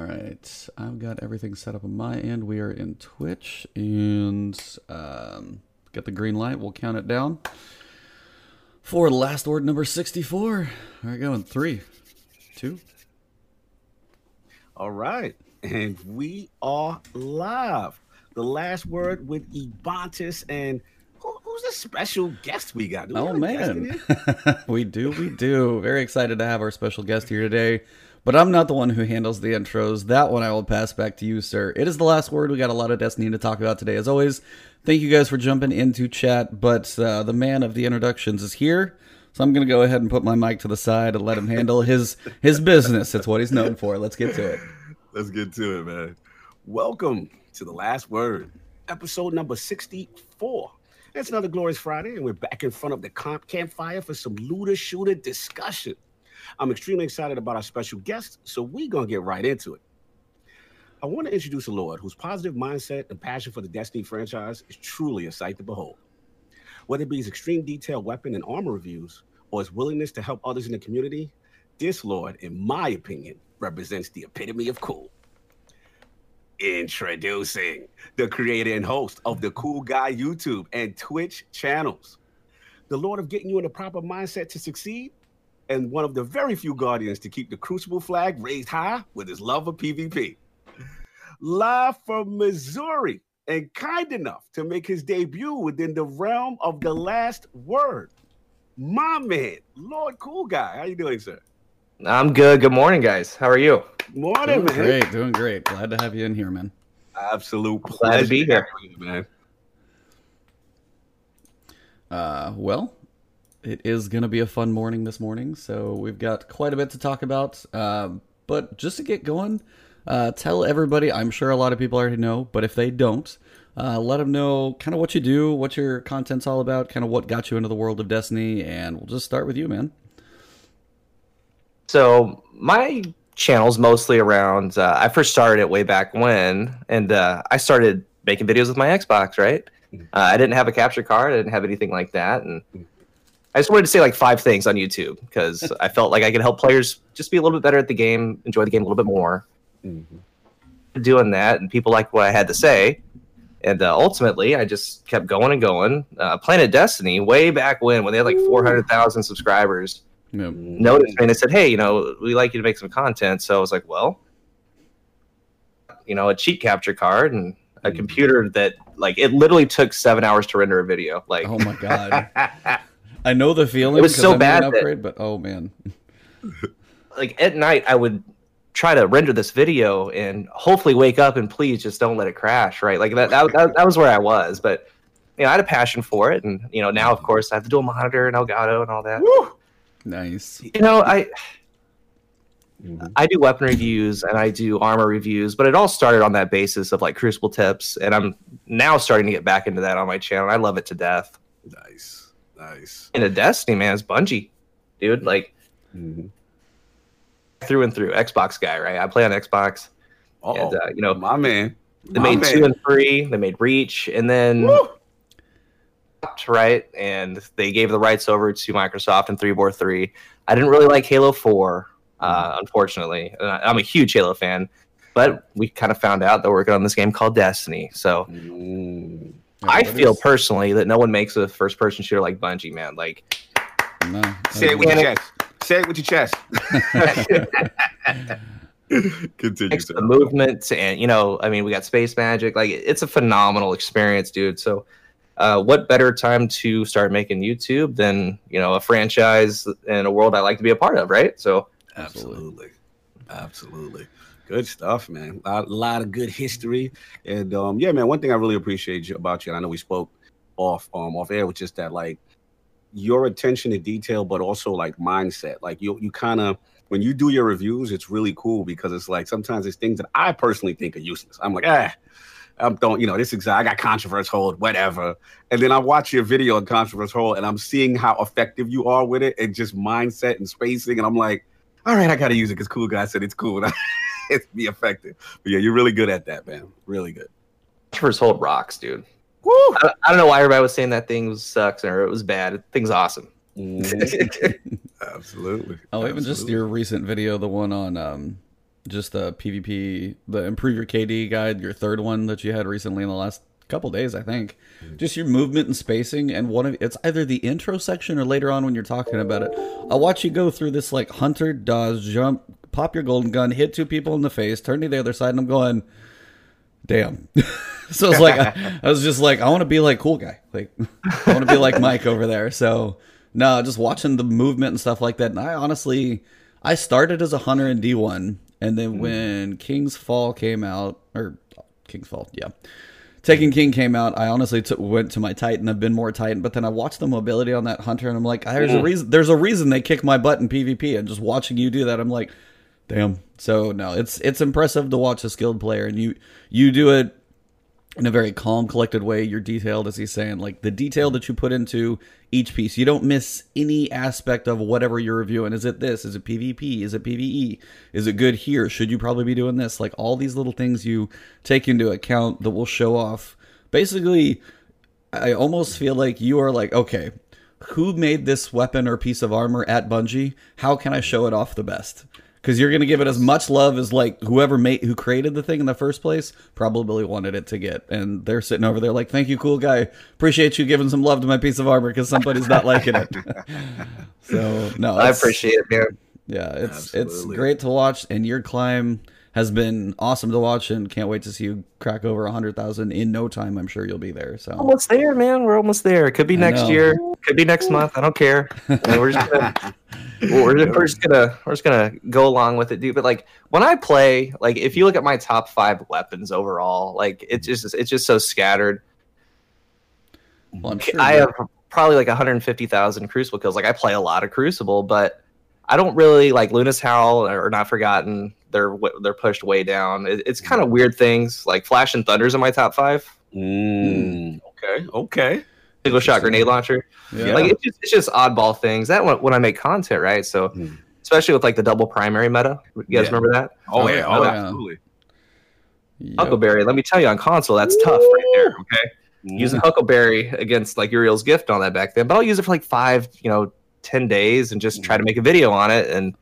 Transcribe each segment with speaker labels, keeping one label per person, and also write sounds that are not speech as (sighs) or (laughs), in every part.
Speaker 1: All right, I've got everything set up on my end. We are in Twitch and um, get the green light. We'll count it down for last word number 64. All right, going three, two.
Speaker 2: All right, and we are live. The last word with Ebontis and who, who's the special guest we got? Do we
Speaker 1: Oh
Speaker 2: have a guest in
Speaker 1: man, (laughs) we do, we do. Very excited to have our special guest here today. But I'm not the one who handles the intros. That one I will pass back to you, sir. It is the last word. We got a lot of Destiny to talk about today. As always, thank you guys for jumping into chat. But uh, the man of the introductions is here, so I'm gonna go ahead and put my mic to the side and let him handle his his business. It's what he's known for. Let's get to it.
Speaker 2: Let's get to it, man. Welcome to the last word, episode number 64. It's another glorious Friday, and we're back in front of the comp campfire for some looter shooter discussion. I'm extremely excited about our special guest, so we're gonna get right into it. I want to introduce a Lord whose positive mindset and passion for the Destiny franchise is truly a sight to behold. Whether it be his extreme detail weapon and armor reviews or his willingness to help others in the community, this Lord, in my opinion, represents the epitome of cool. Introducing the creator and host of the Cool Guy YouTube and Twitch channels, the Lord of getting you in the proper mindset to succeed, and one of the very few guardians to keep the Crucible flag raised high with his love of PvP. Live from Missouri and kind enough to make his debut within the realm of the last word. My man, Lord Cool Guy. How you doing, sir?
Speaker 3: I'm good. Good morning, guys. How are you?
Speaker 2: Morning,
Speaker 1: Doing
Speaker 2: man.
Speaker 1: great, doing great. Glad to have you in here, man.
Speaker 2: Absolute pleasure.
Speaker 3: Glad to be here.
Speaker 2: man.
Speaker 1: Uh, well, it is going to be a fun morning this morning, so we've got quite a bit to talk about. Um, but just to get going, uh, tell everybody. I'm sure a lot of people already know, but if they don't, uh, let them know kind of what you do, what your content's all about, kind of what got you into the world of Destiny, and we'll just start with you, man.
Speaker 3: So my channel's mostly around. Uh, I first started it way back when, and uh, I started making videos with my Xbox. Right? Uh, I didn't have a capture card. I didn't have anything like that, and I just wanted to say like five things on YouTube because I felt like I could help players just be a little bit better at the game, enjoy the game a little bit more. Doing that, and people liked what I had to say. And uh, ultimately, I just kept going and going. Uh, Planet Destiny, way back when, when they had like 400,000 subscribers,
Speaker 1: Yeah.
Speaker 3: noticed me and they said, "Hey, you know, we like you to make some content." So I was like, "Well, you know, a cheat capture card and a
Speaker 2: Mhm.
Speaker 3: computer that like it literally took seven hours to render a video. Like,
Speaker 1: Oh my god, (laughs) I know the feeling.
Speaker 3: It was
Speaker 1: 'cause
Speaker 3: so
Speaker 1: I made an
Speaker 3: bad that-
Speaker 1: but oh man, (laughs)
Speaker 3: like at night, I would try to render this video and hopefully wake up and please just don't let it crash. Right? Like that. That, that, that was where I was, but. You know, I had a passion for it, and you know now, of course, I have the dual monitor and Elgato and all that.
Speaker 2: Woo!
Speaker 1: nice.
Speaker 3: You know, I
Speaker 2: Mhm.
Speaker 3: I do weapon reviews and I do armor reviews, but it all started on that basis of like Crucible tips, and I'm now starting to get back into that on my channel. I love it to death.
Speaker 2: Nice, nice.
Speaker 3: a Destiny, man, it's Bungie, dude. Like
Speaker 2: Mhm.
Speaker 3: through and through, Xbox guy, right? I play on Xbox,
Speaker 2: Uh-oh.
Speaker 3: uh, you know
Speaker 2: my man.
Speaker 3: they
Speaker 2: My
Speaker 3: made
Speaker 2: man.
Speaker 3: two and three, they made Reach, and then
Speaker 2: Woo!
Speaker 3: right, and they gave the rights over to Microsoft four three. I didn't really like Halo Four, uh, unfortunately. And I- I'm a huge Halo fan, but we kind of found out that we're working on this game called Destiny. So
Speaker 2: Mm.
Speaker 1: Yeah,
Speaker 3: I feel
Speaker 1: is-
Speaker 3: personally that no one makes a first person shooter like Bungie, man. Like
Speaker 1: no,
Speaker 2: Say it with your chest. Say it with your chest. (laughs) Continue.
Speaker 3: mix
Speaker 2: sir.
Speaker 3: the movement and you know, I mean, we got space magic. Like it's a phenomenal experience, dude. So uh, what better time to start making YouTube than you know a franchise and a world I like to be a part of, right? So
Speaker 2: Absolutely. Absolutely. Good stuff, man. A lot, lot of good history. And um, yeah, man, one thing I really appreciate about you, and I know we spoke off um off air, was just that like your attention to detail, but also like mindset. Like you you kind of when you do your reviews, it's really cool because it's like sometimes it's things that I personally think are useless. I'm like, ah, I'm don't, you know, this is I got Contraverse Hold, whatever. And then I watch your video on Contraverse Hold and I'm seeing how effective you are with it and just mindset and spacing. And I'm like, all right, I gotta use it because cool guy said it's cool. (laughs) it's (laughs) be effective. But yeah, you're really good at that, man. Really good.
Speaker 3: First Hold rocks, dude.
Speaker 2: Woo!
Speaker 3: I don't, I don't know why everybody was saying that thing was sucks or it was bad. Thing's awesome.
Speaker 2: Mm-hmm. (laughs) Absolutely.
Speaker 1: Oh, even just your recent video, the one on um, just the PvP, the improve your KD guide, your third one that you had recently in the last couple days, I think. Just your movement and spacing, and one of it's either the intro section or later on when you're talking about it. I'll watch you go through this like hunter, dodge, jump, pop your golden gun, hit two people in the face, turn to the other side, and I'm going, damn. (laughs) so it's like I, I was just like, I want to be like cool guy, like I want to be like Mike over there. So no, just watching the movement and stuff like that. And I honestly, I started as a hunter in D1, and then mm-hmm. when King's Fall came out, or King's Fall, yeah. Taken King came out. I honestly took, went to my Titan. I've been more Titan, but then I watched the mobility on that Hunter, and I'm like, there's a reason. There's a reason they kick my butt in PvP. And just watching you do that, I'm like, damn. So no, it's it's impressive to watch a skilled player, and you you do it in a very calm, collected way. You're detailed, as he's saying, like the detail that you put into each piece. You don't miss any aspect of whatever you're reviewing. Is it this? Is it PvP? Is it PvE? Is it good here? Should you probably be doing this? Like all these little things you take into account that will show off. Basically, I almost feel like you are like, okay, who made this weapon or piece of armor at Bungie? How can I show it off the best? Because you're going to give it as much love as like whoever made who created the thing in the first place probably wanted it to get, and they're sitting over there like, "Thank you, cool guy. Appreciate you giving some love to my piece of armor because somebody's not liking it." (laughs) so no,
Speaker 3: I appreciate it, man.
Speaker 1: yeah, it's it's great to watch, and your climb has been awesome to watch, and can't wait to see you crack over a hundred thousand in no time. I'm sure you'll be there. So
Speaker 3: Almost there, man. We're almost there. It could be
Speaker 1: I
Speaker 3: next
Speaker 1: know.
Speaker 3: year. Could be next month. I don't care. (laughs) We're just gonna, we're, we're just gonna we're just gonna go along with it, dude. But like when I play, like if you look at my top five weapons overall, like it's just it's just so scattered.
Speaker 1: well, I'm sure
Speaker 3: I have probably like 150,000 Crucible kills. Like I play a lot of Crucible, but I don't really like Luna's Howl or Not Forgotten. They're they're pushed way down. It, it's kind of weird things. Like Flash and Thunder's in my top five.
Speaker 2: Mm, okay, okay.
Speaker 3: Single shot grenade launcher.
Speaker 1: yeah.
Speaker 3: Like it's just, it's just oddball things. That when, when I make content, right? So
Speaker 2: Hmm.
Speaker 3: especially with like the double primary meta. You guys
Speaker 2: Yeah.
Speaker 3: remember that?
Speaker 2: Oh,
Speaker 1: Oh,
Speaker 2: yeah,
Speaker 1: yeah.
Speaker 2: oh,
Speaker 1: Yeah.
Speaker 2: absolutely.
Speaker 1: Yep.
Speaker 3: Huckleberry. Let me tell you, on console, that's tough right there. Okay.
Speaker 2: Mhm.
Speaker 3: using Huckleberry against like Uriel's gift and all that back then, but I'll use it for like five, you know, ten days and just try to make a video on it and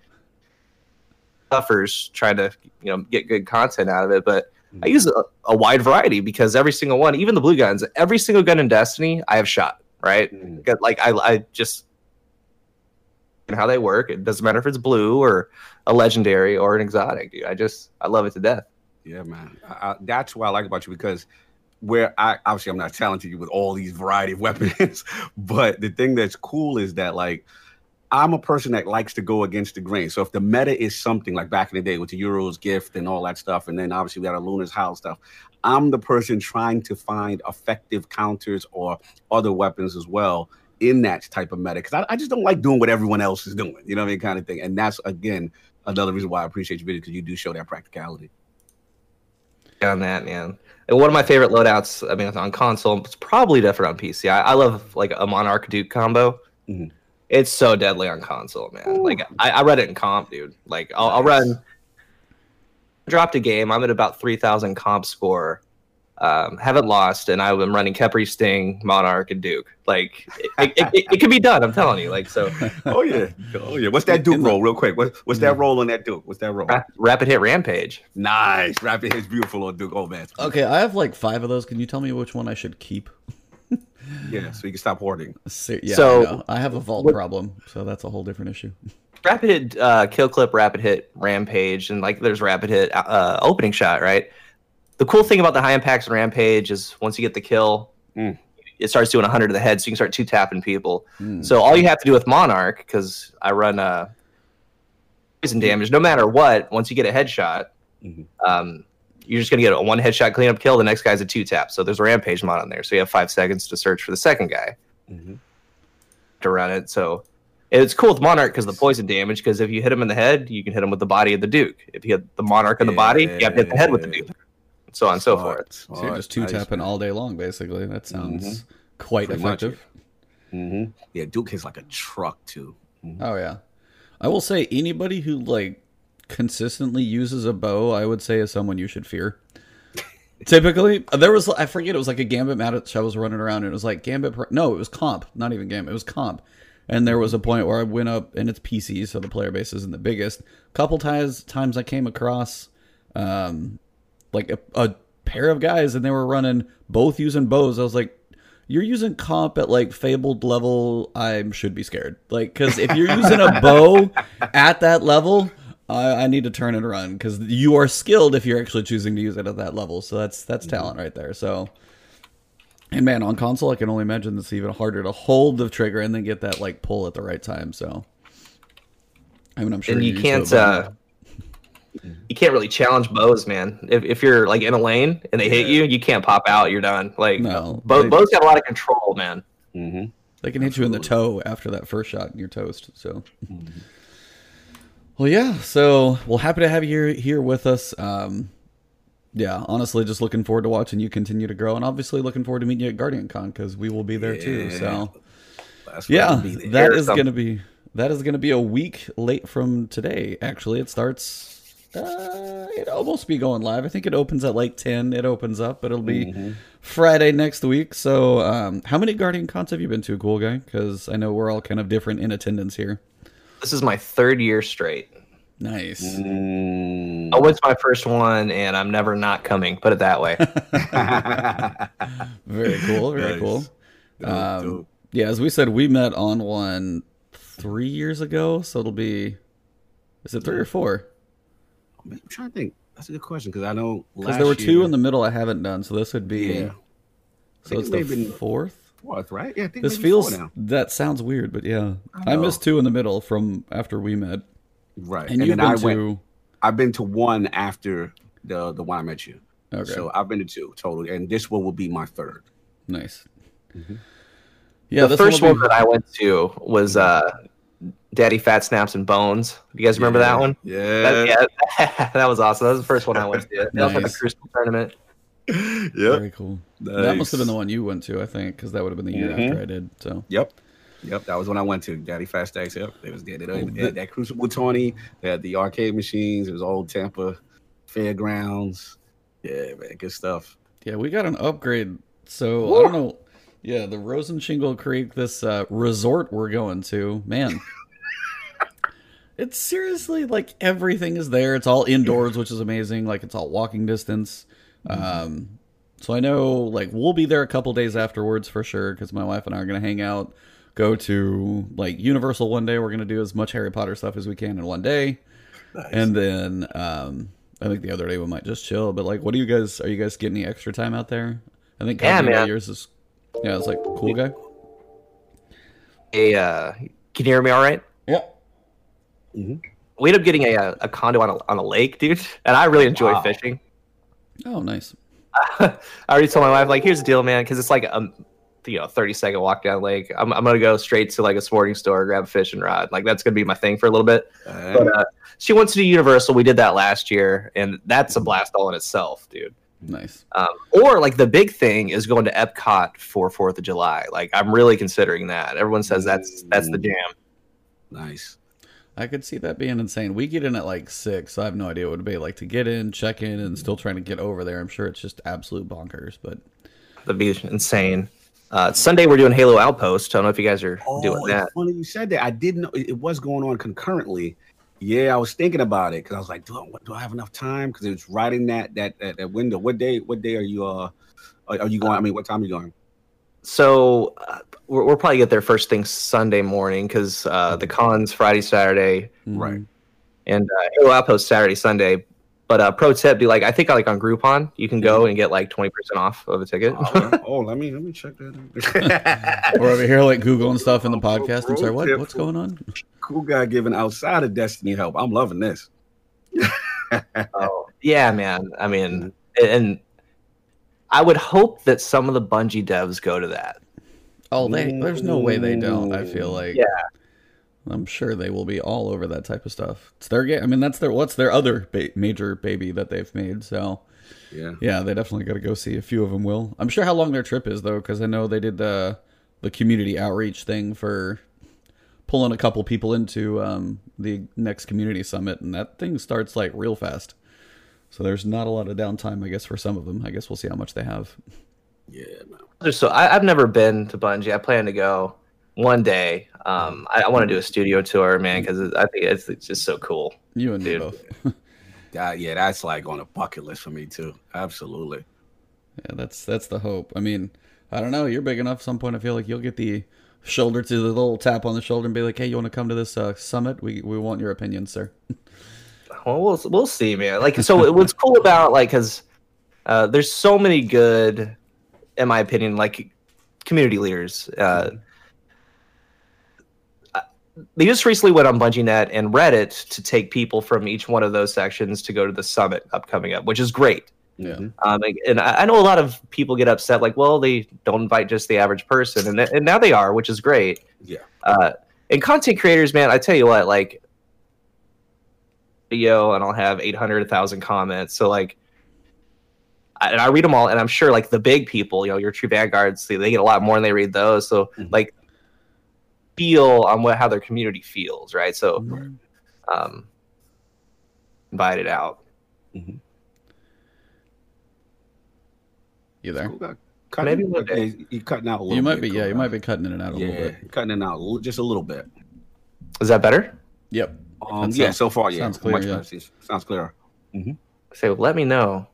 Speaker 3: suffers trying to you know get good content out of it. But I use a, a wide variety because every single one, even the blue guns, every single gun in Destiny, I have shot right.
Speaker 2: Mm.
Speaker 3: Got- Like I, I just and how they work. It doesn't matter if it's blue or a legendary or an exotic, dude. I just I love it to death.
Speaker 2: Yeah, man. I, I, that's what I like about you because where I obviously I'm not talented you with all these variety of (laughs) weapons, but the thing that's cool is that like I'm a person that likes to go against the grain. So if the meta is something like back in the day with the Uriel's Gift and all that stuff, and then obviously we got a Luna's Howl stuff, I'm the person trying to find effective counters or other weapons as well in that type of meta because I, I just don't like doing what everyone else is doing, you know what I mean, kind of thing. And that's again another reason why I appreciate your video because you do show that practicality.
Speaker 3: on that, man. And one of my favorite loadouts, I mean, it's on console, it's probably different on PC. I, I love like a Monarch Duke combo.
Speaker 2: Mhm.
Speaker 3: It's so deadly on console, man. Like I, I read it in comp, dude. Like I'll, I'll
Speaker 2: Nice.
Speaker 3: run. Dropped a game. I'm at about three thousand comp score. Um, haven't lost, and I'm running Khepri's Sting, Monarch, and Duke. Like it, it, it, it can be done. I'm telling you. Like so, (laughs)
Speaker 2: Oh yeah, oh yeah. What's that Duke
Speaker 1: In
Speaker 2: roll, real quick? What, what's that roll on that Duke? What's that roll?
Speaker 3: ra- rapid hit rampage.
Speaker 2: Nice, rapid hits, beautiful on Duke. Oh man,
Speaker 1: Okay, I have like five of those. Can you tell me which one I should keep? (laughs)
Speaker 2: yeah. So you can stop hoarding.
Speaker 1: Se- Yeah,
Speaker 3: So-
Speaker 1: I, know. I have a vault
Speaker 3: What-
Speaker 1: problem, so that's a whole different issue.
Speaker 3: rapid hit uh, kill clip, rapid hit rampage, and like there's rapid hit uh, opening shot, right? The cool thing about the high impacts and rampage is once you get the kill,
Speaker 2: Mm.
Speaker 3: it starts doing 100 to the head, so you can start two tapping people.
Speaker 1: Hmm.
Speaker 3: So all you have to do with Monarch, because I run uh, poison damage, no matter what, once you get a headshot,
Speaker 2: Mhm.
Speaker 3: um, you're just gonna get a one headshot cleanup kill. The next guy's a two tap. So there's a rampage mod on there, so you have five seconds to search for the second guy to run it. So it's cool with Monarch because the poison damage. Because if you hit him in the head, you can hit him with the body of the Duke. If you hit the Monarch in the body, you have to hit the head with the Duke. And so on and so forth.
Speaker 1: So you're just two tapping all day long, basically. That sounds
Speaker 2: Mm-hmm.
Speaker 1: quite
Speaker 2: Pretty much.
Speaker 1: effective.
Speaker 2: hmm Yeah, Duke hits like a truck too.
Speaker 1: Oh yeah, I will say anybody who like consistently uses a bow, I would say is someone you should fear. Typically, there was I forget it was like a Gambit match I was running around and it was like Gambit. No, it was comp, not even Gambit. It was comp, And there was a point where I went up, and it's PC, so the player base isn't the biggest. Couple times, times I came across, um, like a, a pair of guys, and they were running both using bows. I was like, "You're using comp at like fabled level. I should be scared. Like, because if you're using a bow (laughs) at that level, I, I need to turn and run because you are skilled if you're actually choosing to use it at that level. So that's that's talent right there. So." And man, on console, I can only imagine it's even harder to hold the trigger and then get that like pull at the right time. So, I mean, I'm sure
Speaker 3: and you
Speaker 1: you're
Speaker 3: can't
Speaker 1: used to it,
Speaker 3: uh you can't really challenge bows man if, if you're like in a lane and they hit you you can't pop out you're done like
Speaker 1: No,
Speaker 3: bo-
Speaker 1: they-
Speaker 3: bows have a lot of control man
Speaker 2: Mm-hmm.
Speaker 1: they can hit you in the toe after that first shot and you're toast. So, well, yeah. So, well, happy to have you here, here with us. Um, yeah, honestly, just looking forward to watching you continue to grow, and obviously looking forward to meeting you at Guardian Con because we will be there too. So,
Speaker 2: That's
Speaker 1: yeah, that is to be that is going to be a week late from today. Actually, it starts. Uh, it almost be going live. I think it opens at like ten. It opens up, but it'll be
Speaker 2: Mm-hmm.
Speaker 1: Friday next week. So, um, how many Guardian cons have you been to, cool guy? Because I know we're all kind of different in attendance here.
Speaker 3: This is my third year straight
Speaker 1: Nice.
Speaker 2: Mm.
Speaker 3: i went to my first one and i'm never not coming put it that way (laughs) (laughs)
Speaker 1: Very cool. Very
Speaker 2: Nice.
Speaker 1: cool. Um, yeah, as we said, we met on one three years ago, so it'll be. Is it three or four?
Speaker 2: I'm trying to think. That's a good question because I know
Speaker 1: Because there were two
Speaker 2: year-
Speaker 1: in the middle I haven't done, so this would be.
Speaker 2: Yeah.
Speaker 1: So it's
Speaker 2: it may
Speaker 1: the
Speaker 2: been-
Speaker 1: fourth.
Speaker 2: Fourth, right? Yeah, I think
Speaker 1: This
Speaker 2: maybe four
Speaker 1: feels
Speaker 2: now.
Speaker 1: that sounds weird, but yeah,
Speaker 2: I
Speaker 1: I, missed two in the middle from after we met,
Speaker 2: right.
Speaker 1: and,
Speaker 2: And,
Speaker 1: you've
Speaker 2: then I
Speaker 1: been
Speaker 2: went.
Speaker 1: to.
Speaker 2: I've been to one after the the one I met you.
Speaker 1: Okay,
Speaker 2: So I've been to two total, and this one will be my third.
Speaker 1: nice.
Speaker 2: Mhm.
Speaker 1: Yeah,
Speaker 3: the
Speaker 1: this
Speaker 3: first one
Speaker 1: be-
Speaker 3: that i went to was uh Daddy Fat Sacks and bones you guys remember that one
Speaker 2: Yeah.
Speaker 3: That, yeah, (laughs) that was awesome. That was the first one I went to. They also had the
Speaker 1: Nice.
Speaker 3: Crucible tournament.
Speaker 2: Yep.
Speaker 1: Very cool. That must have been the one you went to, I think, because that would have been the year
Speaker 2: Mhm.
Speaker 1: after I did. So
Speaker 2: Yep. Yep. That was when I went to Daddy Fat Sacks. Yep. it was there. They,
Speaker 1: Oh,
Speaker 2: they had that Crucible tourney. They had the arcade machines. It was old Tampa fairgrounds. Yeah, man. Good stuff.
Speaker 1: yeah, we got an upgrade. So I don't know. Yeah, the Rosen Shingle Creek, this uh, resort we're going to, man. (laughs) it's seriously like everything is there. It's all indoors, which is amazing. Like it's all walking distance. Um, so I know like we'll be there a couple days afterwards for sure because my wife and I are gonna hang out, go to like Universal one day. We're gonna do as much Harry Potter stuff as we can in one day.
Speaker 2: Nice.
Speaker 1: And then um I think the other day we might just chill. But like, what do you guys? Are you guys getting any extra time out there? I think
Speaker 3: Yeah, man.
Speaker 1: yours is yeah. It's like cool guy.
Speaker 3: A, uh, can you hear me all right?
Speaker 1: Yeah.
Speaker 2: Mhm.
Speaker 3: We ended up getting a, uh, a condo on a, on a lake, dude. And I really enjoy
Speaker 2: Wow.
Speaker 3: fishing.
Speaker 1: Oh, nice. (laughs)
Speaker 3: I already told my wife, like, here's the deal, man, because it's like a you know 30 second walk down the lake. I'm, I'm gonna go straight to like a sporting store, grab a fishing rod. Like that's gonna be my thing for a little bit.
Speaker 2: Uh,
Speaker 3: But uh, she wants to do Universal. We did that last year, and that's a blast all in itself, dude.
Speaker 1: Nice.
Speaker 3: Um, or like the big thing is going to Epcot for Fourth of July. Like I'm really considering that. Everyone says that's that's the jam.
Speaker 2: nice.
Speaker 1: I could see that being insane. We get in at like six, so I have no idea what it'd be like to get in, check in, and still trying to get over there. I'm sure it's just absolute bonkers, but
Speaker 3: That'd be insane. Uh, Sunday we're doing Halo Outpost. I don't know if you guys are doing
Speaker 2: Oh,
Speaker 3: that.
Speaker 2: it's funny you said that. I didn't know it it was going on concurrently. Yeah, I was thinking about it because I was like, do I, do I have enough time? Because it was right in that, that that that window. What day? What day are you? Uh, are, are you going? I mean, what time are you going?
Speaker 3: So uh, we're, we'll probably get there first thing Sunday morning because uh, the cons Friday, Saturday,
Speaker 1: mm,
Speaker 2: Right.
Speaker 3: and uh, Halo Outpost Saturday, Sunday. But uh, pro tip, do like I think like on Groupon, you can go and get like twenty percent off of a ticket.
Speaker 2: Oh, (laughs) oh, let me let me check that.
Speaker 1: We're (laughs) over here like googling stuff in the podcast. I'm sorry, what? What's going on?
Speaker 2: cool guy giving outside of Destiny help. I'm loving this. (laughs)
Speaker 3: Oh, yeah, man. I mean, and I would hope that some of the Bungie devs go to that.
Speaker 1: Oh, they. There's no way they don't. I feel like.
Speaker 3: Yeah.
Speaker 1: I'm sure they will be all over that type of stuff. It's their game. I mean, that's their. What's their other ba- major baby that they've made? So.
Speaker 2: Yeah.
Speaker 1: Yeah, they definitely got to go see. A few of them will. I'm sure how long their trip is though, because I know they did the the community outreach thing for pulling a couple people into um, the next community summit, and that thing starts like real fast. So there's not a lot of downtime, I guess, for some of them. I guess we'll see how much they have.
Speaker 2: Yeah, man.
Speaker 3: So I, I've never been to Bungie. I plan to go one day. Um, I, I want to do a studio tour, man, because I think it's, it's just so cool.
Speaker 1: You and me
Speaker 3: Dude.
Speaker 1: both. (laughs)
Speaker 2: That, yeah, that's like on a bucket list for me too. Absolutely.
Speaker 1: Yeah, that's that's the hope. I mean, I don't know. You're big enough. Some point, I feel like you'll get the shoulder to the little tap on the shoulder and be like, "Hey, you want to come to this uh, summit? We we want your opinion, sir." (laughs)
Speaker 3: Well, we'll we'll see, man. Like, so (laughs) what's cool about like, because uh, there's so many good, in my opinion, like community leaders. Uh, uh, they just recently went on BungieNet and Reddit to take people from each one of those sections to go to the summit upcoming up, which is great.
Speaker 1: Yeah.
Speaker 3: Um, and- and I I know a lot of people get upset, like, well, they don't invite just the average person, and and now they are, which is great.
Speaker 2: Yeah.
Speaker 3: Uh, and content creators, man, I tell you what, like, video, and I'll have 800, 1,000 comments. So like, I, and I read them all, and I'm sure like the big people, you know, your true vanguards, they, they get a lot more, and they read those. So
Speaker 2: Mhm.
Speaker 3: like, feel on what how their community feels, right? So,
Speaker 1: Mm-hmm.
Speaker 3: um, invite it out.
Speaker 1: You there?
Speaker 2: Cool guy.
Speaker 3: Maybe one day.
Speaker 2: yeah, You cutting out a little.
Speaker 1: You might
Speaker 2: bit,
Speaker 1: be.
Speaker 2: cool
Speaker 1: Yeah, you might be cutting in and out a little bit.
Speaker 2: cutting it out just a little bit.
Speaker 3: Is that better?
Speaker 1: Yep.
Speaker 2: Um,
Speaker 1: That
Speaker 2: yeah,
Speaker 1: sounds-
Speaker 2: so far, yeah,
Speaker 1: sounds clear,
Speaker 2: much
Speaker 1: yeah.
Speaker 2: better. Seems- Sounds clearer.
Speaker 3: So let me know.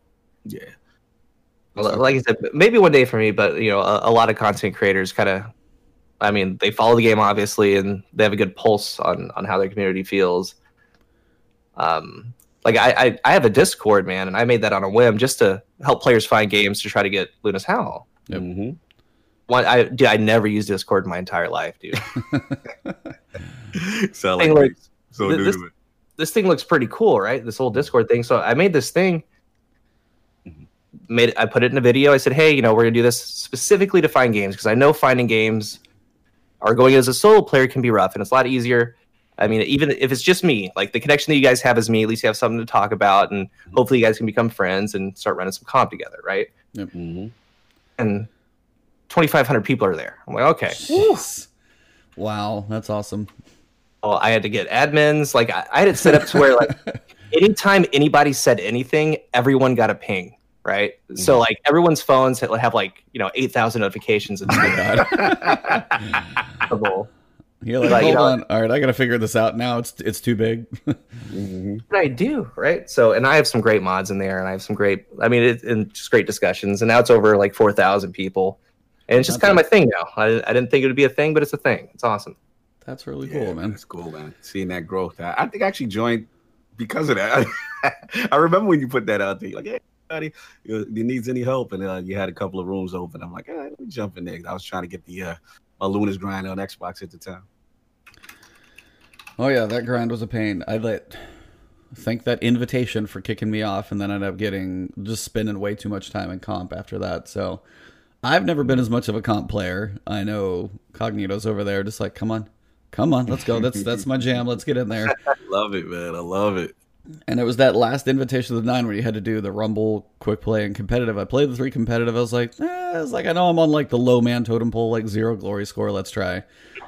Speaker 2: Yeah.
Speaker 3: Well, like I said, maybe one day for me, but you know, a, a lot of content creators kind of, I mean, they follow the game obviously, and they have a good pulse on on how their community feels. Um, like I, I, I have a Discord, man, and I made that on a whim just to help players find games to try to get Luna's Howl.
Speaker 1: Yep.
Speaker 2: Mhm.
Speaker 3: One, I, dude, I never used Discord in my entire life, dude. (laughs) (laughs)
Speaker 2: so
Speaker 3: Hey,
Speaker 2: like,
Speaker 3: look,
Speaker 2: so
Speaker 3: th-
Speaker 2: new
Speaker 3: this-
Speaker 2: to it.
Speaker 3: this thing looks pretty cool, right? This whole Discord thing. So I made this thing, made it, I put it in a video. I said, hey, you know, we're gonna do this specifically to find games because I know finding games or going as a solo player can be rough, and it's a lot easier. I mean, even if it's just me, like the connection that you guys have is me. At least you have something to talk about, and hopefully you guys can become friends and start running some comp together, right?
Speaker 2: Mhm.
Speaker 3: And 2,500 people are there. I'm like, okay.
Speaker 1: Jeez. Wow, that's awesome.
Speaker 3: Well, I had to get admins. Like I, I had it set up to where like (laughs) anytime anybody said anything, everyone got a ping, right? So like everyone's phones had, have like you know eight thousand notifications and
Speaker 1: Oh my God.
Speaker 3: terrible. (laughs)
Speaker 1: You're like,
Speaker 3: But, you
Speaker 1: hold
Speaker 3: know-
Speaker 1: on. All right, I got to figure this out now. It's it's too big.
Speaker 2: Mhm.
Speaker 3: I do, right? So and I have some great mods in there, and I have some great. I mean, it, and just great discussions. And now it's over like four thousand people, and it's just kind of my thing now. I, I didn't think it would be a thing, but it's a thing. It's awesome.
Speaker 1: That's really
Speaker 2: Yeah,
Speaker 1: cool, man.
Speaker 2: That's cool, man. Seeing that growth. I, I think I actually joined because of that. (laughs) I remember when you put that out there. You're like, hey, buddy, you, you needs any help? And uh, you had a couple of rooms open. I'm like, hey, let me jump in there. I was trying to get the uh, my Luna's grind on Xbox at the time.
Speaker 1: Oh yeah, that grind was a pain. I let thank that invitation for kicking me off, and then I ended up getting just spending way too much time in comp after that. So I've never been as much of a comp player. I know Cognito's over there, just like, come on, come on, let's go. That's that's my jam. Let's get in there. (laughs)
Speaker 2: I love it, man. I love it.
Speaker 1: And it was that last invitation of the nine where you had to do the rumble, quick play, and competitive. I played the three competitive. I was like, eh, I was like, I know I'm on like the low man totem pole, like zero glory score. Let's try.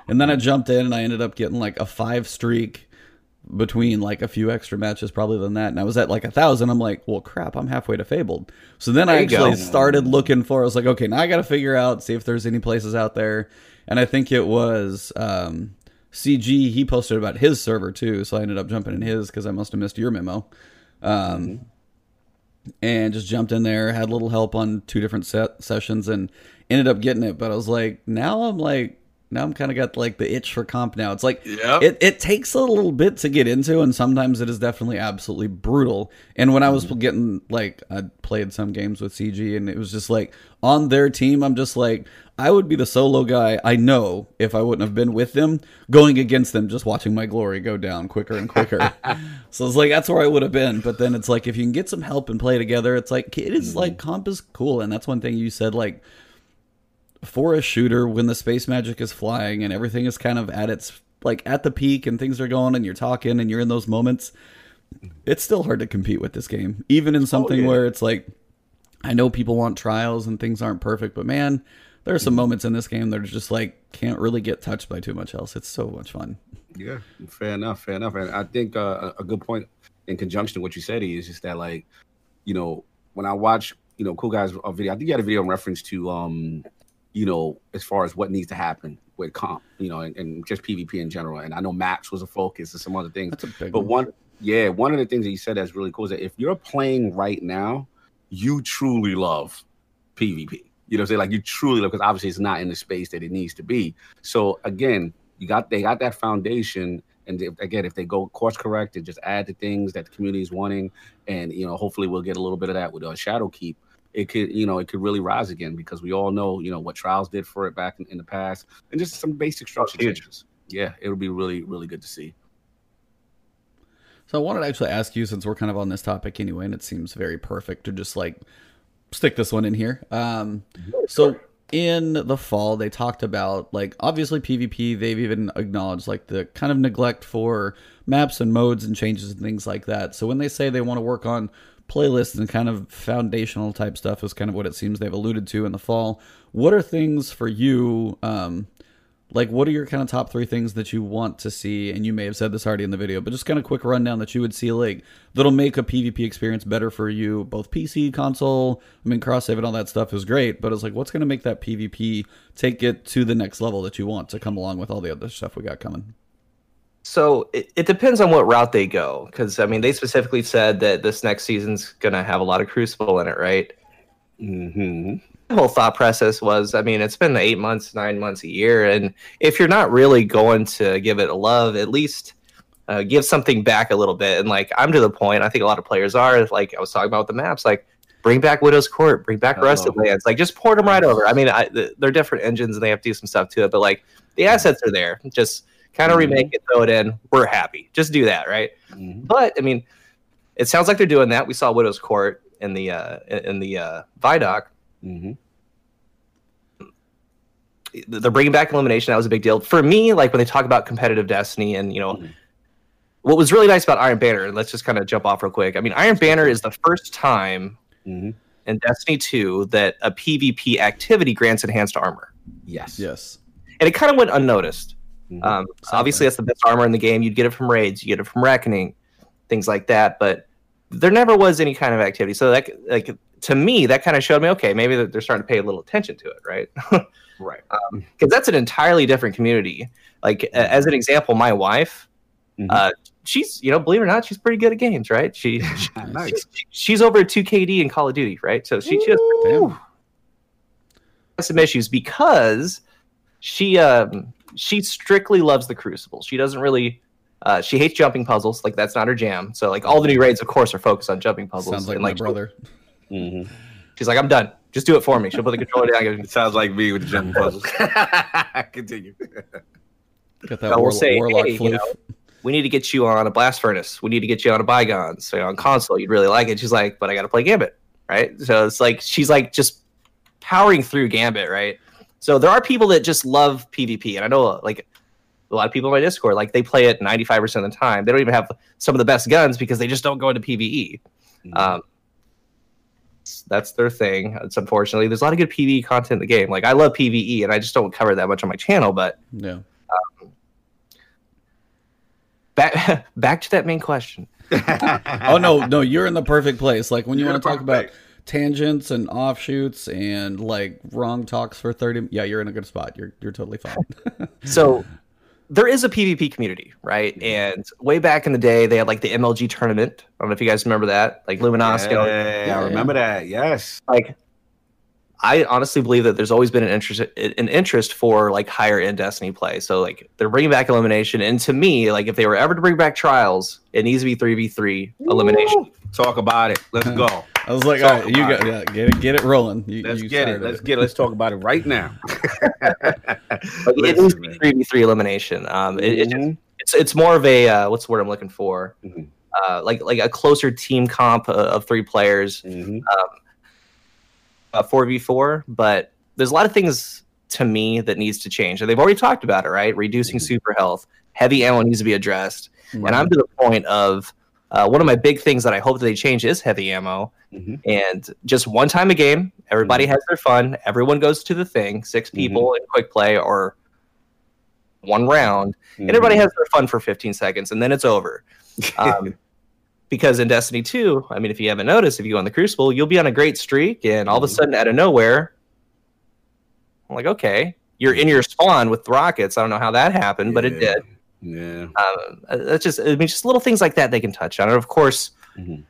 Speaker 1: And then I jumped in and I ended up getting like a five streak between like a few extra matches probably than that. And I was at like a thousand. I'm like, well, crap, I'm halfway to Fabled. So then I
Speaker 3: There you
Speaker 1: actually
Speaker 3: go.
Speaker 1: started looking for. I was like, okay, now I got to figure out see if there's any places out there. And I think it was um, CG. He posted about his server too, so I ended up jumping in his because I must have missed your memo. Um, and just jumped in there, had a little help on two different set sessions, and ended up getting it. But I was like, now I'm like, now I'm kind of got like the itch for comp now. It's like
Speaker 2: Yep.
Speaker 1: it, it takes a little bit to get into, and sometimes it is definitely absolutely brutal. And when I was getting like, I played some games with CG, and it was just like on their team, I'm just like, I would be the solo guy. I know if I wouldn't have been with them, going against them, just watching my glory go down quicker and quicker. (laughs) so it's like that's where I would have been. But then it's like if you can get some help and play together, it's like it is like mm-hmm. comp is cool, and that's one thing you said like for a shooter when the space magic is flying and everything is kind of at its like at the peak and things are going and you're talking and you're in those moments it's still hard to compete with this game even in oh, something
Speaker 2: yeah.
Speaker 1: where it's like i know people want trials and things aren't perfect but man there are some moments in this game that are just like can't really get touched by too much else it's so much fun
Speaker 2: Yeah, fair enough, fair enough. And I think uh, a a good point in conjunction to what you said is just that, like, you know, when I watch, you know, cool guys uh, video, I think you had a video in reference to, um, you know, as far as what needs to happen with comp, you know, and, and just PvP in general. And I know maps was a focus and some other things.
Speaker 1: That's a big
Speaker 2: But
Speaker 1: one.
Speaker 2: one, yeah, one of the things that you said that's really cool is that if you're playing right now, you truly love PvP. You know, what I'm saying like you truly love because obviously it's not in the space that it needs to be. So again, you got they got that foundation, and if, again, if they go course correct and just add the things that the community is wanting, and you know, hopefully we'll get a little bit of that with uh, Shadow Keep. It could, you know, it could really rise again because we all know, you know, what Trials did for it back in, in the past, and just some basic structure
Speaker 3: huge.
Speaker 2: changes. Yeah, it'll be really, really good to see.
Speaker 1: So I wanted to actually ask you, since we're kind of on this topic anyway, and it seems very perfect to just like stick this one in here. Um, so in the fall, they talked about like obviously PvP. They've even acknowledged like the kind of neglect for maps and modes and changes and things like that. So when they say they want to work on playlists and kind of foundational type stuff, is kind of what it seems they've alluded to in the fall. What are things for you? Um, like what are your kind of top three things that you want to see and you may have said this already in the video but just kind of quick rundown that you would see like that'll make a pvp experience better for you both pc console i mean cross save and all that stuff is great but it's like what's going to make that pvp take it to the next level that you want to come along with all the other stuff we got coming
Speaker 3: So it, it depends on what route they go, because I mean they specifically said that this next season's gonna have a lot of Crucible in it, right?
Speaker 2: Mm-hmm.
Speaker 3: The whole thought process was, I mean, it's been eight months, nine months, a year, and if you're not really going to give it a love, at least uh, give something back a little bit. And like I'm to the point, I think a lot of players are. Like I was talking about with the maps, like bring back Widow's Court, bring back Rusted
Speaker 2: Oh.
Speaker 3: Lands, like just port them right over. I mean, I, they're different engines and they have to do some stuff to it, but like the assets are there. Just kind of
Speaker 2: Mhm.
Speaker 3: remake it, throw it in. We're happy. Just do that, right?
Speaker 2: Mm-hmm.
Speaker 3: But I mean, it sounds like they're doing that. We saw Widow's Court in the uh, in the uh, Vidoc.
Speaker 2: Mm-hmm.
Speaker 3: They're bringing back elimination. That was a big deal for me. Like when they talk about competitive Destiny, and you know,
Speaker 2: Mhm.
Speaker 3: what was really nice about Iron Banner. Let's just kind of jump off real quick. I mean, Iron Banner is the first time
Speaker 2: Mm-hmm.
Speaker 3: in Destiny 2 that a PvP activity grants enhanced armor,
Speaker 2: Yes.
Speaker 1: yes
Speaker 3: and it kind of went unnoticed.
Speaker 2: Mhm.
Speaker 3: Um, obviously, that's the best armor in the game. You'd get it from raids, you get it from reckoning, things like that. But there never was any kind of activity. So that, like, to me, that kind of showed me, okay, maybe they're starting to pay a little attention to it, right? (laughs)
Speaker 2: right.
Speaker 3: Because that's an entirely different community. Like, a- as an example, my wife,
Speaker 2: Mhm.
Speaker 3: uh, she's, you know, believe it or not, she's pretty good at games, right? She, (laughs) she
Speaker 2: nice.
Speaker 3: she's, she's over at 2KD in Call of Duty, right? So she, she has some issues because she um she strictly loves the crucible she doesn't really uh she hates jumping puzzles like that's not her jam so like all the new raids of course are focused on jumping puzzles
Speaker 1: sounds like
Speaker 3: and
Speaker 1: my
Speaker 3: like
Speaker 1: brother
Speaker 2: Mm-hmm.
Speaker 3: she's like i'm done. Just do it for me. She'll put the controller down and
Speaker 2: It sounds like me with the jumping (laughs) puzzles. (laughs) Continue.
Speaker 1: got that
Speaker 3: I will
Speaker 1: war-
Speaker 3: say,
Speaker 1: warlock
Speaker 3: hey, you know, we need to get you on a blast furnace. We need to get you on a bygones so on console you'd really like it. She's like but i gotta play gambit right? So it's like she's like just powering through gambit right? So there are people that just love pvp and i know like a lot of people in my discord like they play it 95% of the time. They don't even have some of the best guns because they just don't go into pve um, that's their thing. It's unfortunately there's a lot of good pve content in the game. Like i love pve and i just don't cover that much on my channel but
Speaker 1: yeah.
Speaker 3: Um, back (laughs) back to that main question. (laughs)
Speaker 1: Oh no no you're in the perfect place. Like when you want to talk about
Speaker 2: perfect
Speaker 1: tangents and offshoots and like wrong talks for 30 yeah you're in a good spot. You're you're totally fine.
Speaker 3: So (laughs) there is a PvP community, right? Mm-hmm. And way back in the day, they had like the MLG tournament. I don't know if you guys remember that, like Luminosity.
Speaker 2: Yeah,
Speaker 1: Yeah,
Speaker 2: I remember that. Yes.
Speaker 3: Like, I honestly believe that there's always been an interest an interest for like higher end Destiny play. So like they're bringing back elimination, and to me, like if they were ever to bring back trials, it needs to be three v three elimination.
Speaker 2: Talk about it. Let's go.
Speaker 1: I was like, all right, you got yeah, get it, get it rolling. You,
Speaker 2: let's
Speaker 1: you
Speaker 2: get it. Let's it. get it. Let's talk about it right now. (laughs)
Speaker 3: it
Speaker 2: is
Speaker 3: three v three elimination. Um, it, it just,
Speaker 2: mm-hmm.
Speaker 3: it's it's more of a uh, what's the word I'm looking for.
Speaker 2: Mm-hmm.
Speaker 3: Uh, like like a closer team comp uh, of three players.
Speaker 2: Mm-hmm.
Speaker 3: Um, uh, 4v4, but there's a lot of things to me that needs to change. And they've already talked about it, right? Reducing
Speaker 2: mm-hmm.
Speaker 3: super health, heavy ammo needs to be addressed. And I'm to the point of uh, one of my big things that I hope that they change is heavy ammo.
Speaker 2: Mm-hmm.
Speaker 3: And just one time a game, everybody mm-hmm. has their fun. Everyone goes to the thing, six mm-hmm. people in quick play or one round. And everybody mm-hmm. has their fun for 15 seconds and then it's over. (laughs) Um, because in Destiny 2, I mean, if you haven't noticed, if you go on the Crucible, you'll be on a great streak, and all of a
Speaker 2: Mhm.
Speaker 3: sudden, out of nowhere, I'm like, okay, you're in your spawn with rockets. I don't know how that happened, but it did.
Speaker 2: Yeah.
Speaker 3: Um, that's just, I mean, just little things like that they can touch on. And of course,
Speaker 2: Mhm.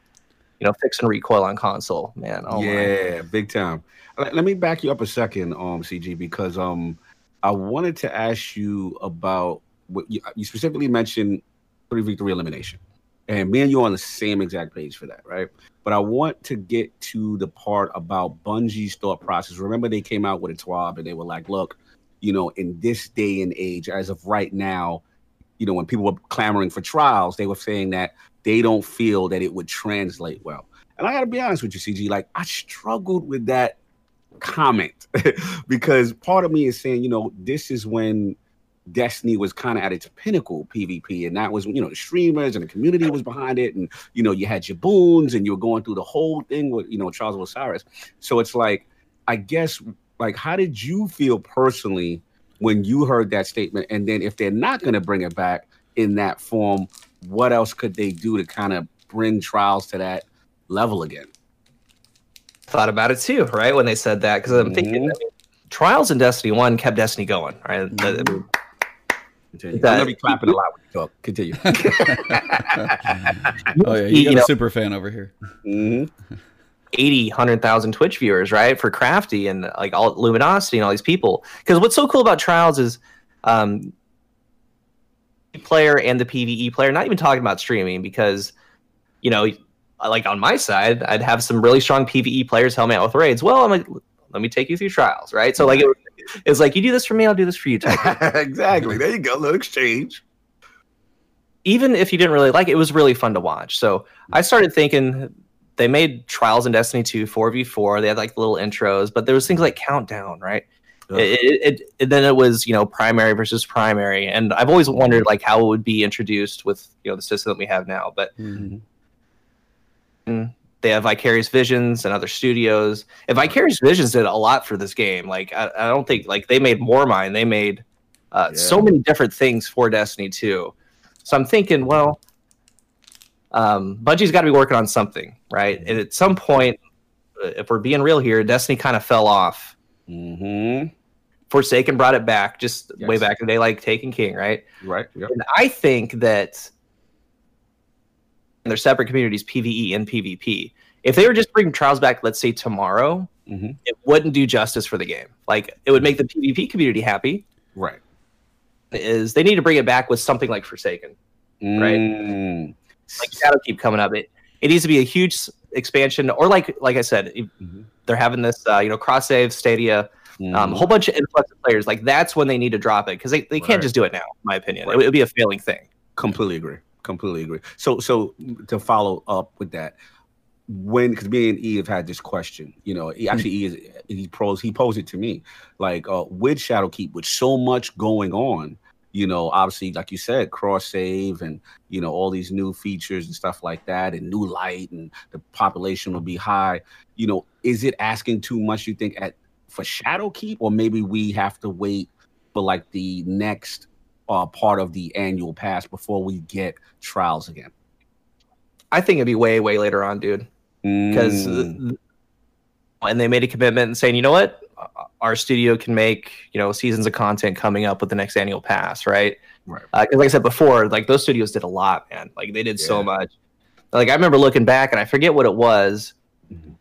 Speaker 3: you know, fix and recoil on console, man. Oh my.
Speaker 2: yeah, big time. Let, let me back you up a second, um, CG, because um, I wanted to ask you about what you, you specifically mentioned three v three elimination, and me and you are on the same exact page for that, right? But I want to get to the part about Bungie's thought process. Remember, they came out with a TWAB and they were like, "Look, you know, in this day and age, as of right now, you know, when people were clamoring for trials, they were saying that they don't feel that it would translate well." And I got to be honest with you, CG. Like I struggled with that comment (laughs) because part of me is saying, you know, this is when Destiny was kind of at its pinnacle PvP, and that was you know the streamers and the community was behind it, and you know you had your boons and you were going through the whole thing with you know Trials of Osiris. So it's like, I guess, like, how did you feel personally when you heard that statement? And then if they're not going to bring it back in that form, what else could they do to kind of bring trials to that level again?
Speaker 3: Thought about it too, right? When they said that, because I'm thinking, I
Speaker 2: Mhm.
Speaker 3: mean, Trials in Destiny 1 kept Destiny going, right? The- mean,
Speaker 2: Continue.
Speaker 3: That-
Speaker 2: I'm gonna be clapping a lot when you talk. Continue. (laughs) (laughs)
Speaker 1: Oh yeah, you
Speaker 3: You
Speaker 1: got
Speaker 3: know-
Speaker 1: a super fan over here.
Speaker 2: Mhm. (laughs)
Speaker 3: 80 100,000 Twitch viewers, right? For Crafty and like all Luminosity and all these people. Because what's so cool about Trials is um player and the PvE player, not even talking about streaming because you know, like on my side, I'd have some really strong PvE players help me out with raids. Well, I'm like, let me take you through trials, right? So like it, it's like you do this for me, I'll do this for you (laughs)
Speaker 2: exactly. There you go. Little exchange.
Speaker 3: even if you didn't really like it, it was really fun to watch. So I started thinking they made Trials in Destiny 2 4v4. They had like little intros, but there was things like Countdown, right? It, it, it, then it was you know primary versus primary, and I've always wondered like how it would be introduced with you know the system that we have now. But
Speaker 2: Mhm.
Speaker 3: They have Vicarious Visions and other studios. And Vicarious Visions did a lot for this game. Like I, I don't think like they made Warmind. They made uh,
Speaker 2: Yeah.
Speaker 3: so many different things for Destiny 2. So I'm thinking, well, um, Bungie's got to be working on something, right? And at some point, uh, if we're being real here, Destiny kind of fell off.
Speaker 2: Mhm.
Speaker 3: Forsaken brought it back just way back in the day, like Taken King, right?
Speaker 2: Right. Yep.
Speaker 3: And I think that they're separate communities, PVE and PvP. If they were just bringing trials back, let's say tomorrow,
Speaker 2: Mhm.
Speaker 3: it wouldn't do justice for the game. Like it would make the PvP community happy.
Speaker 2: Right.
Speaker 3: Is they need to bring it back with something like Forsaken, Right.
Speaker 2: Mm.
Speaker 3: like Shadow keep coming up. It it needs to be a huge expansion, or like like I said,
Speaker 2: Mhm.
Speaker 3: they're having this uh, you know cross save Stadia, um, a
Speaker 2: Mhm.
Speaker 3: whole bunch of influx of players. Like that's when they need to drop it because they, they can't just do it now. In my opinion,
Speaker 2: Right.
Speaker 3: it would be a failing thing.
Speaker 2: completely agree. Completely agree. So, so to follow up with that, when because me and E have had this question, you know, he actually E is he pros he posed it to me like uh, with Shadowkeep with so much going on, you know, obviously like you said, cross save and you know all these new features and stuff like that, and new light and the population will be high. You know, is it asking too much? You think at for Shadowkeep, or maybe we have to wait for like the next uh, part of the annual pass before we get trials again.
Speaker 3: I think it'd be way way later on, dude. Because
Speaker 2: Mm,
Speaker 3: and they made a commitment and saying, you know what, our studio can make you know seasons of content coming up with the next annual pass, right?
Speaker 2: right.
Speaker 3: Because like I said before, like those studios did a lot, man. Like they did so much. Like I remember looking back, and I forget what it was
Speaker 2: Mhm.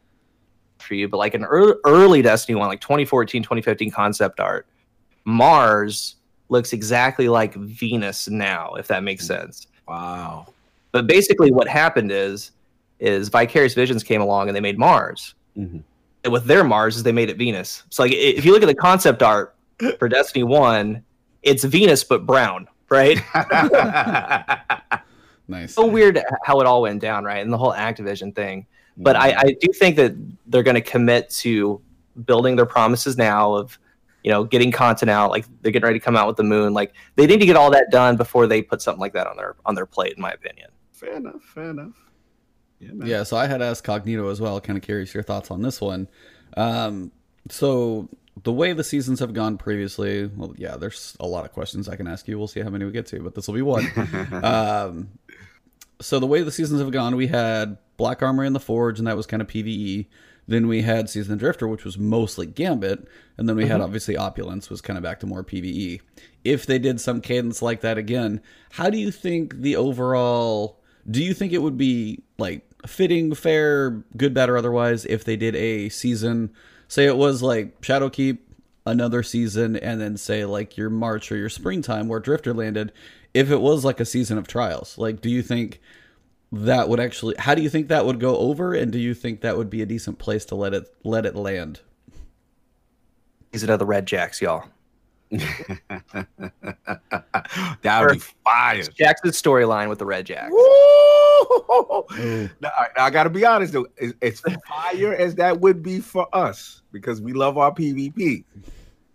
Speaker 3: for you, but like an early, early Destiny one, like 2014, 2015 concept art, Mars looks exactly like Venus now, if that makes sense.
Speaker 2: Wow.
Speaker 3: But basically, what happened is, is Vicarious Visions came along and they made Mars.
Speaker 2: Mhm.
Speaker 3: And with their Mars, is they made it Venus. So like, if you look at the concept art for Destiny One, it's Venus but brown, right? (laughs) (laughs)
Speaker 1: Nice.
Speaker 3: so weird how it all went down, right? And the whole Activision thing. But I, I do think that they're going to commit to building their promises now of, you know, getting content out. Like they're getting ready to come out with the moon. Like they need to get all that done before they put something like that on their on their plate, in my opinion.
Speaker 2: fair enough. Fair enough. Yeah, man.
Speaker 1: Yeah, so I had asked Cognito as well. Kind of curious your thoughts on this one. Um, so the way the seasons have gone previously, well, yeah, there's a lot of questions I can ask you. We'll see how many we get to, but this will be one. (laughs) um, so the way the seasons have gone, we had Black Armor in the Forge, and that was kind of PVE. Then we had Season of Drifter, which was mostly Gambit, and then we
Speaker 3: Mm-hmm.
Speaker 1: had obviously Opulence was kind of back to more PVE. If they did some cadence like that again, how do you think the overall? Do you think it would be like fitting, fair, good, bad, or otherwise if they did a season? Say it was like Shadowkeep, another season, and then say like your March or your springtime where Drifter landed. If it was like a season of trials, like do you think that would actually? How do you think that would go over? And do you think that would be a decent place to let it let it land?
Speaker 3: These are the Red Jacks, y'all. (laughs)
Speaker 2: that would be fire.
Speaker 3: Shaxx's storyline with the Red Jacks.
Speaker 2: Woo! Mm. Now, I, I got to be honest though, as, as (laughs) fire as that would be for us because we love our PvP.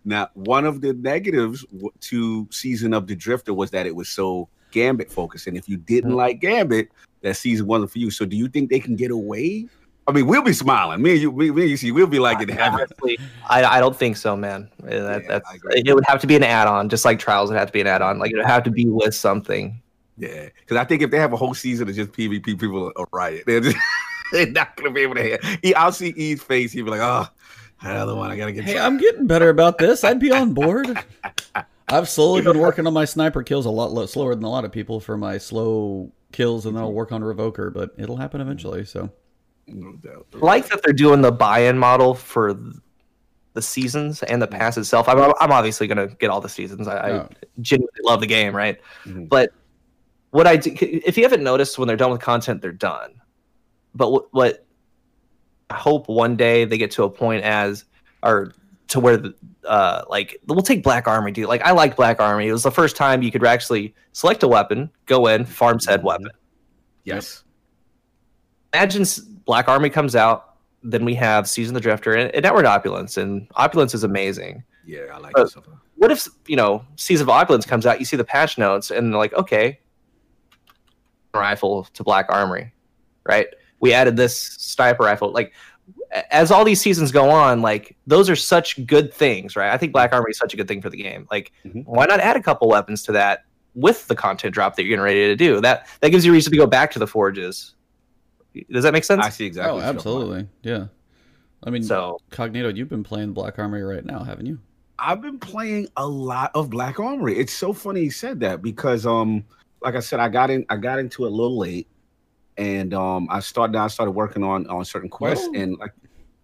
Speaker 2: Now, one of the negatives to season of the Drifter was that it was so Gambit focused, and if you didn't mm. like Gambit, that season wasn't for you. So, do you think they can get away? I mean, we'll be smiling. Me and you, me, me and you see, we'll be like in heaven.
Speaker 3: Honestly, I, I don't think so, man. That,
Speaker 2: Yeah,
Speaker 3: that's it would have to be an add-on, just like Trials would have to be an add-on. Like it would have to be with something.
Speaker 2: Yeah, because I think if they have a whole season of just PvP, people are riot. (laughs) They're, just, they're not gonna be able to. Hear. He, I'll see E's face. He'll be like, "Oh, another one. I gotta get."
Speaker 1: Hey, I'm getting better about this. I'd be on board. (laughs) I've slowly been working on my sniper kills a lot lo- slower than a lot of people for my slow kills, and then I'll work on Revoker, but it'll happen eventually. So
Speaker 2: no doubt.
Speaker 3: Like that they're doing the buy-in model for the seasons and the pass itself. I'm, I'm obviously gonna get all the seasons. I,
Speaker 1: Yeah.
Speaker 3: I genuinely love the game, right?
Speaker 2: Mhm.
Speaker 3: But what I do, if you haven't noticed, when they're done with content, they're done. But what, what I hope one day they get to a point as or to where the, uh like we'll take Black Armory, dude. Like I liked Black Armory. It was the first time you could actually select a weapon, go in, farm said weapon.
Speaker 2: Yes.
Speaker 3: Imagine Black Armory comes out, then we have Season of the Drifter and, and Network Opulence, and Opulence is amazing.
Speaker 2: Yeah, I like this.
Speaker 3: What if you know Season of Opulence comes out, you see the patch notes, and they're like, okay, rifle to Black Armory, right? We added this sniper rifle. Like as all these seasons go on, like those are such good things, right? I think Black Armory is such a good thing for the game. Like,
Speaker 2: Mhm.
Speaker 3: why not add a couple weapons to that with the content drop that you're getting ready to do? That that gives you reason to go back to the forges. Does that make sense?
Speaker 2: I see exactly.
Speaker 1: oh,
Speaker 2: what you're talking about.
Speaker 1: absolutely, yeah. I mean,
Speaker 3: so
Speaker 1: Cognito, you've been playing Black Armory right now, haven't you?
Speaker 2: I've been playing a lot of Black Armory. It's so funny you said that because um like I said, I got in I got into it a little late and um I started I started working on on certain quests
Speaker 1: Well.
Speaker 2: and like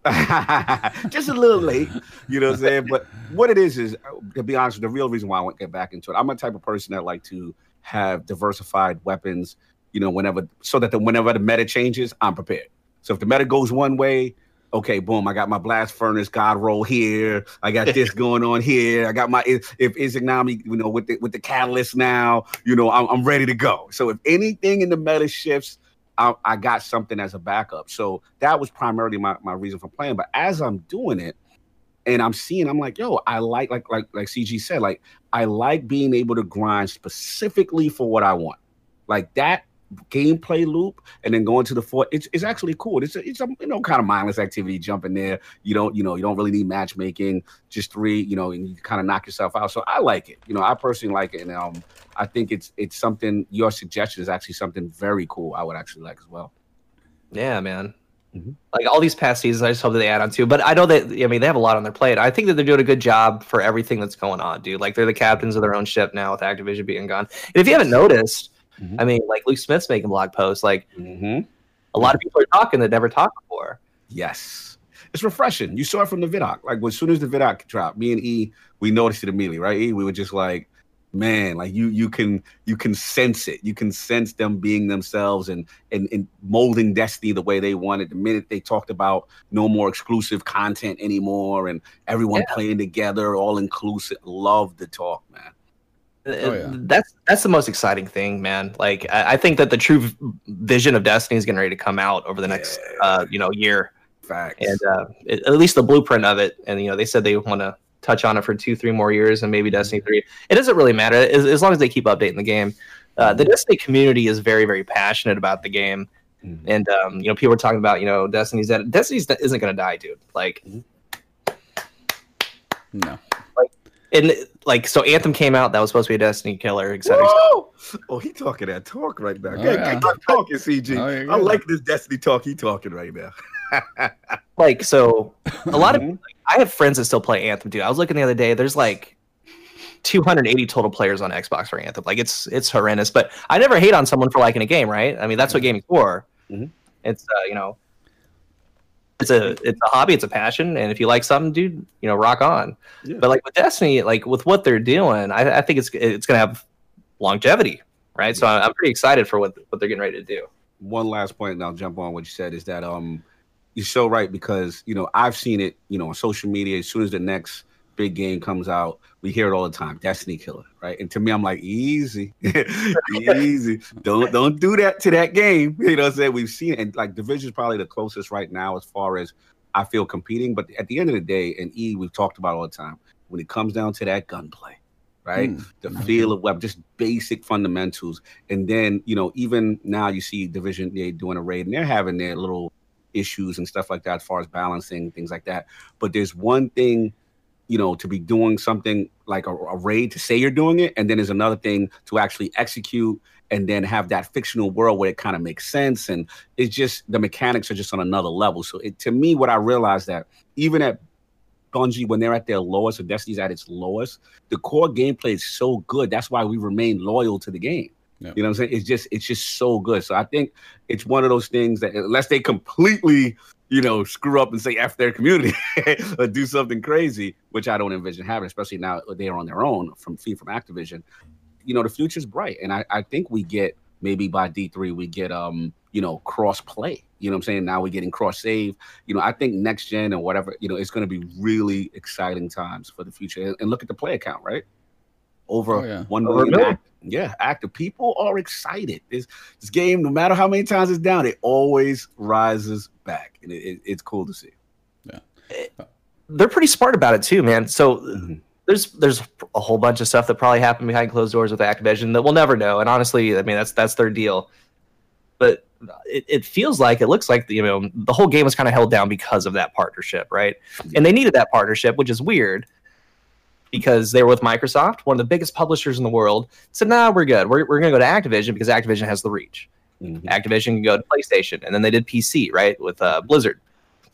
Speaker 2: (laughs) just a little late, you know what I'm saying? But what it is is to be honest, the real reason why I want to get back into it. I'm a type of person that like to have diversified weapons, you know, whenever so that the whenever the meta changes, I'm prepared. So if the meta goes one way, okay, boom, I got my blast furnace god roll here. I got this (laughs) going on here. I got my if, if you know, with the with the catalyst now, you know, I'm, I'm ready to go. So if anything in the meta shifts, I, I got something as a backup. So that was primarily my, my reason for playing. But as I'm doing it, and I'm seeing, I'm like, yo, I like like like like CG said, like I like being able to grind specifically for what I want. Like that gameplay loop and then going to the fort it's, it's actually cool it's a, it's a you know kind of mindless activity jumping there you don't you know you don't really need matchmaking just three you know and you kind of knock yourself out so i like it you know i personally like it and um i think it's it's something your suggestion is actually something very cool i would actually like as well
Speaker 3: Yeah, man.
Speaker 2: Mhm.
Speaker 3: Like all these past seasons, I just hope that they add on to. But I know that I mean they have a lot on their plate. I think that they're doing a good job for everything that's going on, dude. Like they're the captains of their own ship now with Activision being gone. And if you haven't noticed,
Speaker 2: Mhm.
Speaker 3: I mean, like Luke Smith's making blog posts. Like
Speaker 2: mm-hmm.
Speaker 3: a lot of people are talking that never talked before.
Speaker 2: Yes. It's refreshing. You saw it from the Vidoc. Like as soon as the Vidoc dropped, me and E, we noticed it immediately, right? E, we were just like, man, like you you can you can sense it. You can sense them being themselves and and, and molding Destiny the way they wanted. The minute they talked about no more exclusive content anymore and everyone
Speaker 3: Yeah.
Speaker 2: playing together, all inclusive. Love the talk, man.
Speaker 1: Oh, yeah.
Speaker 3: That's that's the most exciting thing, man. Like I, I think that the true vision of Destiny is getting ready to come out over the next
Speaker 2: Yeah.
Speaker 3: uh, you know year.
Speaker 2: Facts.
Speaker 3: and uh, it- at least the blueprint of it. And you know, they said they want to touch on it for two, three more years, and maybe Destiny three. It doesn't really matter as, as long as they keep updating the game. Uh, the Destiny community is very, very passionate about the game,
Speaker 2: Mhm.
Speaker 3: and um, you know, people are talking about you know, Destiny's that Destiny's isn't going to die, dude. Like,
Speaker 1: No.
Speaker 3: And like so anthem came out that was supposed to be a destiny killer etc
Speaker 2: Whoa! Oh, he talking that talk right now.
Speaker 1: Oh,
Speaker 2: yeah, (laughs)
Speaker 1: yeah.
Speaker 2: keep talking, CG.
Speaker 1: Oh, you're
Speaker 2: I like this Destiny talk he talking right now. (laughs)
Speaker 3: like so a lot of
Speaker 2: Mhm.
Speaker 3: i have friends that still play anthem dude i was looking the other day there's like 280 total players on xbox for anthem like it's it's horrendous but i never hate on someone for liking a game right i mean that's what gaming's for
Speaker 2: Mhm.
Speaker 3: it's uh, you know it's a it's a hobby it's a passion and if you like something dude you know rock on
Speaker 2: Yeah.
Speaker 3: but like with destiny like with what they're doing i, I think it's it's gonna have longevity right so I'm, I'm pretty excited for what what they're getting ready to do
Speaker 2: One last point, and I'll jump on what you said is that um, you're so right because you know I've seen it. You know, on social media. As soon as the next big game comes out, we hear it all the time. Destiny killer, right? And to me, I'm like, easy, (laughs) easy. Don't don't do that to that game. (laughs) You know what I'm saying? We've seen it, and like Division's probably the closest right now as far as I feel competing. But at the end of the day, and E, we've talked about all the time. When it comes down to that gunplay, right?
Speaker 1: Hmm.
Speaker 2: the feel of web, just basic fundamentals. And then, you know, even now you see Division they doing a raid and they're having their little issues and stuff like that as far as balancing things like that. But there's one thing, you know, to be doing something like a, a raid to say you're doing it, and then there's another thing to actually execute and then have that fictional world where it kind of makes sense. And it's just the mechanics are just on another level. So it, to me, what I realized that even at Bungie, when they're at their lowest, or Destiny's at its lowest, the core gameplay is so good. That's why we remain loyal to the game.
Speaker 1: Yeah.
Speaker 2: You know what I'm saying? It's just it's just so good. So I think it's one of those things that unless they completely, you know, screw up and say F their community (laughs) or do something crazy, which I don't envision happening, especially now they are on their own from fee from Activision, you know, the future's bright. And I, I think we get maybe by D3 we get um, you know, cross play. You know what I'm saying? Now we're getting cross save. You know, I think next gen and whatever, you know, it's gonna be really exciting times for the future. And, and look at the play account, right? Over
Speaker 1: Oh, yeah.
Speaker 2: one
Speaker 3: Over
Speaker 2: million
Speaker 3: million.
Speaker 2: Act- yeah, active people are excited. This this game, no matter how many times it's down, it always rises back, and it, it, it's cool to see.
Speaker 3: Yeah, they're pretty smart about it too man so
Speaker 2: Mhm.
Speaker 3: there's there's a whole bunch of stuff that probably happened behind closed doors with Activision that we'll never know. And honestly, I mean that's that's their deal. But it, it feels like it looks like you know the whole game was kind of held down because of that partnership, right? And they needed that partnership, which is weird because they were with Microsoft, one of the biggest publishers in the world. Said, "Nah, we're good. We're we're gonna go to Activision because Activision has the reach.
Speaker 2: Mhm.
Speaker 3: Activision can go to PlayStation, and then they did PC, right, with uh, Blizzard."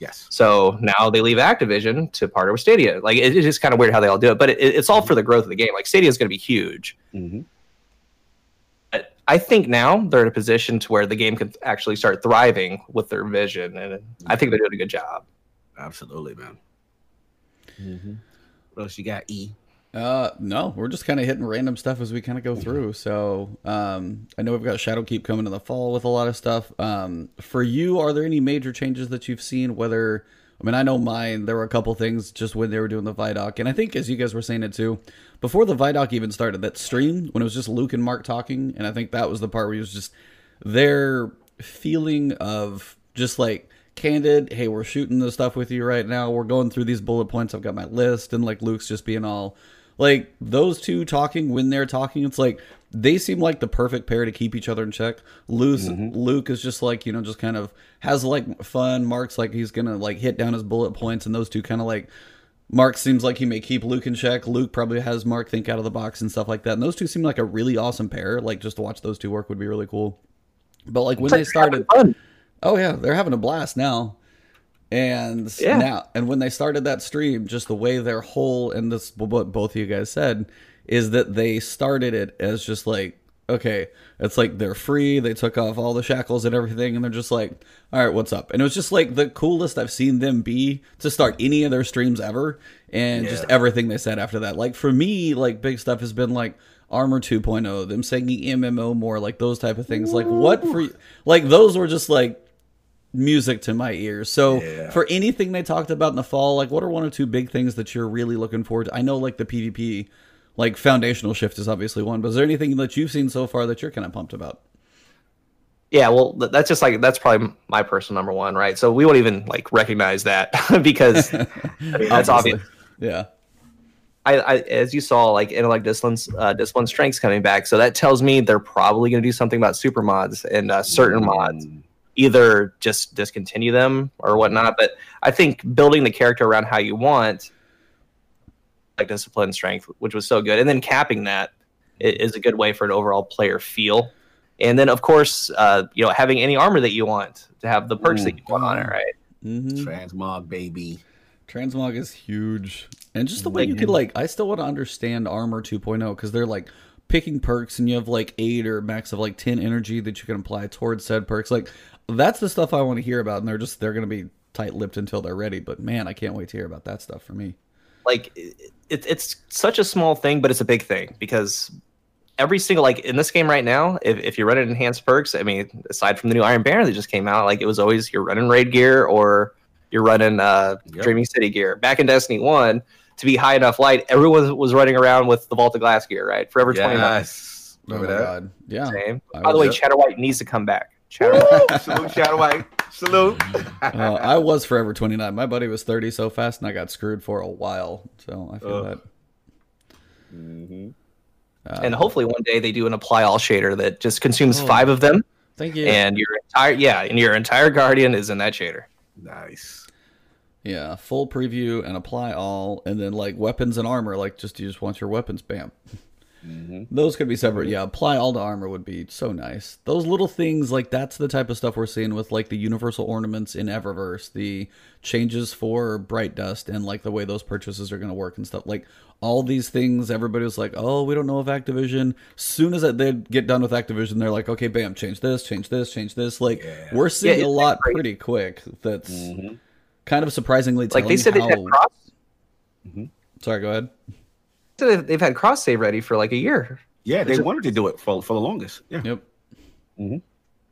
Speaker 2: Yes.
Speaker 3: So now they leave Activision to partner with Stadia. Like it, it's just kind of weird how they all do it, but it, it's all for the growth of the game. Like Stadia is going to be huge.
Speaker 2: hmm
Speaker 3: But I think now they're in a position to where the game can actually start thriving with their vision, and I think they're doing a good job.
Speaker 2: Absolutely, man. hmm What else you got? E.
Speaker 1: Uh, no, we're just kind of hitting random stuff as we kind of go through. So, um, I know we've got Shadowkeep coming in the fall with a lot of stuff. Um, for you, are there any major changes that you've seen? Whether, I mean, I know mine, there were a couple things just when they were doing the Vidoc. And I think, as you guys were saying it too, before the Vidoc even started, that stream, when it was just Luke and Mark talking, and I think that was the part where he was just their feeling of just like, candid hey we're shooting this stuff with you right now. We're going through these bullet points. I've got my list and like luke's just being all like those two talking when they're talking it's like they seem like the perfect pair to keep each other in check. Luke mm-hmm. luke is just like you know just kind of has like fun mark's like he's gonna like hit down his bullet points and those two kind of like mark seems like he may keep luke in check. Luke probably has mark think out of the box and stuff like that and those two seem like a really awesome pair. Like just to watch those two work would be really cool. But like when they started
Speaker 3: Fun.
Speaker 1: Oh yeah, they're having a blast now. And
Speaker 3: Yeah.
Speaker 1: now, and when they started that stream, just the way their whole and this what both of you guys said is that they started it as just like okay, it's like they're free. They took off all the shackles and everything, and they're just like, all right, what's up? And it was just like the coolest I've seen them be to start any of their streams ever, and just everything they said after that. Like for me, like big stuff has been like Armor 2.0, them saying MMO more, like those type of things. Like what for? Like those were just like music to my ears. So
Speaker 2: Yeah.
Speaker 1: for anything they talked about in the fall, like what are one or two big things that you're really looking forward to? I know like the PvP, like foundational shift is obviously one, but is there anything that you've seen so far that you're kind of pumped about?
Speaker 3: Yeah, well, that's just like that's probably my personal number one, right? So we won't even like recognize that (laughs) because (laughs) I mean, that's obvious.
Speaker 1: Yeah.
Speaker 3: I, I, as you saw, like intellect disciplines, uh, discipline strengths coming back, so that tells me they're probably going to do something about super mods and uh, certain mods. Either just discontinue them or whatnot. But I think building the character around how you want like discipline strength, which was so good, and then capping that is a good way for an overall player feel. And then of course, uh, you know, having any armor that you want to have the perks that you want on it, right?
Speaker 1: hmm
Speaker 2: Transmog baby.
Speaker 1: Transmog is huge, and just the way you could like, I still want to understand Armor 2.0 because they're like picking perks, and you have like eight or max of like ten energy that you can apply towards said perks. Like that's the stuff I want to hear about, and they're just they're gonna be tight-lipped until they're ready. But man, I can't wait to hear about that stuff for me.
Speaker 3: like it, it's such a small thing but it's a big thing because every single like in this game right now if, if you're running enhanced perks i mean aside from the new iron banner that just came out like it was always you're running raid gear or you're running uh
Speaker 2: Yep.
Speaker 3: dreaming city gear back in destiny 1 to be high enough light everyone was running around with the vault of glass gear right forever 29
Speaker 2: Yes.
Speaker 1: Oh my
Speaker 2: Remember that?
Speaker 1: god, yeah.
Speaker 3: same
Speaker 1: I
Speaker 3: by the way
Speaker 2: was-
Speaker 3: chatterwhite needs to come back chatter
Speaker 2: Woo! Salute, Chatterwhite. Salute. (laughs)
Speaker 1: Uh, I was forever 29. My buddy was 30 so fast, and I got screwed for a while. So I feel
Speaker 2: Ugh.
Speaker 1: that.
Speaker 2: Mhm.
Speaker 1: Uh,
Speaker 3: and hopefully one day they do an apply all shader that just consumes
Speaker 1: Oh.
Speaker 3: five of them
Speaker 1: thank you.
Speaker 3: and your entire yeah and your entire guardian is in that shader
Speaker 2: Nice.
Speaker 1: Yeah, full preview and apply all, and then like weapons and armor, like just you just want your weapons, bam.
Speaker 2: Mhm.
Speaker 1: Those could be separate. Yeah, apply all to armor would be so nice. Those little things, like that's the type of stuff we're seeing with like the universal ornaments in Eververse, the changes for Bright Dust, and like the way those purchases are going to work and stuff. Like all these things, everybody was like, "Oh, we don't know if Activision." Soon as they get done with Activision, they're like, "Okay, bam, change this, change this, change this." Like
Speaker 2: Yeah.
Speaker 1: we're seeing
Speaker 3: it's
Speaker 1: a lot
Speaker 3: great.
Speaker 1: pretty quick. That's
Speaker 2: Mhm.
Speaker 1: kind of surprisingly
Speaker 3: like they
Speaker 1: telling
Speaker 3: said they
Speaker 1: how-
Speaker 3: had cross
Speaker 1: Sorry, go ahead.
Speaker 3: So they've, they've had cross save ready for like a year.
Speaker 2: Yeah, they
Speaker 3: Is it-
Speaker 2: wanted to do it for for the longest. Yeah.
Speaker 1: Yep.
Speaker 2: Mhm.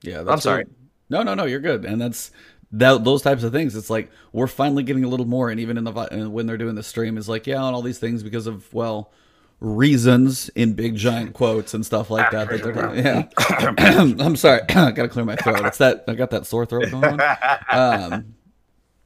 Speaker 1: Yeah,
Speaker 3: I'm sorry.
Speaker 1: good. No, no, no. You're good, and that's that. Those types of things. It's like we're finally getting a little more, and even in the and when they're doing the stream, is like yeah, and all these things because of well reasons in big giant quotes and stuff like that. that they're. Yeah. (coughs) I'm sorry. (coughs) I gotta clear my throat. It's that I got that sore throat going on. (laughs) Um,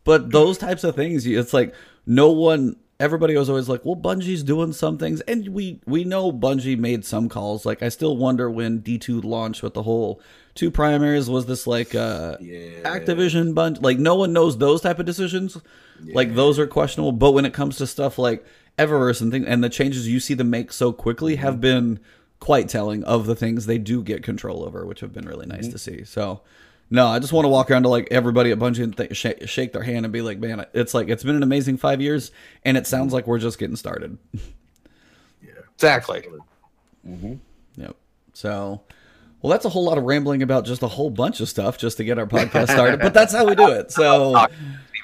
Speaker 1: but those types of things, it's like no one. Everybody was always like, "Well, Bungie's doing some things," and we we know Bungie made some calls. Like, I still wonder when D two launched with the whole two primaries. Was this like uh,
Speaker 2: Yeah.
Speaker 1: Activision Bungie? Like, no one knows those type of decisions. Like, those are questionable. But when it comes to stuff like Eververse and things, and the changes you see them make so quickly have been quite telling of the things they do get control over, which have been really nice to see. So, no, I just want to walk around to like everybody at Bungie and th- shake, shake their hand and be like, man, it's like it's been an amazing five years, and it sounds like we're just getting started.
Speaker 3: Yeah, exactly. Mm-hmm.
Speaker 1: Yep. So, well, that's a whole lot of rambling about just a whole bunch of stuff just to get our podcast started, but that's how we do it. So, (laughs)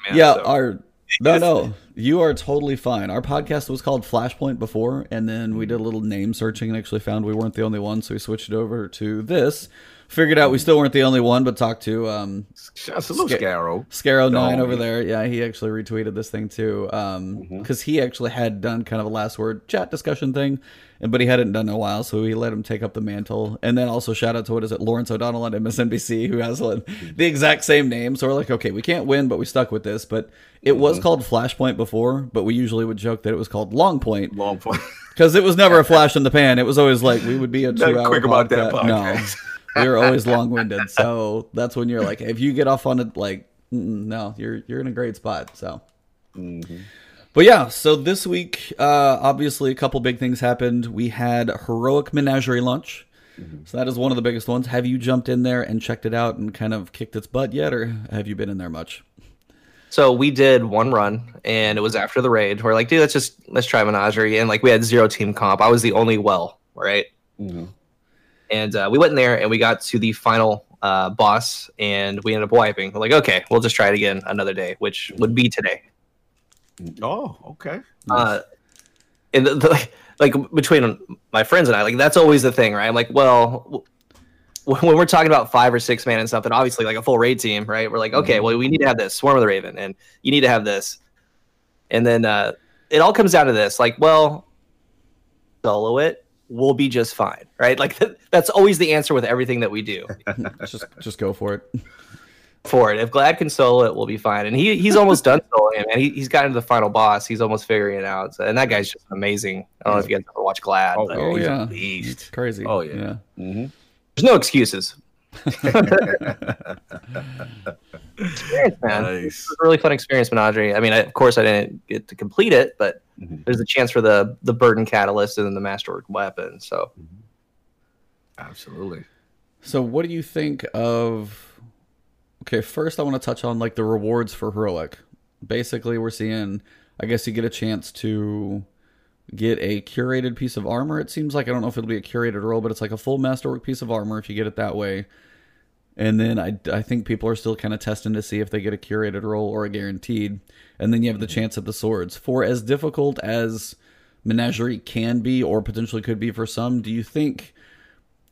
Speaker 3: Man,
Speaker 1: yeah,
Speaker 3: so-
Speaker 1: our no, no, (laughs) you are totally fine. Our podcast was called Flashpoint before, and then we did a little name searching and actually found we weren't the only one, so we switched it over to this. Figured out we still weren't the only one, but talked to um,
Speaker 2: Shout- Salute,
Speaker 1: Sca-
Speaker 2: Scarrow.
Speaker 1: Scarrow Nine over there. Yeah, he actually retweeted this thing too, um, mm-hmm. because he actually had done kind of a last word chat discussion thing, and but he hadn't done in a while, so we let him take up the mantle. And then also shout out to what is it, Lawrence O'Donnell on MSNBC, who has like, mm-hmm. the exact same name. So we're like, okay, we can't win, but we stuck with this. But it was mm-hmm. called Flashpoint before, but we usually would joke that it was called Long Point
Speaker 2: Long point. (laughs)
Speaker 1: because it was never a flash in the pan. It was always like we would be a (laughs) two-hour
Speaker 2: quick about that
Speaker 1: podcast.
Speaker 2: podcast.
Speaker 1: No, (laughs) we were always long-winded. So that's when you're like, if you get off on it, like, no, you're you're in a great spot. So. But yeah, so this week, uh, obviously, a couple big things happened. We had Heroic Menagerie launch. So that is one of the biggest ones. Have you jumped in there and checked it out and kind of kicked its butt yet, or have you been in there much?
Speaker 3: So we did one run, and it was after the raid. We're like, dude, let's just let's try Menagerie, and like we had zero team comp. I was the only well, right?
Speaker 2: Mhm.
Speaker 3: And uh, we went in there, and we got to the final uh, boss, and we ended up wiping. We're like, okay, we'll just try it again another day, which would be today.
Speaker 2: Oh, okay.
Speaker 3: Uh, and the, the, like between my friends and I, like that's always the thing, right? I'm like, well, when we're talking about five or six man and something, obviously like a full raid team, right? We're like, okay, well, we need to have this Swarm of the Raven, and you need to have this, and then uh, it all comes down to this, like, well, solo it, we'll be just fine, right? Like that's always the answer with everything that we do. (laughs)
Speaker 1: just just go for it.
Speaker 3: For it, if Gladd can solo it, we'll be fine. And he he's almost done soloing it, man. He, he's gotten to the final boss. He's almost figuring it out. So- and that guy's just amazing. I don't know if you guys ever watch Gladd.
Speaker 2: Oh,
Speaker 3: but
Speaker 1: Oh
Speaker 2: he's
Speaker 1: yeah,
Speaker 2: beast.
Speaker 1: crazy.
Speaker 2: Oh, yeah. Mhm.
Speaker 3: There's no excuses. (laughs) experience, man. It
Speaker 2: Nice.
Speaker 3: was a really fun experience, Menagerie. I mean, I, of course, I didn't get to complete it, but mm-hmm. there's a chance for the the burden catalyst and then the masterwork weapon. So, mm-hmm.
Speaker 2: absolutely.
Speaker 1: So, what do you think of? Okay, first I want to touch on like the rewards for heroic. Basically, we're seeing. I guess you get a chance to get a curated piece of armor. It seems like I don't know if it'll be a curated role, but it's like a full masterwork piece of armor if you get it that way. And then I, I think people are still kind of testing to see if they get a curated role or a guaranteed. And then you have the chance at the swords. For as difficult as Menagerie can be, or potentially could be for some, do you think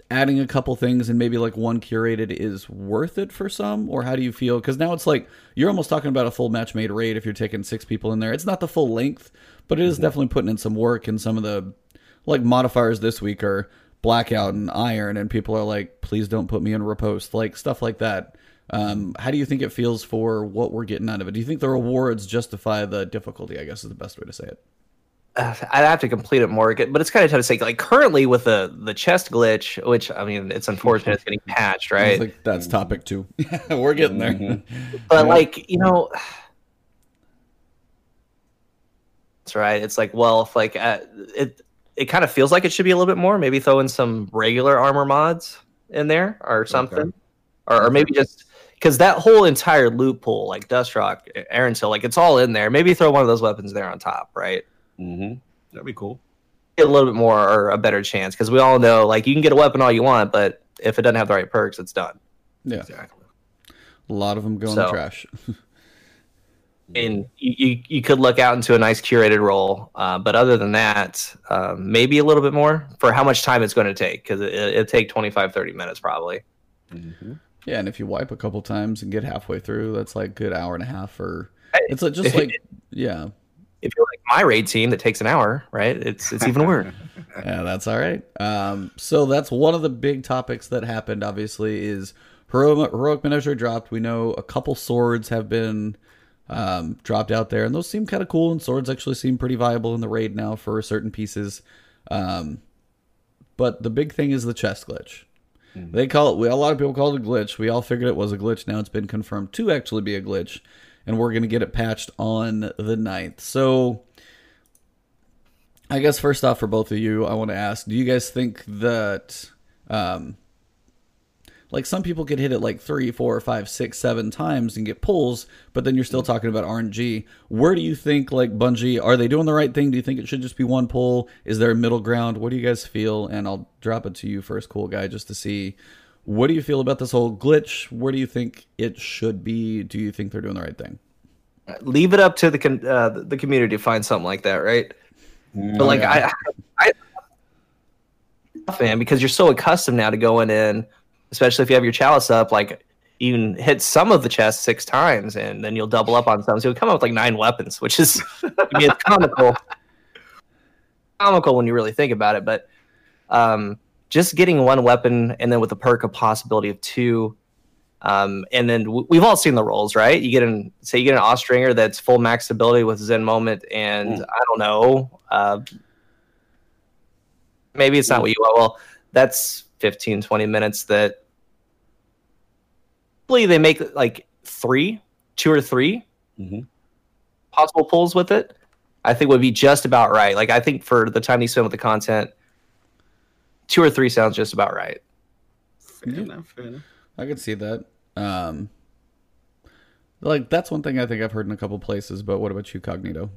Speaker 1: adding a couple things and maybe like one curated is worth it for some? Or how do you feel? Because now it's like you're almost talking about a full match made raid if you're taking six people in there. It's not the full length, but it is mm-hmm. definitely putting in some work. And some of the like modifiers this week are blackout and iron and people are like please don't put me in repost, like stuff like that um, how do you think it feels for what we're getting out of it do you think the rewards justify the difficulty i guess is the best way to say it
Speaker 3: uh, I'd have to complete it more, but it's kind of tough to say. Like currently with the the chest glitch, which I mean, it's unfortunate it's getting patched, (laughs) right? Like
Speaker 1: that's topic two. (laughs) We're getting there.
Speaker 3: Mm-hmm. (laughs) But yeah. like you know, (sighs) that's right. It's like well, if like uh, it it kind of feels like it should be a little bit more. Maybe throw in some regular armor mods in there or something, okay. or, or maybe just because that whole entire loot pool, like Dustrock, Erentil, like it's all in there. Maybe throw one of those weapons there on top, right?
Speaker 2: Mm-hmm. That'd be cool.
Speaker 3: Get a little bit more or a better chance because we all know, like, you can get a weapon all you want, but if it doesn't have the right perks, it's done.
Speaker 1: Yeah, exactly. A lot of them go so, in the trash. (laughs)
Speaker 3: and you, you, you, could look out into a nice curated role. Uh, but other than that, um, maybe a little bit more for how much time it's going to take because it, it'll take 25, 30 minutes probably.
Speaker 1: Mm-hmm. Yeah, and if you wipe a couple times and get halfway through, that's like a good hour and a half. Or it's like just like yeah.
Speaker 3: If you're like my raid team that takes an hour, right? It's it's even worse. (laughs)
Speaker 1: yeah, that's all right. Um, so that's one of the big topics that happened. Obviously, is heroic, heroic menagerie dropped. We know a couple swords have been um, dropped out there, and those seem kind of cool. And swords actually seem pretty viable in the raid now for certain pieces. Um, but the big thing is the chest glitch. Mm-hmm. They call it. We a lot of people call it a glitch. We all figured it was a glitch. Now it's been confirmed to actually be a glitch, and we're gonna get it patched on the 9th. So. I guess first off, for both of you, I want to ask: Do you guys think that um, like some people could hit it like three, four, five, six, seven times and get pulls, but then you're still talking about RNG. Where do you think like Bungie are they doing the right thing? Do you think it should just be one pull? Is there a middle ground? What do you guys feel? And I'll drop it to you first, cool guy, just to see what do you feel about this whole glitch? Where do you think it should be? Do you think they're doing the right thing?
Speaker 3: Leave it up to the con- uh, the community to find something like that, right? Mm, but like yeah. I, I, fan because you're so accustomed now to going in especially if you have your chalice up, like you can hit some of the chest six times and then you'll double up on some. So you'll come up with like nine weapons, which is I mean, it's comical. (laughs) comical when you really think about it, but um, just getting one weapon and then with the perk of possibility of two. Um, and then w- we've all seen the rolls, right? You get an say you get an Austringer that's full max ability with Zen moment, and mm. I don't know, uh, maybe it's not what you want. Well, that's 15, 20 minutes that believe they make like three, two or 3 mm-hmm. possible pulls with it. I think would be just about right. Like I think for the time you spend with the content, two or three sounds just about right.
Speaker 1: Fair enough, fair enough. I could see that. Um, like that's one thing I think I've heard in a couple places. But what about you, Cognito?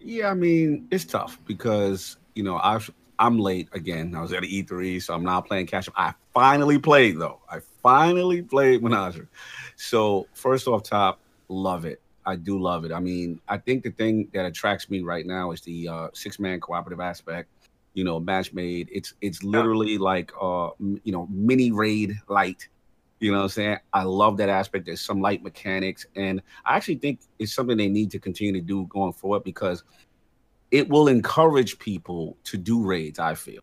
Speaker 2: Yeah, I mean it's tough because you know I've I'm late again. I was at E3, so I'm now playing catch up. I finally played though. I finally played Menagerie. So first off, top, love it. I do love it. I mean, I think the thing that attracts me right now is the uh, six man cooperative aspect. You know, match made. It's it's literally like uh you know mini raid light. You know what I'm saying? I love that aspect. There's some light mechanics, and I actually think it's something they need to continue to do going forward because it will encourage people to do raids. I feel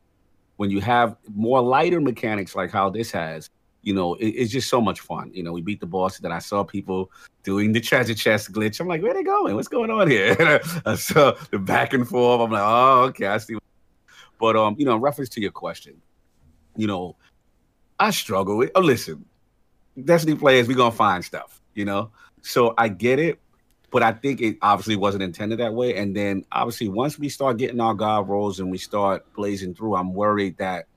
Speaker 2: when you have more lighter mechanics like how this has, you know, it, it's just so much fun. You know, we beat the boss, then I saw people doing the treasure chest glitch. I'm like, where are they going? What's going on here? (laughs) I saw the back and forth. I'm like, oh, okay, I see. But um, you know, in reference to your question, you know, I struggle with. Oh, listen, Destiny players, we gonna find stuff. You know, so I get it but I think it obviously wasn't intended that way. And then obviously once we start getting our god rolls and we start blazing through, I'm worried that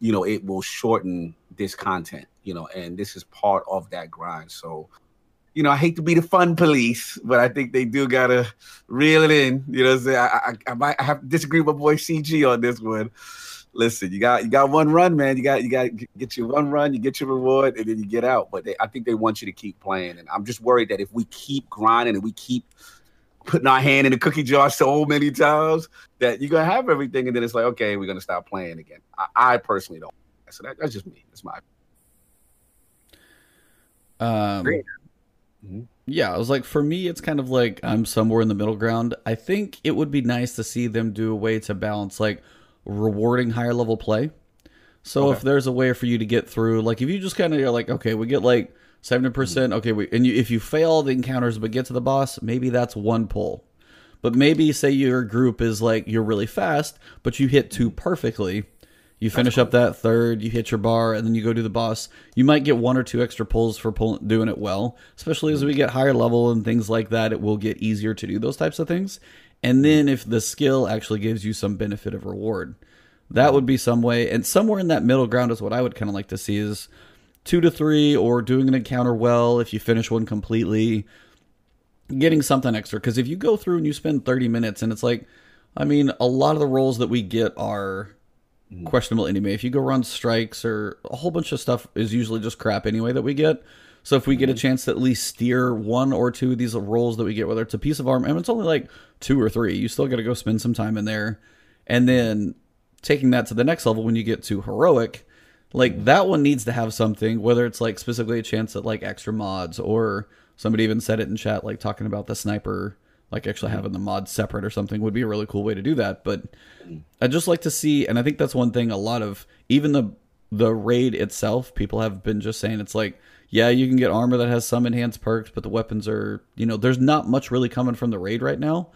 Speaker 2: you know it will shorten this content, you know, and this is part of that grind. So you know, I hate to be the fun police, but I think they do gotta reel it in. You know, i I, I, I might have to disagree with my boy CG on this one. Listen, you got you got one run, man. You got you got get your one run, you get your reward, and then you get out. But they, I think they want you to keep playing, and I'm just worried that if we keep grinding and we keep putting our hand in the cookie jar so many times, that you're gonna have everything, and then it's like, okay, we're gonna stop playing again. I, I personally don't. So that, that's just me. That's my.
Speaker 1: Um, Mm-hmm. Yeah, I was like, for me, it's kind of like I'm somewhere in the middle ground. I think it would be nice to see them do a way to balance like rewarding higher level play. So okay. if there's a way for you to get through, like if you just kind of are like, okay, we get like seventy percent, mm-hmm. okay, we, and you, if you fail the encounters but get to the boss, maybe that's one pull. But maybe say your group is like you're really fast, but you hit two mm-hmm. perfectly you finish cool. up that third, you hit your bar, and then you go do the boss. You might get one or two extra pulls for pull, doing it well. Especially as we mm-hmm. get higher level and things like that, it will get easier to do those types of things. And then if the skill actually gives you some benefit of reward, that would be some way. And somewhere in that middle ground is what I would kind of like to see is two to three or doing an encounter well if you finish one completely, getting something extra. Because if you go through and you spend 30 minutes and it's like, I mean, a lot of the rolls that we get are Mm-hmm. questionable anyway. If you go run strikes or a whole bunch of stuff is usually just crap anyway that we get. So if we get a mm-hmm. chance to at least steer one or two of these rolls that we get, whether it's a piece of armor, and it's only like two or three, you still got to go spend some time in there, and then taking that to the next level when you get to heroic, like mm-hmm. that one needs to have something, whether it's like specifically a chance at like extra mods or somebody even said it in chat, like talking about the sniper like actually mm-hmm. having the mod separate or something would be a really cool way to do that. But I'd just like to see, and I think that's one thing a lot of even the the raid itself, people have been just saying it's like, yeah, you can get armor that has some enhanced perks, but the weapons are, you know, there's not much really coming from the raid right now.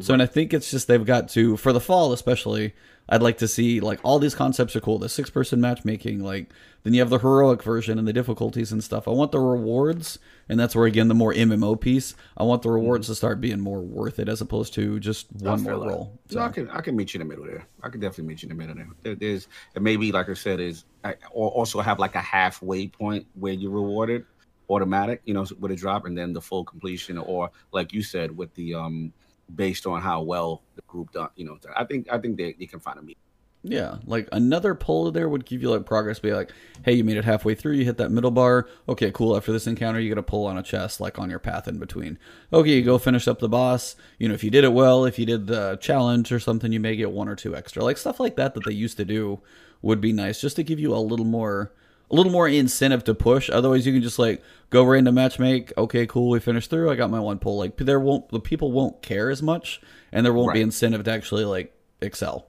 Speaker 1: So, and I think it's just they've got to for the fall, especially. I'd like to see like all these concepts are cool. The six person matchmaking, like then you have the heroic version and the difficulties and stuff. I want the rewards, and that's where again the more MMO piece. I want the rewards mm-hmm. to start being more worth it as opposed to just one more roll.
Speaker 2: So. No, I can I can meet you in the middle there. I can definitely meet you in the middle there. There's and maybe like I said is I also have like a halfway point where you're rewarded automatic, you know, with a drop, and then the full completion, or like you said with the um based on how well the group done. You know, I think I think they, they can find a meet.
Speaker 1: Yeah, like another pull there would give you like progress. Be like, hey, you made it halfway through. You hit that middle bar. Okay, cool. After this encounter, you get a pull on a chest, like on your path in between. Okay, you go finish up the boss. You know, if you did it well, if you did the challenge or something, you may get one or two extra. Like stuff like that that they used to do would be nice, just to give you a little more a little more incentive to push. Otherwise, you can just like go right into match make. Okay, cool, we finished through. I got my one pull. Like there won't the people won't care as much, and there won't right. be incentive to actually like excel.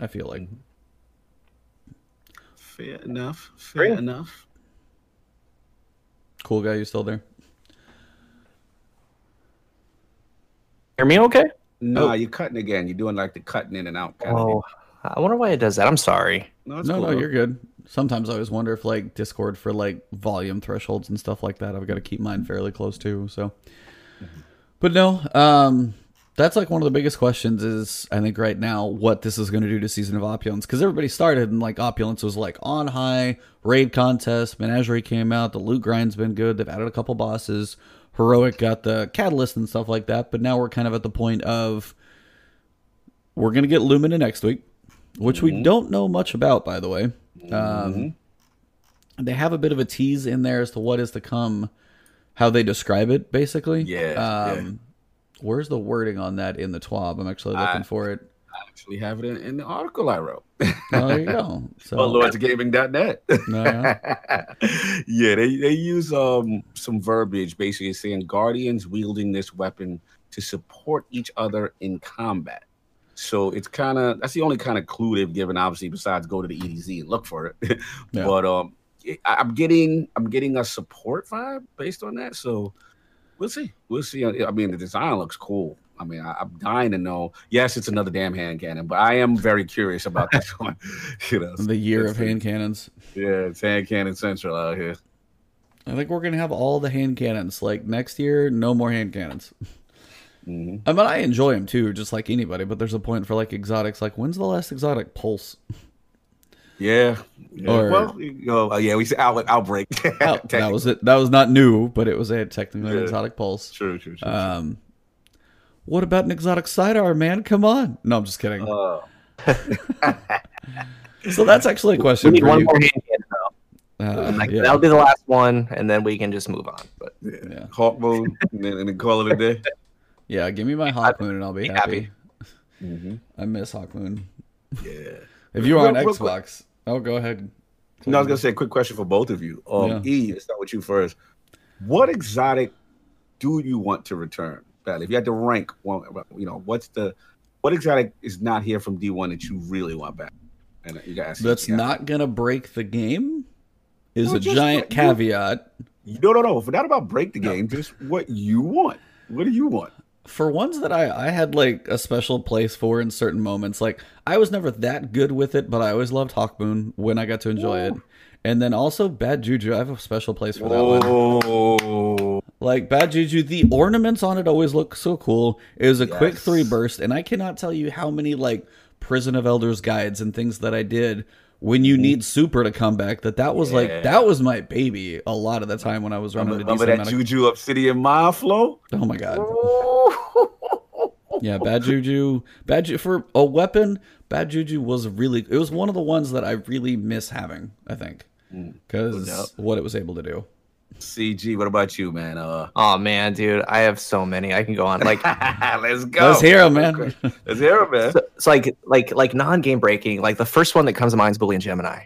Speaker 1: I feel like. Mm-hmm.
Speaker 2: Fair enough. Fair Great. enough.
Speaker 1: Cool guy, you still there?
Speaker 3: Hear me okay?
Speaker 2: No, oh. you're cutting again. You're doing like the cutting in and out.
Speaker 3: Kind oh, of I wonder why it does that. I'm sorry.
Speaker 1: No, no, cool. no, you're good sometimes I always wonder if like Discord for like volume thresholds and stuff like that, I've got to keep mine fairly close too. So, but no, um, that's like one of the biggest questions is I think right now what this is going to do to Season of Opulence because everybody started and like Opulence was like on high, raid contest, Menagerie came out, the loot grind's been good, they've added a couple bosses, Heroic got the catalyst and stuff like that, but now we're kind of at the point of we're going to get Lumina next week, which mm-hmm. we don't know much about by the way. Um, mm-hmm. They have a bit of a tease in there as to what is to come, how they describe it, basically.
Speaker 2: Yeah.
Speaker 1: Um, yeah. Where's the wording on that in the TWAB? I'm actually looking I, for it.
Speaker 2: I actually have it in, in the article I wrote.
Speaker 1: oh, there you go. (laughs)
Speaker 2: So, well, lordsgaming.net. (laughs) yeah, they, they use um, some verbiage basically saying guardians wielding this weapon to support each other in combat. So it's kind of that's the only kind of clue they've given, obviously, besides go to the EDZ and look for it. (laughs) yeah. But um, I'm getting I'm getting a support vibe based on that. So we'll see. We'll see. I mean, the design looks cool. I mean, I, am dying to know. Yes, it's another damn hand cannon, but I am very curious about this (laughs) one. (laughs)
Speaker 1: you know, the year of hand cannons.
Speaker 2: Yeah, it's hand cannon central out here.
Speaker 1: I think we're gonna have all the hand cannons. Like next year, no more hand cannons.
Speaker 2: Hmm
Speaker 1: I mean, I enjoy them too, just like anybody. But there's a point for like exotics. Like, when's the last exotic pulse?
Speaker 2: Yeah. yeah.
Speaker 1: Or-
Speaker 2: well, you know, uh, yeah, we said out, outbreak. (laughs)
Speaker 1: Oh, that was it. That was not new, but it was a technically
Speaker 2: Yeah.
Speaker 1: exotic pulse.
Speaker 2: true, true, true.
Speaker 1: Um, what about an exotic sidearm, man? Come on. No, I'm just kidding.
Speaker 2: Uh, (laughs)
Speaker 1: so that's actually a
Speaker 3: We
Speaker 1: question
Speaker 3: need
Speaker 1: for
Speaker 3: one
Speaker 1: you.
Speaker 3: more hand cannon, though.
Speaker 1: Uh,
Speaker 3: Like,
Speaker 1: yeah.
Speaker 3: That'll be the last one, and then we can just move on. But
Speaker 2: yeah.
Speaker 1: Yeah.
Speaker 2: Hawkmoon, and then, and then call it a day. (laughs)
Speaker 1: yeah, give me my Hawkmoon and I'll be
Speaker 3: be
Speaker 1: happy.
Speaker 3: happy.
Speaker 2: Mm-hmm.
Speaker 1: I miss Hawkmoon.
Speaker 2: Yeah.
Speaker 1: If you were on
Speaker 2: Real- real quick.
Speaker 1: Xbox, oh, go ahead.
Speaker 2: No, I was gonna say a quick question for both of you. Um,
Speaker 1: Yeah.
Speaker 2: E, let's start with you first. What exotic do you want to return? Bradley? If you had to rank one, you know, what's the what exotic is not here from D one that you really want back? And you guys,
Speaker 1: That's not gonna break the game. Is
Speaker 2: Well,
Speaker 1: a
Speaker 2: just
Speaker 1: giant
Speaker 2: what you-
Speaker 1: caveat.
Speaker 2: No, no, no. Not about break the game. Just what you want. What do you want?
Speaker 1: For ones that I, I had like a special place for in certain moments. Like I was never that good with it, but I always loved Hawkmoon when I got to enjoy it. And then also Bad Juju, I have a special place for that one.
Speaker 2: Oh,
Speaker 1: Like Bad Juju, the ornaments on it always look so cool. It was a quick three burst, and I cannot tell you how many like Prison of Elders guides and things that I did when you need super to come back. That that was
Speaker 2: Mm-hmm. Yeah.
Speaker 1: like that was my baby a lot of the time when I was running
Speaker 2: remember,
Speaker 1: a
Speaker 2: remember that
Speaker 1: amount of-
Speaker 2: Juju Obsidian Mind Flow?
Speaker 1: Oh my god. Yeah, bad juju, bad ju- for a weapon. Bad juju was really. It was one of the ones that I really miss having. I think because
Speaker 2: doubt.
Speaker 1: what it was able to do.
Speaker 2: CG, what about you, man? Uh,
Speaker 3: oh man, dude, I have so many. I can go on. Like (laughs)
Speaker 2: let's go.
Speaker 1: Let's hear 'em, man.
Speaker 2: Let's hear it, man.
Speaker 3: so, it's like like like non-game breaking. Like the first one that comes to mind is Boolean Gemini.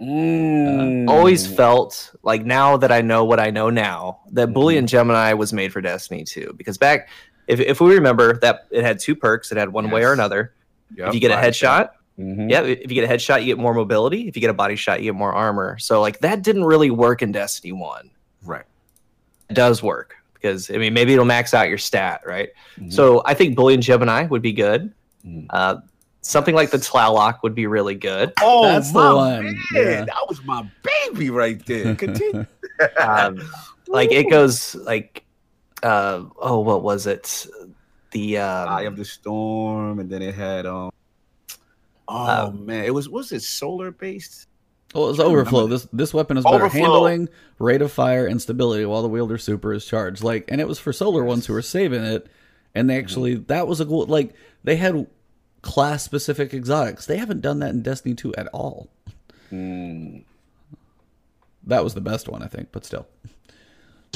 Speaker 2: Mm.
Speaker 3: Always felt like now that I know what I know now that Bully
Speaker 2: Mm-hmm.
Speaker 3: and Gemini was made for Destiny 2 because back if if we remember that it had two perks, it had one way or another.
Speaker 2: Yep,
Speaker 3: if you get a headshot,
Speaker 2: Mhm.
Speaker 3: yeah, if you get a headshot, you get more mobility. If you get a body shot, you get more armor. So like that didn't really work in Destiny 1.
Speaker 2: Right.
Speaker 3: It does work because I mean maybe it'll max out your stat, right?
Speaker 2: Mhm.
Speaker 3: So I think Boolean Gemini would be good.
Speaker 2: Mhm.
Speaker 3: Uh, something like the Tlaloc would be really good.
Speaker 2: Oh,
Speaker 1: That's the one,
Speaker 2: Man.
Speaker 1: yeah.
Speaker 2: That was my baby right there. Continue. (laughs)
Speaker 3: Um, like it goes like uh, oh what was it? The um,
Speaker 2: Eye of the Storm, and then it had um. Oh
Speaker 3: Uh,
Speaker 2: man, it was was it solar based?
Speaker 1: Well, it's
Speaker 2: I
Speaker 1: overflow. This this weapon is better
Speaker 2: Overflow.
Speaker 1: handling, rate of fire, and stability while the wielder super is charged. Like, and it was for solar ones who were saving it, and they actually that was a cool. Like, they had class specific exotics. They haven't done that in Destiny two at all.
Speaker 2: Mm.
Speaker 1: That was the best one, I think. But still,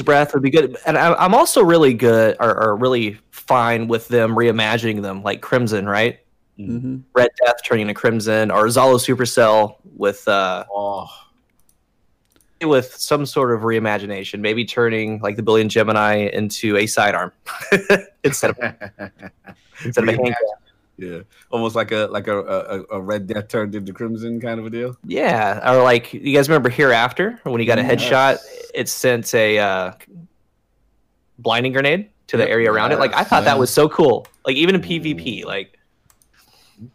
Speaker 3: breath would be good and I, i'm also really good or, or really fine with them reimagining them like crimson right
Speaker 1: hmm
Speaker 3: red death turning to crimson or zhalo supercell with uh
Speaker 2: Oh,
Speaker 3: with some sort of reimagination maybe turning like the boolean gemini into a sidearm (laughs) instead of (laughs) instead of a hand
Speaker 2: yeah, almost like a like a, a a red death turned into crimson kind of a deal.
Speaker 3: yeah or like you guys remember hereafter when he got a
Speaker 2: Yes.
Speaker 3: headshot it sent a uh blinding grenade to the
Speaker 1: Yep.
Speaker 3: area around it like i thought
Speaker 1: Yeah.
Speaker 3: that was so cool like even in pvp like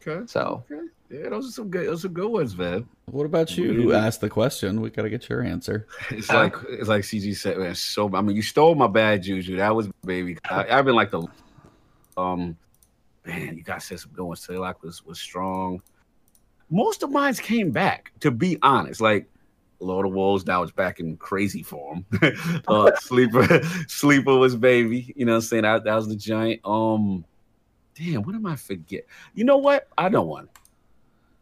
Speaker 2: Okay.
Speaker 3: so
Speaker 2: Okay. Yeah, those are some good. Those are good ones, man.
Speaker 1: what about you? Who asked the question? We got to get your answer. (laughs)
Speaker 2: It's
Speaker 3: Huh?
Speaker 2: like it's like CG said, man. So I mean, you stole my bad juju. That was baby. I, I've been like the um, man. You guys said some good ones. Saylock was was strong. Most of mine came back. To be honest, like Lord of Wolves now it's back in crazy form. (laughs) uh, (laughs) sleeper, sleeper was baby. You know, what I'm saying that, that was the giant. Um, damn, what am I forget? You know what? I know one.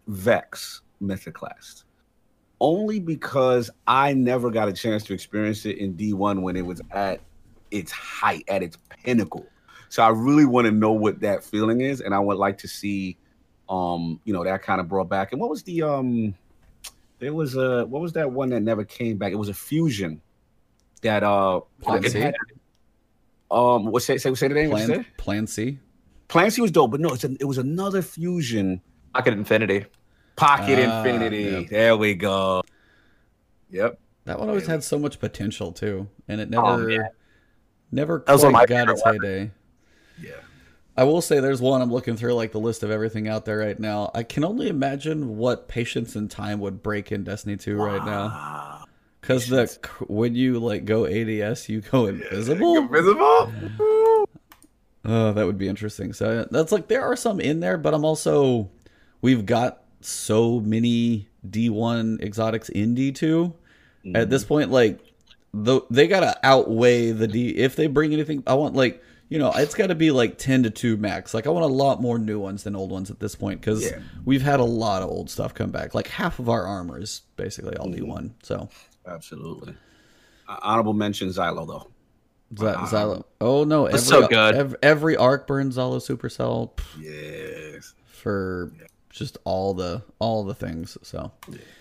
Speaker 2: Vex Mythoclast only because I never got a chance to experience it in D1 when it was at its height, at its pinnacle. So I really want to know what that feeling is, and I would like to see, um, you know, that kind of brought back. And what was the um, there was a what was that one that never came back? It was a fusion that uh,
Speaker 1: Plan C?
Speaker 2: had- um, what say say say the name?
Speaker 1: Plan
Speaker 2: say?
Speaker 1: Plan C.
Speaker 2: Plan C was dope, but no, it's a, it was another fusion.
Speaker 3: pocket infinity
Speaker 2: Pocket
Speaker 1: Ah,
Speaker 2: Infinity.
Speaker 1: yep.
Speaker 2: There we go. Yep.
Speaker 1: That one always had so much potential too, and it
Speaker 3: Oh,
Speaker 1: never,
Speaker 3: man.
Speaker 1: never
Speaker 3: That was
Speaker 1: quite
Speaker 3: my
Speaker 1: got its
Speaker 3: weapons.
Speaker 1: heyday.
Speaker 2: Yeah.
Speaker 1: I will say there's one I'm looking through like the list of everything out there right now. I can only imagine what patience and time would break in Destiny 2 right now. Cuz the when you like go ADS, you go invisible.
Speaker 2: Invisible? (sighs)
Speaker 1: Oh, that would be interesting. So uh, that's like there are some in there, but I'm also we've got so many D1 exotics in D2 at this mm-hmm. point. Like the they gotta outweigh the D. If they bring anything, I want like you know it's got to be like ten to two max. Like I want a lot more new ones than old ones at this point because
Speaker 2: Yeah.
Speaker 1: we've had a lot of old stuff come back. Like half of our armor is basically all D1. So
Speaker 2: Absolutely. Uh, honorable mention Zhalo though.
Speaker 1: Z- Zhalo. Oh no, every,
Speaker 3: That's so good.
Speaker 1: Every, every arc burn Zhalo Supercell. pff,
Speaker 2: Yes.
Speaker 1: for just all the all the things. So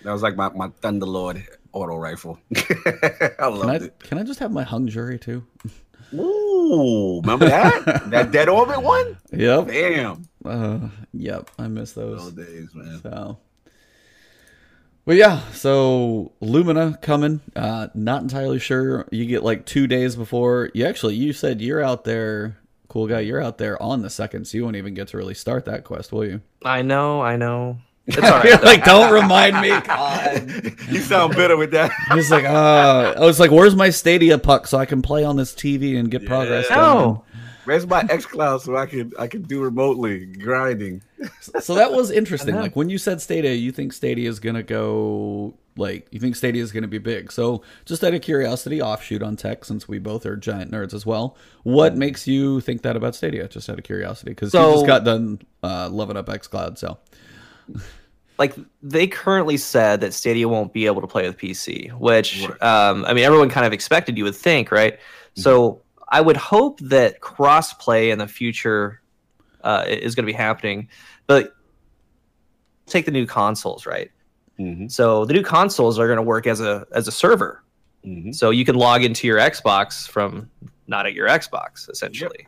Speaker 2: That was like my, my Thunderlord auto rifle. (laughs) I
Speaker 1: can
Speaker 2: loved
Speaker 1: I
Speaker 2: it.
Speaker 1: can I just have my hung jury too? (laughs)
Speaker 2: Ooh, remember that? (laughs) that dead orbit one?
Speaker 1: Yep.
Speaker 2: Damn.
Speaker 1: Uh, yep. I miss
Speaker 2: Those
Speaker 1: those.
Speaker 2: days, man.
Speaker 1: So. But yeah, so Lumina coming. Uh, not entirely sure. You get like two days before. You actually, you said you're out there, cool guy. You're out there on the second, so you won't even get to really start that quest, will you?
Speaker 3: I know, I know. It's all right. (laughs) though.
Speaker 1: like, don't remind me. (laughs) God.
Speaker 2: you sound bitter with that.
Speaker 1: He's like, uh, I was like, where's my Stadia puck so I can play on this TV and get progress
Speaker 2: Yeah.
Speaker 1: done?
Speaker 3: No.
Speaker 2: Where's my XCloud so I can I can do remotely grinding?
Speaker 1: So that was interesting. Like when you said Stadia, you think Stadia is gonna go like you think Stadia is gonna be big. So just out of curiosity, offshoot on tech, since we both are giant nerds as well. What makes you think that about Stadia? Just out of curiosity, because you
Speaker 3: So-
Speaker 1: just got done uh, loving up XCloud. So (laughs)
Speaker 3: like they currently said that Stadia won't be able to play with PC, which
Speaker 2: Right.
Speaker 3: um, I mean everyone kind of expected. You would think, right? So I would hope that crossplay in the future uh, is going to be happening, but take the new consoles, right?
Speaker 2: Mm-hmm.
Speaker 3: So the new consoles are going to work as a as a server,
Speaker 2: Mm-hmm.
Speaker 3: so you can log into your Xbox from not at your Xbox, essentially.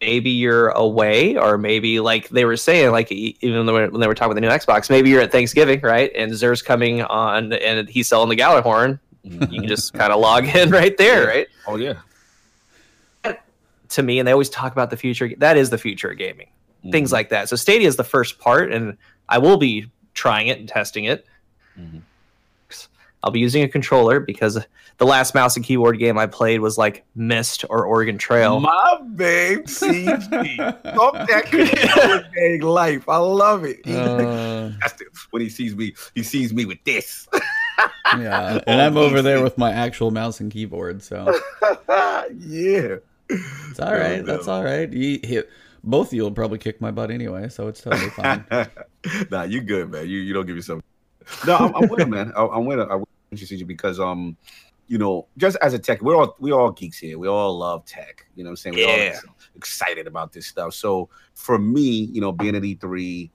Speaker 3: Maybe you're away, or maybe like they were saying, like even when they were talking about the new Xbox, maybe you're at Thanksgiving, right? And Xur's coming on, and he's selling the Gjallarhorn. You can just kind of log in (laughs) right there, right?
Speaker 2: Oh yeah.
Speaker 3: To me, and they always talk about the future. That is the future of gaming. Things like that. So Stadia is the first part, and I will be trying it and testing it.
Speaker 2: Mhm.
Speaker 3: I'll be using a controller because the last mouse and keyboard game I played was like Myst or Oregon Trail.
Speaker 2: My babe sees me. Fuck that controller (laughs) gang life. I love it.
Speaker 1: Uh,
Speaker 2: that's the- when he sees me, he sees me with this. (laughs)
Speaker 1: yeah, and I'm over there with my actual mouse and keyboard. So (laughs)
Speaker 2: yeah.
Speaker 1: it's all right. That's all right. You, he, both of you will probably kick my butt anyway, so it's totally fine.
Speaker 2: nah, you good, man. You you don't give yourself. No, I'm, I'm with it, man. I, I'm with it. I with you because um, you know, just as a tech, we're all we all geeks here. We all love tech. You know what I'm saying? We're
Speaker 3: Yeah.
Speaker 2: all excited about this stuff. So for me, you know, being at E3,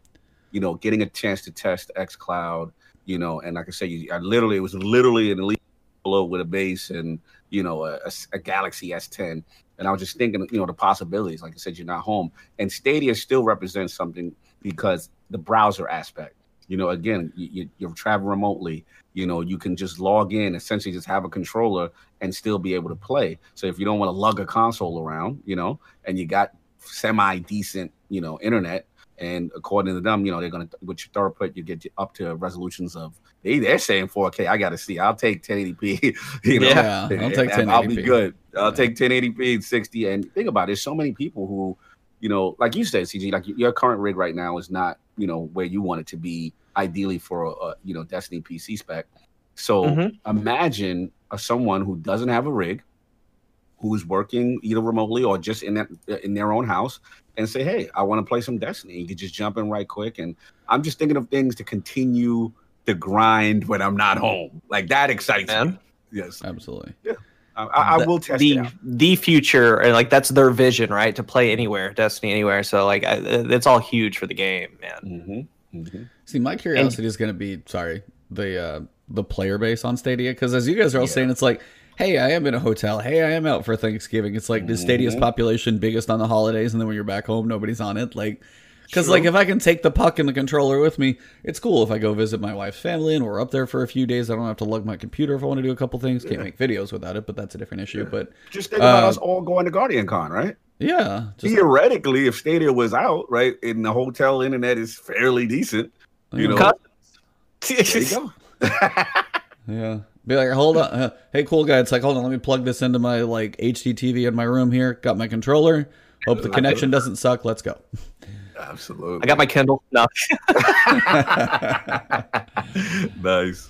Speaker 2: you know, getting a chance to test X Cloud, you know, and like I said, you, I literally it was literally an elite below with a base and you know a, a, a Galaxy S10, and I was just thinking, you know, the possibilities. Like I said, you're not home, and Stadia still represents something because the browser aspect. You know, again, you, you, you're traveling remotely. You know, you can just log in, essentially just have a controller and still be able to play. So if you don't want to lug a console around, you know, and you got semi decent, you know, internet, and according to them, you know, they're gonna with your throughput, you get up to resolutions of they they're saying 4K. I gotta see. I'll take 1080p. (laughs) You know,
Speaker 1: Yeah, I'll take
Speaker 2: and I'll be good. I'll
Speaker 1: Yeah.
Speaker 2: take 1080p and 60. And think about it, there's so many people who, you know, like you said, CG, like your current rig right now is not, you know, where you want it to be ideally for a, a you know Destiny PC spec. So
Speaker 3: Mhm.
Speaker 2: imagine a, someone who doesn't have a rig, who is working either remotely or just in that in their own house, and say, "Hey, I want to play some Destiny." You could just jump in right quick. And I'm just thinking of things to continue the grind when I'm not home. Like that excites me. Yes,
Speaker 1: Absolutely.
Speaker 2: I, I, I
Speaker 3: The-
Speaker 2: will test
Speaker 3: the
Speaker 2: it out.
Speaker 3: the future, and like that's their vision, right? To play anywhere, Destiny anywhere. So like, I, it's all huge for the game, man.
Speaker 2: Mm-hmm. Mm-hmm.
Speaker 1: See, my curiosity is going to be sorry the uh, the player base on Stadia because as you guys are all
Speaker 2: Yeah.
Speaker 1: saying, it's like, hey, I am in a hotel. Hey, I am out for Thanksgiving. It's like, the Stadia's
Speaker 2: Mhm.
Speaker 1: population biggest on the holidays, and then when you're back home, nobody's on it. Like, because like if I can take the puck and the controller with me, it's cool. If I go visit my wife's family and we're up there for a few days, I don't have to lug my computer if I want to do a couple things. Can't make videos without it, but that's a different issue. But
Speaker 2: Just think about
Speaker 1: Uh,
Speaker 2: us all going to Guardian Con, right?
Speaker 1: yeah,
Speaker 2: Theoretically, if Stadia was out, right, and the hotel internet is fairly decent, you know, there you go. (laughs)
Speaker 1: Yeah. Be like, hold on, uh, hey, cool guy. It's like, hold on, let me plug this into my like HD TV in my room here. Got my controller. Hope the connection doesn't suck. Let's go.
Speaker 2: Absolutely.
Speaker 3: I got my Kindle. No. (laughs) (laughs)
Speaker 2: nice.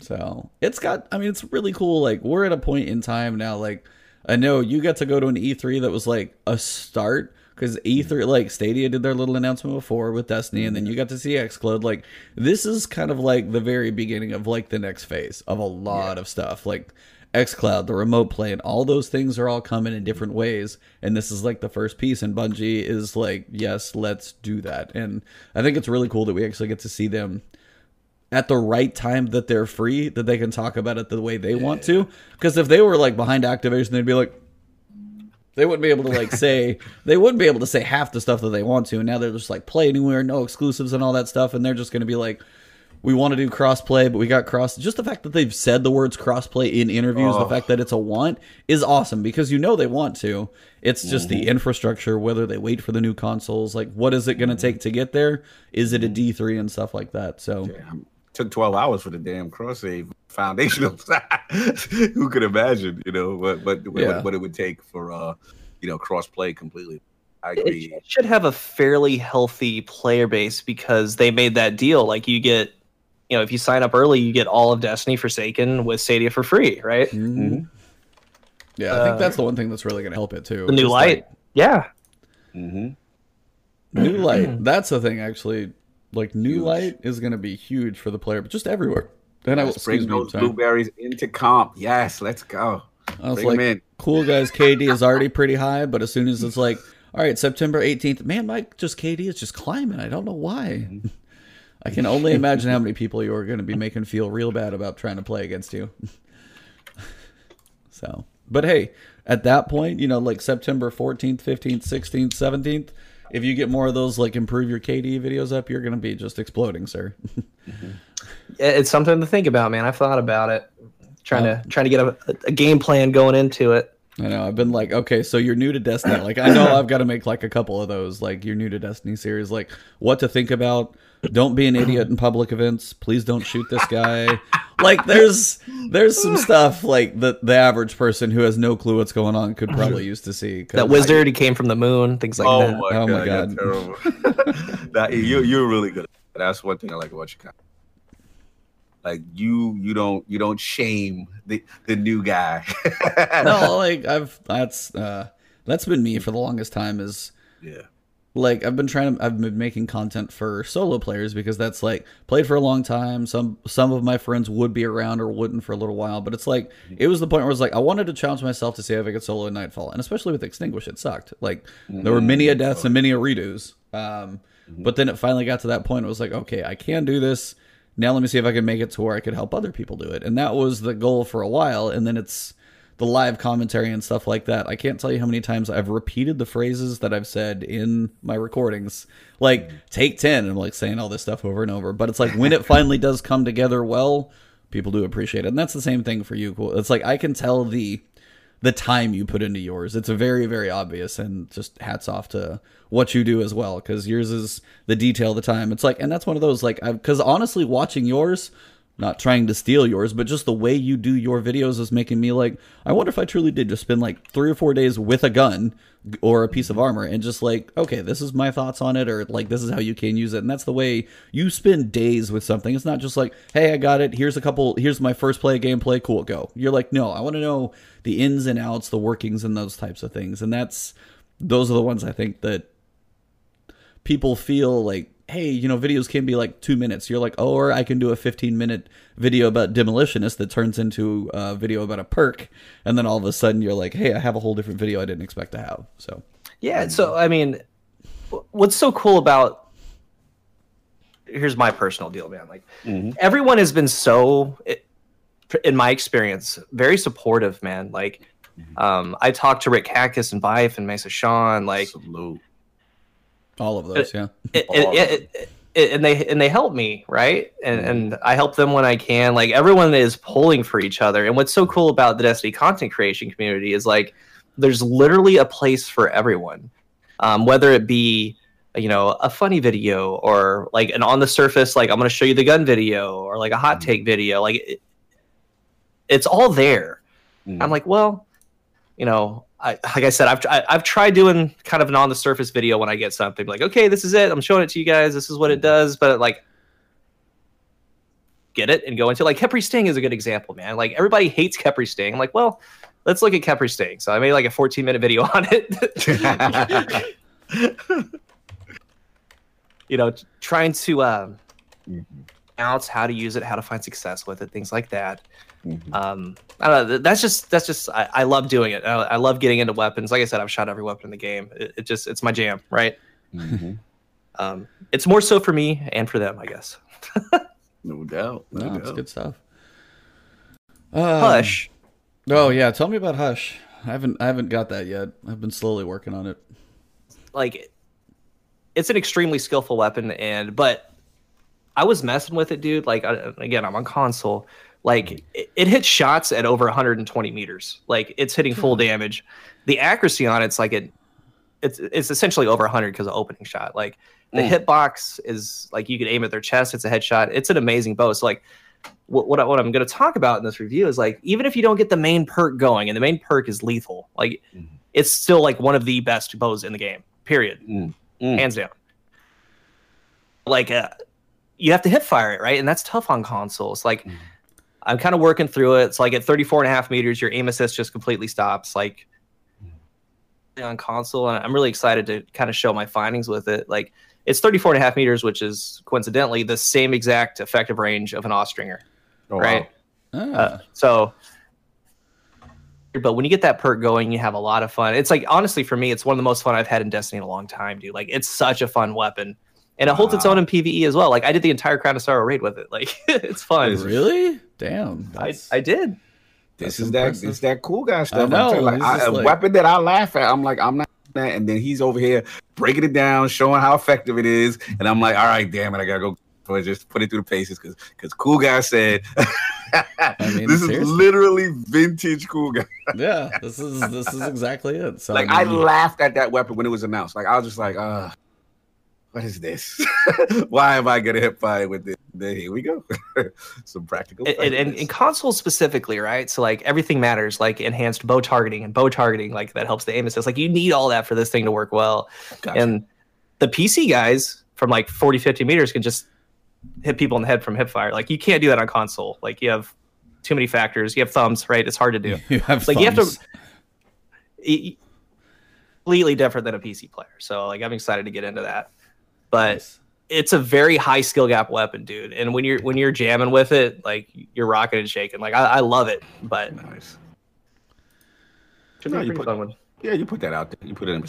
Speaker 1: So it's got. I mean, it's really cool. Like we're at a point in time now. Like I know you got to go to an E3 that was like a start because E3 mm-hmm. like Stadia did their little announcement before with Destiny, and then mm-hmm. you got to see XCloud. Like this is kind of like the very beginning of like the next phase of a lot of stuff. Like XCloud, the remote play, and all those things are all coming in different ways. And this is like the first piece. And Bungie is like, yes, let's do that. And I think it's really cool that we actually get to see them at the right time that they're free, that they can talk about it the way they want to. Because if they were like behind Activision, they'd be like, they wouldn't be able to like say (laughs) they wouldn't be able to say half the stuff that they want to and now they're just like play anywhere no exclusives and all that stuff and they're just going to be like we want to do crossplay but we got cross just the fact that they've said the words crossplay in interviews the
Speaker 2: Oh.
Speaker 1: fact that it's a want is awesome because you know they want to it's just the mm-hmm. infrastructure whether they wait for the new consoles like what is it going to mm-hmm. take to get there is it a mm-hmm. d3 and stuff like that so
Speaker 2: Damn. Took 12 hours for the damn cross save foundational. (laughs) Who could imagine, you know, what, what, what,
Speaker 1: Yeah.
Speaker 2: what it would take for, uh, you know, cross play completely. I agree.
Speaker 3: it should have a fairly healthy player base because they made that deal. Like you get, you know, if you sign up early, you get all of Destiny Forsaken with Stadia for free, right?
Speaker 1: mhm. yeah i think
Speaker 3: Uh,
Speaker 1: that's the one thing that's really going to help it too
Speaker 3: The new
Speaker 1: Just,
Speaker 3: light,
Speaker 1: like,
Speaker 3: yeah.
Speaker 2: hmm
Speaker 1: New light. That's the thing, actually. Like new
Speaker 2: Huge.
Speaker 1: light is going to be huge for the player, but just everywhere. Then I will
Speaker 2: Let's bring
Speaker 1: excuse me.
Speaker 2: those
Speaker 1: sorry.
Speaker 2: blueberries into comp. Yes, let's go.
Speaker 1: I was
Speaker 2: Bring
Speaker 1: like,
Speaker 2: in.
Speaker 1: cool guys. KD is already pretty high, but as soon as it's like, all right, September eighteenth, man, Mike, just KD is just climbing. I don't know why. I can only (laughs) imagine how many people you are going to be making feel real bad about trying to play against you. so, but hey, at that point, you know, like September 14th, 15th, 16th, 17th, if you get more of those, like improve your KD videos up, you're going to be just exploding, sir. (laughs)
Speaker 3: It- It's something to think about, man. I've thought about it. Trying
Speaker 1: Oh.
Speaker 3: to trying to get a, a game plan going into it.
Speaker 1: I know. I've been like, okay, so you're new to Destiny. Like, I know (laughs) I've got to make like a couple of those. Like, you're new to Destiny series. Like, what to think about. Don't be an idiot in public events. Please don't shoot this guy. like, there's there's some stuff like that the average person who has no clue what's going on could probably use to see.
Speaker 3: That wizard, he came from the moon, things like
Speaker 2: oh,
Speaker 3: that.
Speaker 2: my
Speaker 1: Oh my
Speaker 2: god,
Speaker 1: God.
Speaker 2: terrible. (laughs) that, you, you're really good. That's one thing I like about you. Kyle. Like you, you don't, you don't shame the the new guy.
Speaker 1: no, (laughs) like I've that's uh that's been me for the longest time. Is
Speaker 2: yeah,
Speaker 1: like I've been trying to I've been making content for solo players because that's like played for a long time. Some some of my friends would be around or wouldn't for a little while, but it's like mm-hmm. it was the point where it's like I wanted to challenge myself to see if I could solo Nightfall, and especially with Extinguish, it sucked. Like there were many a deaths and many a redos. Um, mm-hmm. but then it finally got to that point. It was like, okay, I can do this. Now let me see if I can make it to where I could help other people do it, and that was the goal for a while. And then it's the live commentary and stuff like that. I can't tell you how many times I've repeated the phrases that I've said in my recordings. Like take 10 and I'm like saying all this stuff over and over. But it's like when it (laughs) finally does come together well, people do appreciate it. And that's the same thing for you. Cool. It's like I can tell the the time you put into yours. It's very very obvious and just hats off to what you do as well cuz yours is the detail the time. It's like and that's one of those like cuz honestly watching yours not trying to steal yours, but just the way you do your videos is making me like, I wonder if I truly did just spend like three or four days with a gun or a piece of armor and just like, okay, this is my thoughts on it, or like, this is how you can use it. And that's the way you spend days with something. It's not just like, hey, I got it. Here's a couple, here's my first play gameplay. Cool, go. You're like, no, I want to know the ins and outs, the workings, and those types of things. And that's, those are the ones I think that people feel like hey you know videos can be like two minutes you're like oh or i can do a 15 minute video about demolitionist that turns into a video about a perk and then all of a sudden you're like hey i have a whole different video i didn't expect to have so
Speaker 3: Yeah, so I mean, what's so cool about here's my personal deal, man. Like
Speaker 2: Mhm.
Speaker 3: everyone has been so, in my experience, very supportive, man. Like um, I talked to Rick Cactus and Byf and Mesa Sean, like
Speaker 2: salute.
Speaker 1: All of those yeah.
Speaker 3: It, it, it, it, it- and they and they help me right? And and i help them when i can. Like everyone is pulling for each other. And what's so cool about the destiny content creation community is like there's literally a place for everyone. Um, whether it be you know a funny video or like an on the surface like i'm going to show you the gun video or like a hot take video like it, it's all there.
Speaker 2: Mm.
Speaker 3: I'm like, well, you know, I, like I said, I've I, I've tried doing kind of an on the surface video when I get something like, okay, this is it. I'm showing it to you guys. This is what it does. But like, get it and go into like Khepri Sting is a good example, man. Like everybody hates Khepri Sting. I'm like, well, let's look at Khepri Sting. So I made like a 14 minute video on it. (laughs) you know, trying to um,
Speaker 2: Mhm.
Speaker 3: out how to use it, how to find success with it, things like that.
Speaker 2: Mhm.
Speaker 3: Um, I don't know. That's just that's just I, I love doing it. I, I love getting into weapons. Like I said, I've shot every weapon in the game. It, it just it's my jam, right?
Speaker 2: Mhm. (laughs)
Speaker 3: Um, it's more so for me and for them, I guess.
Speaker 2: No doubt. No,
Speaker 1: No, it's
Speaker 2: doubt.
Speaker 1: good stuff. Um,
Speaker 3: Hush.
Speaker 1: Oh yeah, tell me about Hush. I haven't I haven't got that yet. I've been slowly working on it.
Speaker 3: like it's an extremely skillful weapon and but i was messing with it dude like I, again i'm on console like it, it hits shots at over 120 meters like it's hitting full damage the accuracy on it's like it it's it's essentially over 100 because of opening shot like the
Speaker 2: Mm.
Speaker 3: hitbox is like you could aim at their chest it's a headshot it's an amazing bow so like what, what, I, what i'm going to talk about in this review is like even if you don't get the main perk going and the main perk is lethal like
Speaker 2: Mhm.
Speaker 3: it's still like one of the best bows in the game period
Speaker 2: Mm. Mm.
Speaker 3: hands down. Like, uh, you have to hip fire it, right? And that's tough on consoles. Like,
Speaker 2: Mhm.
Speaker 3: I'm kind of working through it. It's like at 34 and a half meters, your aim assist just completely stops. Like, on console, and I'm really excited to kind of show my findings with it. Like, it's 34 and a half meters, which is coincidentally the same exact effective range of an Austringer,
Speaker 2: Oh,
Speaker 3: right?
Speaker 1: Ah,
Speaker 3: Uh, so, but when you get that perk going, you have a lot of fun. It's like honestly for me, it's one of the most fun I've had in Destiny in a long time, dude. Like it's such a fun weapon, and it holds its own in PVE as well. Like I did the entire Crown of Sorrow raid with it. Like (laughs) it's fun.
Speaker 1: really? Damn.
Speaker 3: I, I did.
Speaker 2: This
Speaker 1: That's
Speaker 2: is that. It's that cool guy stuff.
Speaker 1: I know,
Speaker 2: telling you,
Speaker 1: he's
Speaker 2: Like, I,
Speaker 1: just
Speaker 2: a
Speaker 1: like-
Speaker 2: weapon that I laugh at. I'm like, I'm not that, and then he's over here breaking it down, showing how effective it is, and I'm like, all right, damn it, I gotta go for just put it through the paces because because cool guy said. (laughs)
Speaker 1: mean,
Speaker 2: this is literally vintage cool guy.
Speaker 1: yeah, this is this is exactly it. So
Speaker 2: Like I
Speaker 1: mean,
Speaker 2: laughed at that weapon when it was announced. Like I was just like, uh, what is this? (laughs) Why am I gonna hit fire with this? Then here we go. (laughs) Some practical.
Speaker 3: And, and, and, consoles specifically, right? So like everything matters, like enhanced bow targeting and bow targeting, like that helps the aim assist. Like you need all that for this thing to work well.
Speaker 2: Gotcha.
Speaker 3: And the PC guys from like 40, 50 meters can just hit people in the head from hip fire. Like you can't do that on console. Like you have too many factors. You have thumbs, right? It's hard to do. (laughs)
Speaker 1: you have
Speaker 3: Like, you have to-
Speaker 1: thumbs.
Speaker 3: E- completely different than a PC player. So like I'm excited to get into that. But
Speaker 1: Nice.
Speaker 3: it's a very high skill gap weapon, dude. And when you're when you're jamming with it, like you're rocking and shaking. Like I, I love it. But
Speaker 2: nice.
Speaker 3: should
Speaker 2: No,
Speaker 3: be
Speaker 2: you put-
Speaker 3: fun one.
Speaker 2: Yeah, you put that out there. You put it in.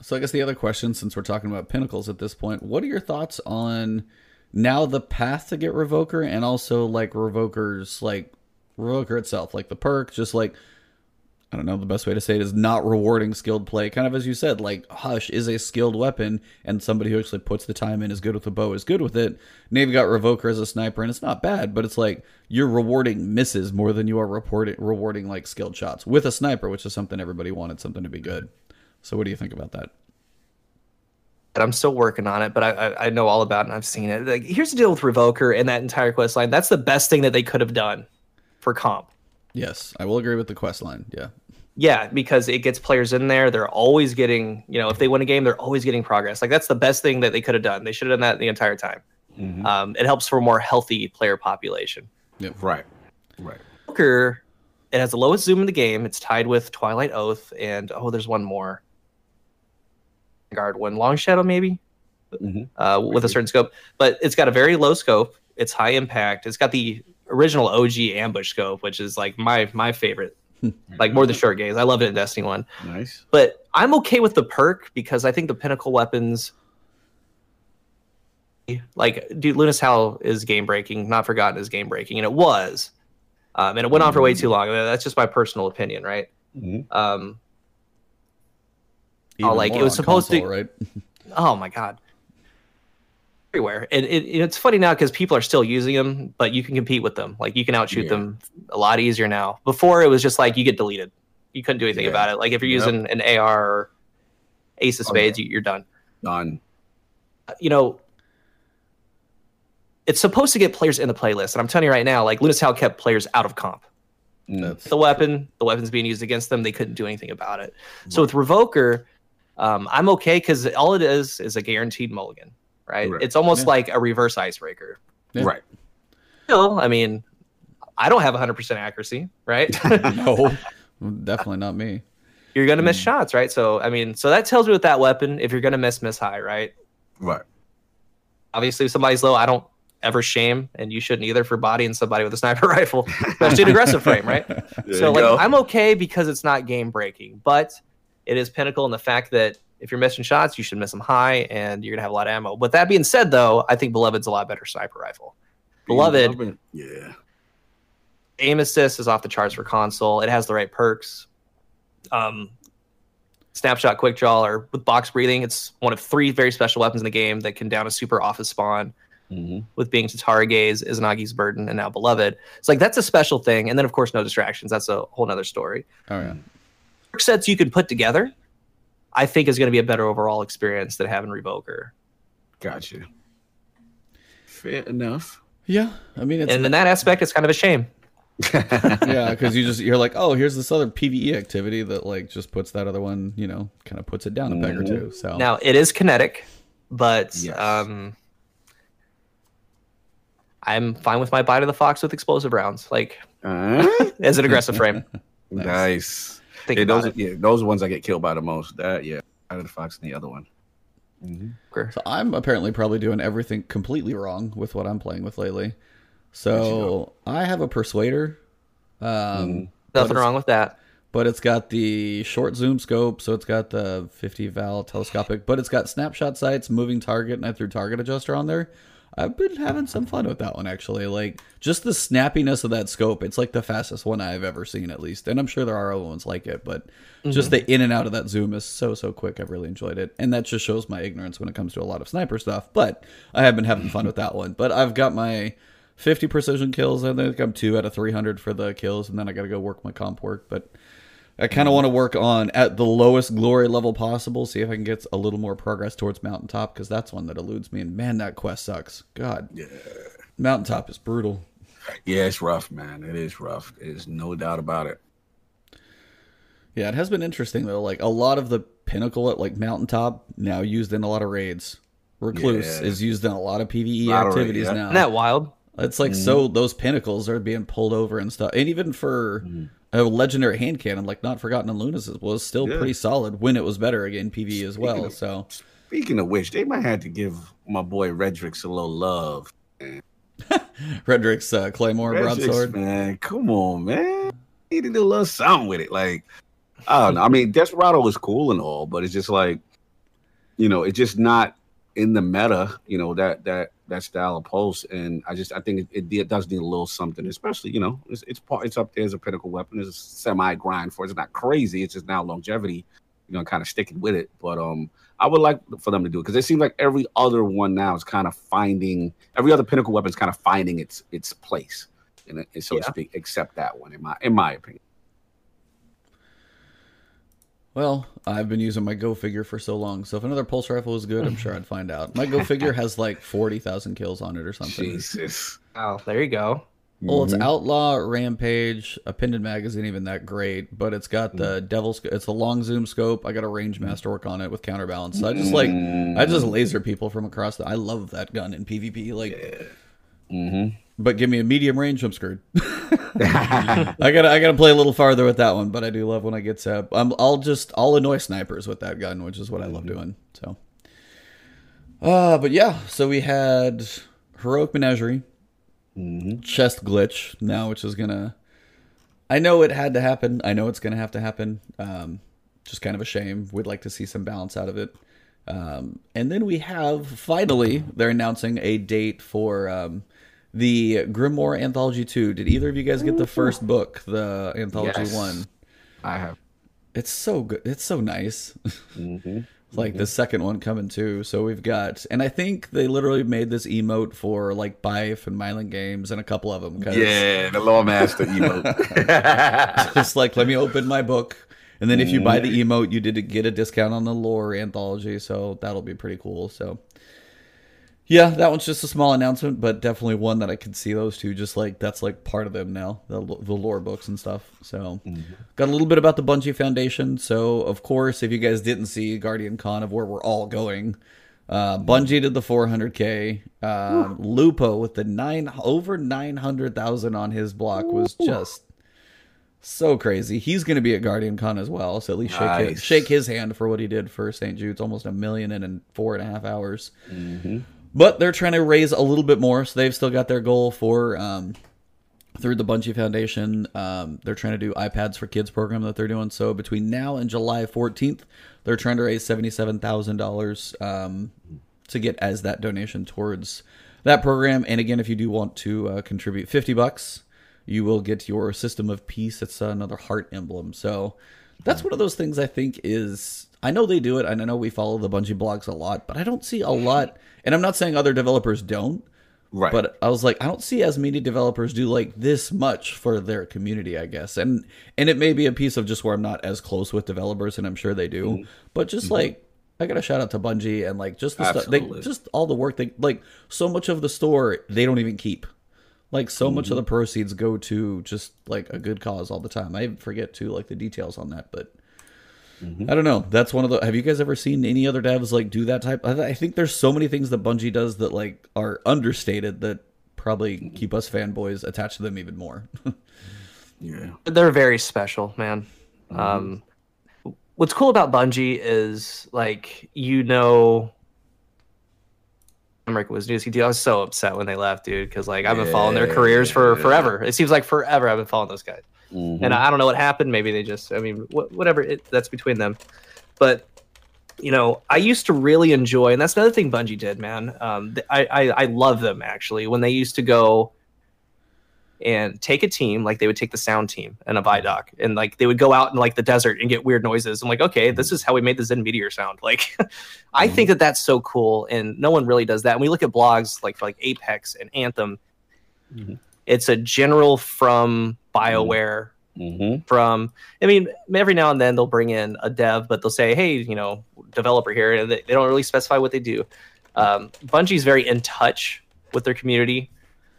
Speaker 1: So I guess the other question, since we're talking about pinnacles at this point, what are your thoughts on now the path to get Revoker and also like Revoker's like Revoker itself, like the perk, just like I don't know the best way to say it is not rewarding skilled play. Kind of as you said, like Hush is a skilled weapon, and somebody who actually puts the time in is good with the bow is good with it. You've got Revoker as a sniper, and it's not bad, but it's like you're rewarding misses more than you are reporting rewarding like skilled shots with a sniper, which is something everybody wanted something to be good. So what do you think about that?
Speaker 3: I'm still working on it, but I, I I know all about it and I've seen it. Like here's the deal with Revoker and that entire quest line. That's the best thing that they could have done for comp.
Speaker 1: Yes, I will agree with the quest line. Yeah.
Speaker 3: Yeah, because it gets players in there. They're always getting, you know, if they win a game, they're always getting progress. Like that's the best thing that they could have done. They should have done that the entire time.
Speaker 2: Mhm.
Speaker 3: Um, it helps for a more healthy player population. Yeah.
Speaker 2: Right. Right.
Speaker 3: Joker, it has the lowest zoom in the game. It's tied with Twilight Oath and oh, there's one more. Guard one, Long Shadow maybe,
Speaker 2: Mhm.
Speaker 3: uh, with a certain scope, but it's got a very low scope. It's high impact. It's got the original OG ambush scope, which is like my my favorite, (laughs) like more the short gaze. I love it in Destiny One.
Speaker 2: Nice.
Speaker 3: but I'm okay with the perk because I think the pinnacle weapons, like dude, Luna's Howl is game breaking. Not Forgotten is game breaking, and it was, um, and it went on for way too long. That's just my personal opinion, right?
Speaker 2: Mhm.
Speaker 3: Um,
Speaker 1: Even
Speaker 3: like, it was supposed to-
Speaker 1: right? (laughs)
Speaker 3: oh my god, everywhere, and it, it's funny now because people are still using them, but you can compete with them. Like you can outshoot
Speaker 2: Yeah.
Speaker 3: them a lot easier now. Before it was just like you get deleted. You couldn't do anything
Speaker 2: Yeah.
Speaker 3: about it. Like if you're
Speaker 2: Yep.
Speaker 3: using an AR or Ace of
Speaker 2: Oh, yeah.
Speaker 3: Spades, you you're done.
Speaker 2: Done.
Speaker 3: you know, it's supposed to get players in the playlist. And I'm telling you right now, like Luna's Howl kept players out of comp.
Speaker 1: That's
Speaker 3: The weapon, the weapon's being used against them, they couldn't do anything about it. So with Revoker, um, I'm okay because all it is is a guaranteed mulligan, right?
Speaker 2: Right.
Speaker 3: It's almost
Speaker 1: Yeah.
Speaker 3: like a reverse icebreaker.
Speaker 1: Yeah.
Speaker 2: Right.
Speaker 3: Still, I mean, I don't have 100% accuracy, right? (laughs)
Speaker 1: no, (laughs) definitely not me.
Speaker 3: you're gonna miss
Speaker 1: Mm.
Speaker 3: shots, right? So I mean, so that tells me with that weapon, if you're gonna miss, miss high, right?
Speaker 2: Right.
Speaker 3: Obviously, if somebody's low, I don't ever shame, and you shouldn't either for bodying somebody with a sniper (laughs) rifle, especially an aggressive frame, right?
Speaker 2: There
Speaker 3: so like
Speaker 2: go.
Speaker 3: I'm okay because it's not game breaking, but it is pinnacle in the fact that if you're missing shots, you should miss them high, and you're gonna have a lot of ammo. With that being said, though, I think Beloved's a lot better sniper rifle. Beloved,
Speaker 2: Yeah.
Speaker 3: aim assist is off the charts for console. It has the right perks. Um, snapshot quick draw or with box breathing, it's one of three very special weapons in the game that can down a super office spawn.
Speaker 2: hmm
Speaker 3: With being Tatara Gaze, Izanagi's Burden, and now Beloved. It's like that's a special thing. And then of course no distractions. That's a whole nother story.
Speaker 1: Oh yeah.
Speaker 3: Sets you can put together, I think is going to be a better overall experience than having Revoker.
Speaker 2: Gotcha. Fair enough.
Speaker 1: Yeah, I mean it's
Speaker 3: and in that aspect, it's kind of a shame. (laughs)
Speaker 1: yeah, because you just you're like, oh, here's this other PVE activity that like just puts that other one, you know, kind of puts it down a peg or two. So
Speaker 3: Now it is kinetic, but
Speaker 2: Yes.
Speaker 3: um, I'm fine with my bite of the fox with explosive rounds, like
Speaker 2: Uh,
Speaker 3: as an aggressive frame. (laughs)
Speaker 2: nice.
Speaker 3: Think
Speaker 2: Yeah, those,
Speaker 3: it.
Speaker 2: yeah, those are ones I get killed by the most. That yeah, out of the fox and the other one. Mhm.
Speaker 1: So I'm apparently probably doing everything completely wrong with what I'm playing with lately. So I have a persuader. Um, but
Speaker 3: Nothing wrong with that.
Speaker 1: but it's got the short zoom scope, so it's got the 50 val telescopic, but it's got snapshot sights, moving target, and I threw target adjuster on there. I've been having some fun with that one actually. Like just the snappiness of that scope. It's like the fastest one I've ever seen at least. And I'm sure there are other ones like it, but just mm-hmm. the in and out of that zoom is so so quick. I've really enjoyed it. And that just shows my ignorance when it comes to a lot of sniper stuff, but I have been having fun with that one. But I've got my 50 precision kills. I think I'm 2 out of 300 for the kills and then I got to go work my comp work, but I kind of mm-hmm. want to work on at the lowest glory level possible, see if I can get a little more progress towards Mountaintop because that's one that eludes me. And man, that quest sucks. God,
Speaker 2: Yeah.
Speaker 1: Mountaintop is brutal.
Speaker 2: Yeah, it's rough, man. It is rough. There's no doubt about it.
Speaker 1: Yeah, it has been interesting though. Like a lot of the pinnacle at like Mountaintop now used in a lot of raids. Recluse
Speaker 2: Yeah.
Speaker 1: is used in a lot of PVE
Speaker 2: Lot of raid,
Speaker 1: activities
Speaker 2: yeah.
Speaker 1: now.
Speaker 3: Isn't that wild?
Speaker 1: It's like mm-hmm. so those pinnacles are being pulled over and stuff, and even for mm-hmm. A legendary hand cannon like Not Forgotten in Lunas was still
Speaker 2: Yeah.
Speaker 1: pretty solid when it was better again PVE as well.
Speaker 2: of-
Speaker 1: So
Speaker 2: Speaking of which, they might have to give my boy Redrix a little love. (laughs)
Speaker 1: Redrix's uh, Claymore
Speaker 2: Redrix,
Speaker 1: broadsword.
Speaker 2: man, come on, man. Need to do a little something with it. Like, I don't know. I mean, Desperado is cool and all, but it's just like, you know, it's just not in the meta. You know that that that style of pulse, and I just I think it, it, does need a little something, especially you know it's it's part it's up there as a pinnacle weapon. It's a semi grind for it. It's not crazy. It's just now longevity. You know, kind of sticking with it. But um, I would like for them to do it because it seems like every other one now is kind of finding every other pinnacle weapon is kind of finding its its place, in it, so to
Speaker 3: Yeah.
Speaker 2: speak, except that one in my in my opinion.
Speaker 1: Well, I've been using my Go figure for so long, so if another pulse rifle was good, I'm sure I'd find out. My Go figure (laughs) has like forty thousand kills on it or something.
Speaker 2: Jesus.
Speaker 3: Oh, there you go.
Speaker 1: Well, it's
Speaker 2: Mhm.
Speaker 1: Outlaw, Rampage, Appended Mag isn't even that great, but it's got the Devil's. It's a long zoom scope. I got a range master work on it with counterbalance. So I just like, I just laser people from across the. I love that gun in PvP. Like, Mm
Speaker 2: Mhm.
Speaker 1: But give me a medium range, I'm screwed. (laughs) I gotta, I gotta play a little farther with that one, but I do love when I get to. I'm, I'll just, I'll annoy snipers with that gun, which is what I love doing. So, uh, but yeah, so we had heroic menagerie
Speaker 2: Mhm.
Speaker 1: chest glitch now, which is gonna. I know it had to happen. I know it's gonna have to happen. Um, just kind of a shame. We'd like to see some balance out of it. Um, and then we have finally they're announcing a date for um, the Grimoire Anthology Two. Did either of you guys get the first book, the Anthology
Speaker 2: Yes.
Speaker 1: One?
Speaker 2: I have.
Speaker 1: It's so good. It's so nice. (laughs)
Speaker 2: Mhm.
Speaker 1: like the second one coming too. So we've got, and I think they literally made this emote for like Byf and Myelin Games and a couple of them.
Speaker 2: Yeah, the Lawmaster (laughs) emote. (laughs)
Speaker 1: just like let me open my book and then if you buy the emote you did get a discount on the lore anthology so that'll be pretty cool so Yeah, that one's just a small announcement, but definitely one that I could see those two. Just like that's like part of them now, the, the lore books and stuff. So, mm-hmm. got a little bit about the Bungie Foundation. So, of course, if you guys didn't see Guardian Con of where we're all going, uh, Bungie did the 400k. Um, Lupo with the nine over 900,000 on his block was just so crazy. He's going to be at Guardian Con as well, so at least shake nice. his, shake his hand for what he did for St. Jude's, almost a million in, in four and a half hours. Mm-hmm. But they're trying to raise a little bit more, so they've still got their goal for um, through the Bungie Foundation. Um, they're trying to do iPads for Kids program that they're doing. So between now and July 14th, they're trying to raise seventy-seven thousand um, dollars to get as that donation towards that program. And again, if you do want to uh, contribute fifty bucks, you will get your System of Peace. It's another heart emblem. So that's one of those things I think is. I know they do it, and I know we follow the Bungie blogs a lot, but I don't see a lot. And I'm not saying other developers don't, Right. But I was like, I don't see as many developers do like this much for their community, I guess. And and it may be a piece of just where I'm not as close with developers, and I'm sure they do. Mm-hmm. But just mm-hmm. like I got a shout out to Bungie and like just the stuff, they just all the work they like. So much of the store they don't even keep. Like so mm-hmm. much of mm-hmm. the proceeds go to just like a good cause all the time. I forget to like the details on that, but Mm-hmm. I don't know. That's one of the. Have you guys ever seen any other devs like do that type? I, I think there's so many things that Bungie does that like are understated that probably keep us fanboys attached to them even more. (laughs)
Speaker 3: yeah, they're very special, man. Mm-hmm. Um, what's cool about Bungie is like you know. America was news. I was so upset when they left, dude, because like I've been following their careers for forever. It seems like forever I've been following those guys. Mm-hmm. And I don't know what happened. Maybe they just, I mean, wh- whatever. It, that's between them. But you know, I used to really enjoy, and that's another thing Bungie did, man. Um, I, I I love them actually when they used to go and take a team, like they would take the sound team and a Vidoc, and like they would go out in like the desert and get weird noises. I'm like, okay, this is how we made the Zen Meteor sound. Like, (laughs) I mm-hmm. think that that's so cool, and no one really does that. And we look at blogs like like Apex and Anthem. Mm-hmm it's a general from BioWare. Mm-hmm. From, I mean, every now and then they'll bring in a dev, but they'll say, "Hey, you know, developer here," and they, they don't really specify what they do. Um, Bungie's very in touch with their community,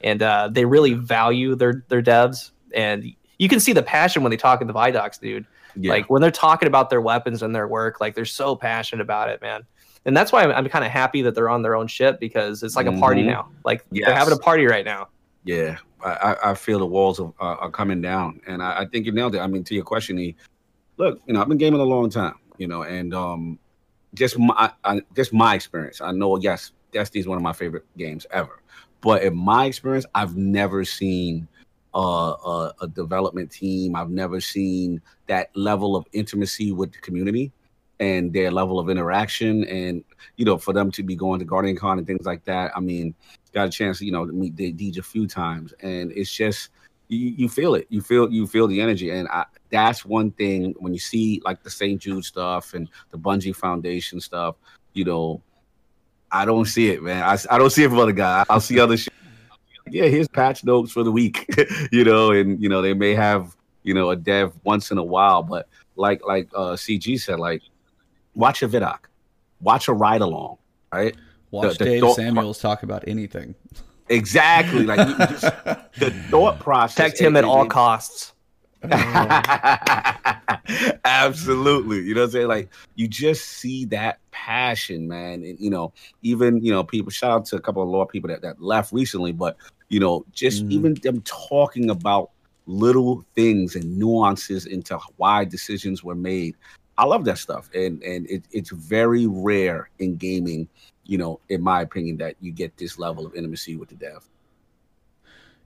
Speaker 3: and uh, they really value their their devs. And you can see the passion when they talk in the Vidocs, dude. Yeah. Like when they're talking about their weapons and their work, like they're so passionate about it, man. And that's why I'm, I'm kind of happy that they're on their own ship because it's like mm-hmm. a party mm-hmm. now. Like yes. they're having a party right now.
Speaker 2: Yeah, I, I feel the walls are, are coming down, and I, I, think you nailed it. I mean, to your question, he, look, you know, I've been gaming a long time, you know, and um, just my I, just my experience. I know, yes, Destiny is one of my favorite games ever, but in my experience, I've never seen a, a development team. I've never seen that level of intimacy with the community and their level of interaction, and you know, for them to be going to Guardian Con and things like that. I mean got a chance, you know, to meet Deej a few times, and it's just you, you feel it. You feel you feel the energy, and I, that's one thing when you see like the St. Jude stuff and the Bungie Foundation stuff. You know, I don't see it, man. I, I don't see it from other guys. I'll see other shit. Yeah, here's patch notes for the week, (laughs) you know, and you know they may have you know a dev once in a while, but like like uh, CG said, like watch a vidoc, watch a ride along, right?
Speaker 1: Watch the, the Dave thought, Samuels talk about anything.
Speaker 2: Exactly. Like just, (laughs) the thought process.
Speaker 3: Protect him at all costs. (laughs)
Speaker 2: Absolutely. You know what I'm saying? Like you just see that passion, man. And you know, even you know, people shout out to a couple of law people that, that left recently, but you know, just mm. even them talking about little things and nuances into why decisions were made. I love that stuff. And and it, it's very rare in gaming you know, in my opinion, that you get this level of intimacy with the dev.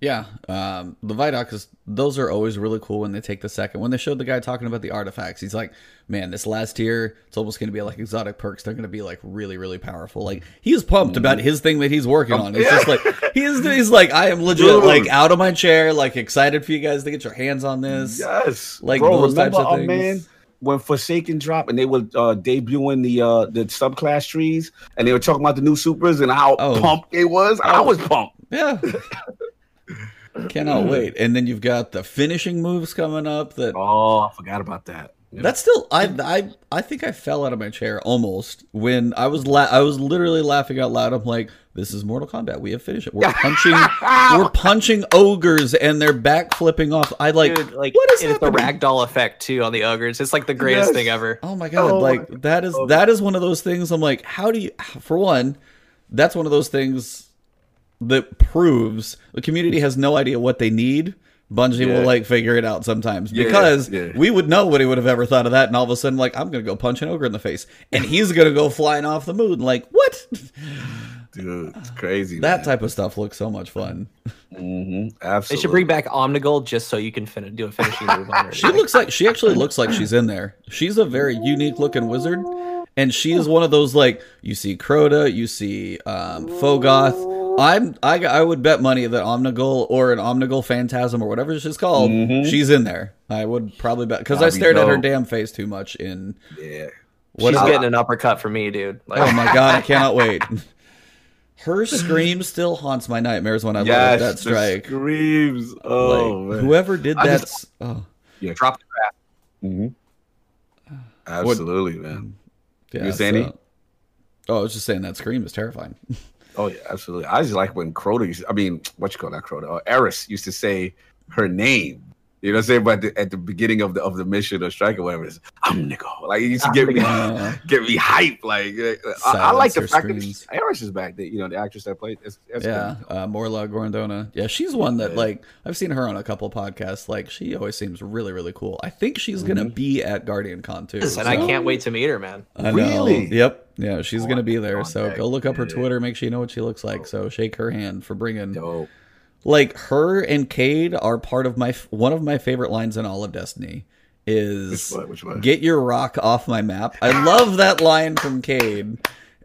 Speaker 1: Yeah, um, the Vidoc those are always really cool when they take the second. When they showed the guy talking about the artifacts, he's like, "Man, this last tier, it's almost going to be like exotic perks. They're going to be like really, really powerful." Like he he's pumped mm-hmm. about his thing that he's working on. It's just like he's he's like, "I am legit like out of my chair, like excited for you guys to get your hands on this."
Speaker 2: Yes,
Speaker 1: like Bro, those types of things.
Speaker 2: Man, when Forsaken dropped and they were uh, debuting the uh, the subclass trees and they were talking about the new supers and how oh. pumped it was. Oh. I was pumped.
Speaker 1: Yeah. (laughs) Cannot wait. And then you've got the finishing moves coming up. That
Speaker 2: Oh, I forgot about that. Yeah.
Speaker 1: that's still I I I think I fell out of my chair almost when I was la- I was literally laughing out loud. I'm like, this is Mortal Kombat. We have finished it. We're punching (laughs) we're punching ogres and they're back flipping off. I like
Speaker 3: Dude, like
Speaker 1: what is
Speaker 3: it's the
Speaker 1: happening?
Speaker 3: ragdoll effect too on the ogres. It's like the greatest
Speaker 2: Yes.
Speaker 3: thing ever.
Speaker 1: Oh my god!
Speaker 2: Oh my
Speaker 1: like that is that is one of those things. I'm like, how do you? For one, that's one of those things that proves the community has no idea what they need. Bungie
Speaker 2: Yeah.
Speaker 1: will like figure it out sometimes
Speaker 2: Yeah,
Speaker 1: because
Speaker 2: yeah.
Speaker 1: we would know what he would have ever thought of that, and all of a sudden, like, I'm gonna go punch an ogre in the face, and he's gonna go flying off the moon. Like, what? (laughs)
Speaker 2: Dude, it's crazy.
Speaker 1: that type of stuff looks so much fun.
Speaker 2: hmm
Speaker 3: They should bring back Omnigul just so you can fin- do a finishing move on her.
Speaker 1: She looks like she actually looks like she's in there. She's a very unique looking wizard, and she is one of those like you see Crota, you see um, Fogoth. I'm I I would bet money that Omnigul or an Omnigul Phantasm or whatever she's called,
Speaker 2: Mhm.
Speaker 1: she's in there. I would probably bet because I
Speaker 2: That'd be
Speaker 1: stared at her damn face too much in.
Speaker 2: Yeah.
Speaker 1: What
Speaker 3: She's
Speaker 1: is it?
Speaker 3: getting an uppercut from me, dude. Like,
Speaker 1: Oh my (laughs) god, I cannot wait. Her scream still haunts my nightmares when I look at
Speaker 2: Yes.
Speaker 1: that
Speaker 2: the
Speaker 1: strike.
Speaker 2: Screams. Oh
Speaker 1: like,
Speaker 2: man.
Speaker 1: whoever did
Speaker 2: I
Speaker 1: that.
Speaker 2: just-
Speaker 1: oh,
Speaker 3: drop the crap.
Speaker 2: hmm Absolutely, man.
Speaker 1: Yeah.
Speaker 2: You saying
Speaker 1: so- Oh, I was just saying that scream is terrifying. (laughs)
Speaker 2: Oh yeah, absolutely. I just like when Crota used I mean, what you call that Crota? Uh, Eris used to say her name. You know what I'm saying? But at the, at the beginning of the of the mission or strike or whatever, it's I'm Nico. Like it used to get me get me hype. Like I, I like the
Speaker 1: Silence
Speaker 2: fact
Speaker 1: her
Speaker 2: that
Speaker 1: screams.
Speaker 2: Eris is back. That you know the actress that played. It's, it's
Speaker 1: yeah, uh, Morla Gorrondona. Yeah, she's one that like I've seen her on a couple podcasts. Like she always seems really really cool. I think she's gonna
Speaker 2: Mhm.
Speaker 1: be at Guardian Con too.
Speaker 3: And I can't wait to meet her, man.
Speaker 1: I know.
Speaker 2: Really?
Speaker 1: Yep. Yeah, she's
Speaker 2: Oh,
Speaker 1: gonna be there.
Speaker 2: on
Speaker 1: So go look up her Twitter. Make sure you know what she looks like. So shake her hand for bringing.
Speaker 2: Dope.
Speaker 1: Like her and Cayde are part of my one of my favorite lines in all of Destiny.
Speaker 2: Which
Speaker 1: Is
Speaker 2: one? Which one?
Speaker 1: get your rock off my map. I love that line from Cayde,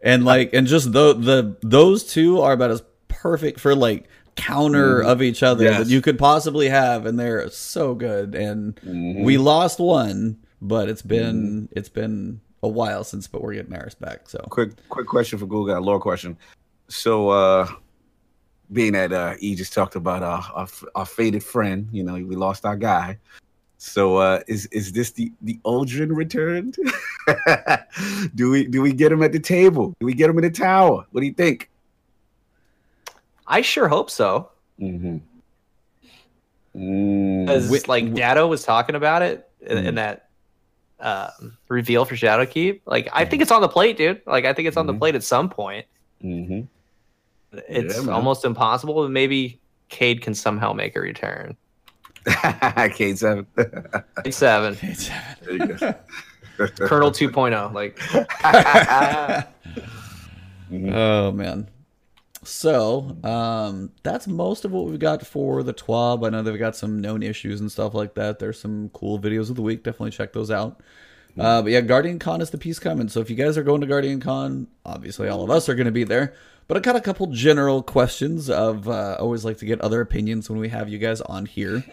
Speaker 1: and like, and just the the those two are about as perfect for like counter
Speaker 2: Mhm.
Speaker 1: of each other
Speaker 2: Yes.
Speaker 1: that you could possibly have, and they're so good. And
Speaker 2: Mhm.
Speaker 1: we lost one, but it's been it's been a while since, but we're getting ours back. So
Speaker 2: quick quick question for Google, a lore question. So uh being that uh he just talked about our, our our faded friend, you know, we lost our guy. So uh is is this the the Aldrin returned? (laughs) do we do we get him at the table? Do we get him in the tower? What do you think?
Speaker 3: I sure hope so.
Speaker 2: Mm-hmm. Mm,
Speaker 3: Because like Datto was talking about it in,
Speaker 2: Mhm.
Speaker 3: in that uh, reveal for Shadowkeep. Like I think it's on the plate, dude. Like I think it's on the
Speaker 2: Mhm.
Speaker 3: plate at some point. It's
Speaker 2: Yeah,
Speaker 3: almost impossible, but maybe Cayde can somehow make a return. (laughs)
Speaker 2: Cayde seven.
Speaker 3: Eight seven,
Speaker 2: there you go. (laughs)
Speaker 3: Colonel 2.0. Like (laughs)
Speaker 2: Mhm.
Speaker 1: Oh man. So, um, that's most of what we've got for the TWAB. I know they've got some known issues and stuff like that. There's some cool videos of the week. Definitely check those out. Uh, but yeah, Guardian Con is the piece coming. So if you guys are going to Guardian Con, obviously all of us are going to be there. But I got a couple general questions of uh, always like to get other opinions when we have you guys on here.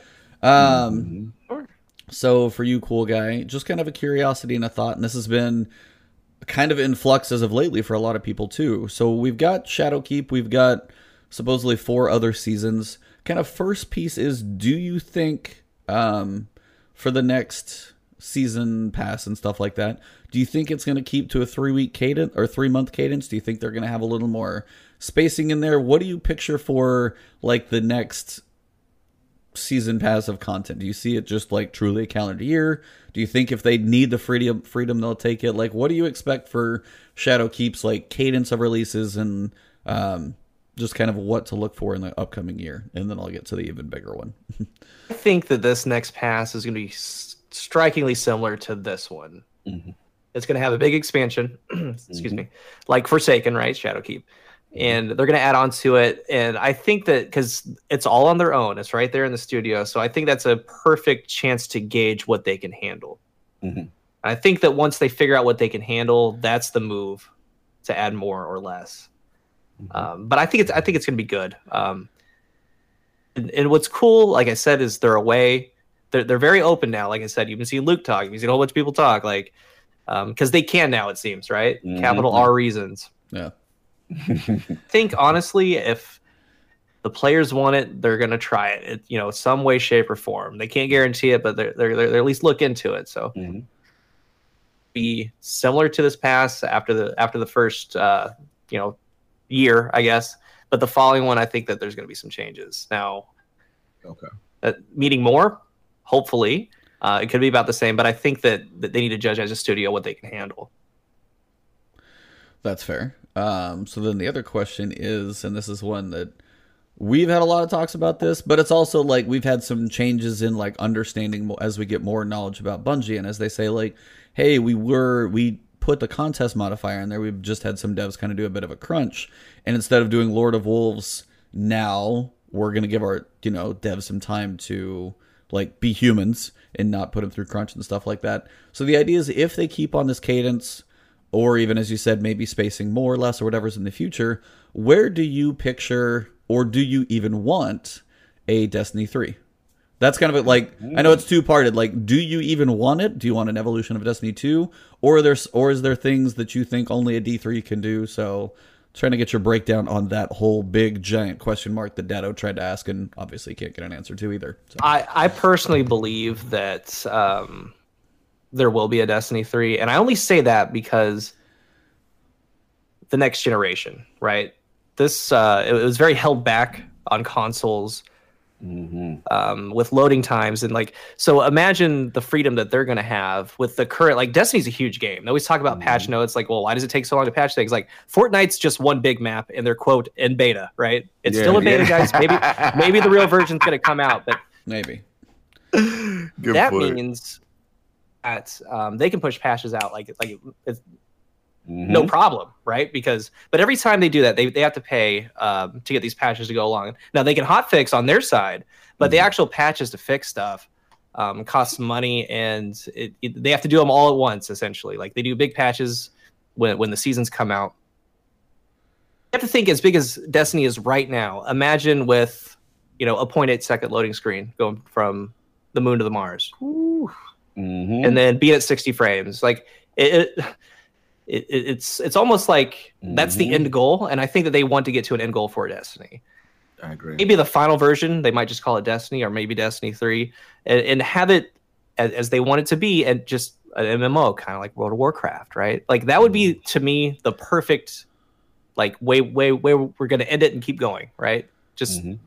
Speaker 1: Um,
Speaker 2: Mhm.
Speaker 1: so for you, cool guy, just kind of a curiosity and a thought, and this has been kind of in flux as of lately for a lot of people too. So we've got Shadowkeep, we've got supposedly four other seasons. Kind of first piece is, do you think um, for the next season pass and stuff like that, do you think it's going to keep to a three week cadence or three month cadence? Do you think they're going to have a little more spacing in there? What do you picture for like the next season pass of content? Do you see it just like truly a calendar year? Do you think if they need the freedom freedom they'll take it? Like what do you expect for Shadowkeep's like cadence of releases and um just kind of what to look for in the upcoming year? And then I'll get to the even bigger one. (laughs)
Speaker 3: I think that this next pass is going to be strikingly similar to this one.
Speaker 2: Mhm.
Speaker 3: It's going to have a big expansion. (clears throat) excuse
Speaker 2: Mhm.
Speaker 3: me, like Forsaken, right? Shadowkeep, and they're going to add on to it. And I think that because it's all on their own, it's right there in the studio. So I think that's a perfect chance to gauge what they can handle.
Speaker 2: Mhm.
Speaker 3: I think that once they figure out what they can handle, that's the move to add more or less.
Speaker 2: Mhm.
Speaker 3: Um, but I think it's I think it's going to be good. Um, and, and what's cool, like I said, is they're away. They're they're very open now. Like I said, you can see Luke talk. You can see a whole bunch of people talk. Like um, because they can now, it seems right.
Speaker 2: Mhm.
Speaker 3: Capital R reasons.
Speaker 1: Yeah.
Speaker 3: I (laughs) think honestly, if the players want it, they're going to try it, it, you know, some way, shape, or form. They can't guarantee it, but they're they're, they're, at least look into it. So
Speaker 2: Mm-hmm.
Speaker 3: be similar to this pass after the after the first uh, you know year, I guess. But the following one, I think that there's going to be some changes. Now,
Speaker 2: Okay.
Speaker 3: uh, meeting more, hopefully, uh, it could be about the same. But I think that, that they need to judge as a studio what they can handle.
Speaker 1: That's fair. Um, so then the other question is, and this is one that we've had a lot of talks about this, but it's also like we've had some changes in like understanding as we get more knowledge about Bungie, and as they say, like, hey, we were we put the contest modifier in there. We've just had some devs kind of do a bit of a crunch, and instead of doing Lord of Wolves now, we're gonna give our you know devs some time to like be humans and not put them through crunch and stuff like that. So the idea is if they keep on this cadence or even as you said, maybe spacing more or less or whatever's in the future, where do you picture or do you even want a Destiny 3? That's kind of. Like I know it's two parted. Like, do you even want it? Do you want an evolution of Destiny 2? Or there's or is there things that you think only a D3 can do? So trying to get your breakdown on that whole big giant question mark that Datto tried to ask and obviously can't get an answer to either. So.
Speaker 3: I, I personally believe that um, there will be a Destiny 3. And I only say that because the next generation, right? This, uh, it was very held back on consoles
Speaker 2: Mm-hmm.
Speaker 3: um, with loading times. And like, so imagine the freedom that they're going to have with the current, like, Destiny's a huge game. They always talk about patch notes. Like, well, why does it take so long to patch things? Like, Fortnite's just one big map and they're, quote, in beta, right? It's
Speaker 2: Yeah,
Speaker 3: still in beta,
Speaker 2: yeah.
Speaker 3: guys. Maybe, maybe the real version's going to come out, but (laughs)
Speaker 1: Maybe.
Speaker 2: Good
Speaker 3: that
Speaker 2: point.
Speaker 3: means that um, they can push patches out like like
Speaker 2: Mhm.
Speaker 3: no problem, right? Because but every time they do that, they, they have to pay um, to get these patches to go along. Now they can hotfix on their side, but the
Speaker 2: Mhm.
Speaker 3: actual patches to fix stuff um, costs money, and it, it, they have to do them all at once. Essentially, like they do big patches when when the seasons come out. You have to think as big as Destiny is right now. Imagine with you know a 0.8 second loading screen going from the moon to the Mars
Speaker 2: Ooh. Mhm.
Speaker 3: and then being at 60 frames like it, it, it it's it's almost like that's the
Speaker 2: Mhm.
Speaker 3: end goal and i think that they want to get to an end goal for destiny
Speaker 2: I agree.
Speaker 3: maybe the final version they might just call it destiny or maybe destiny 3 and, and have it as, as they want it to be and just an mmo kind of like world of warcraft right like that would be to me the perfect like way way way we're going to end it and keep going right just
Speaker 2: Mhm.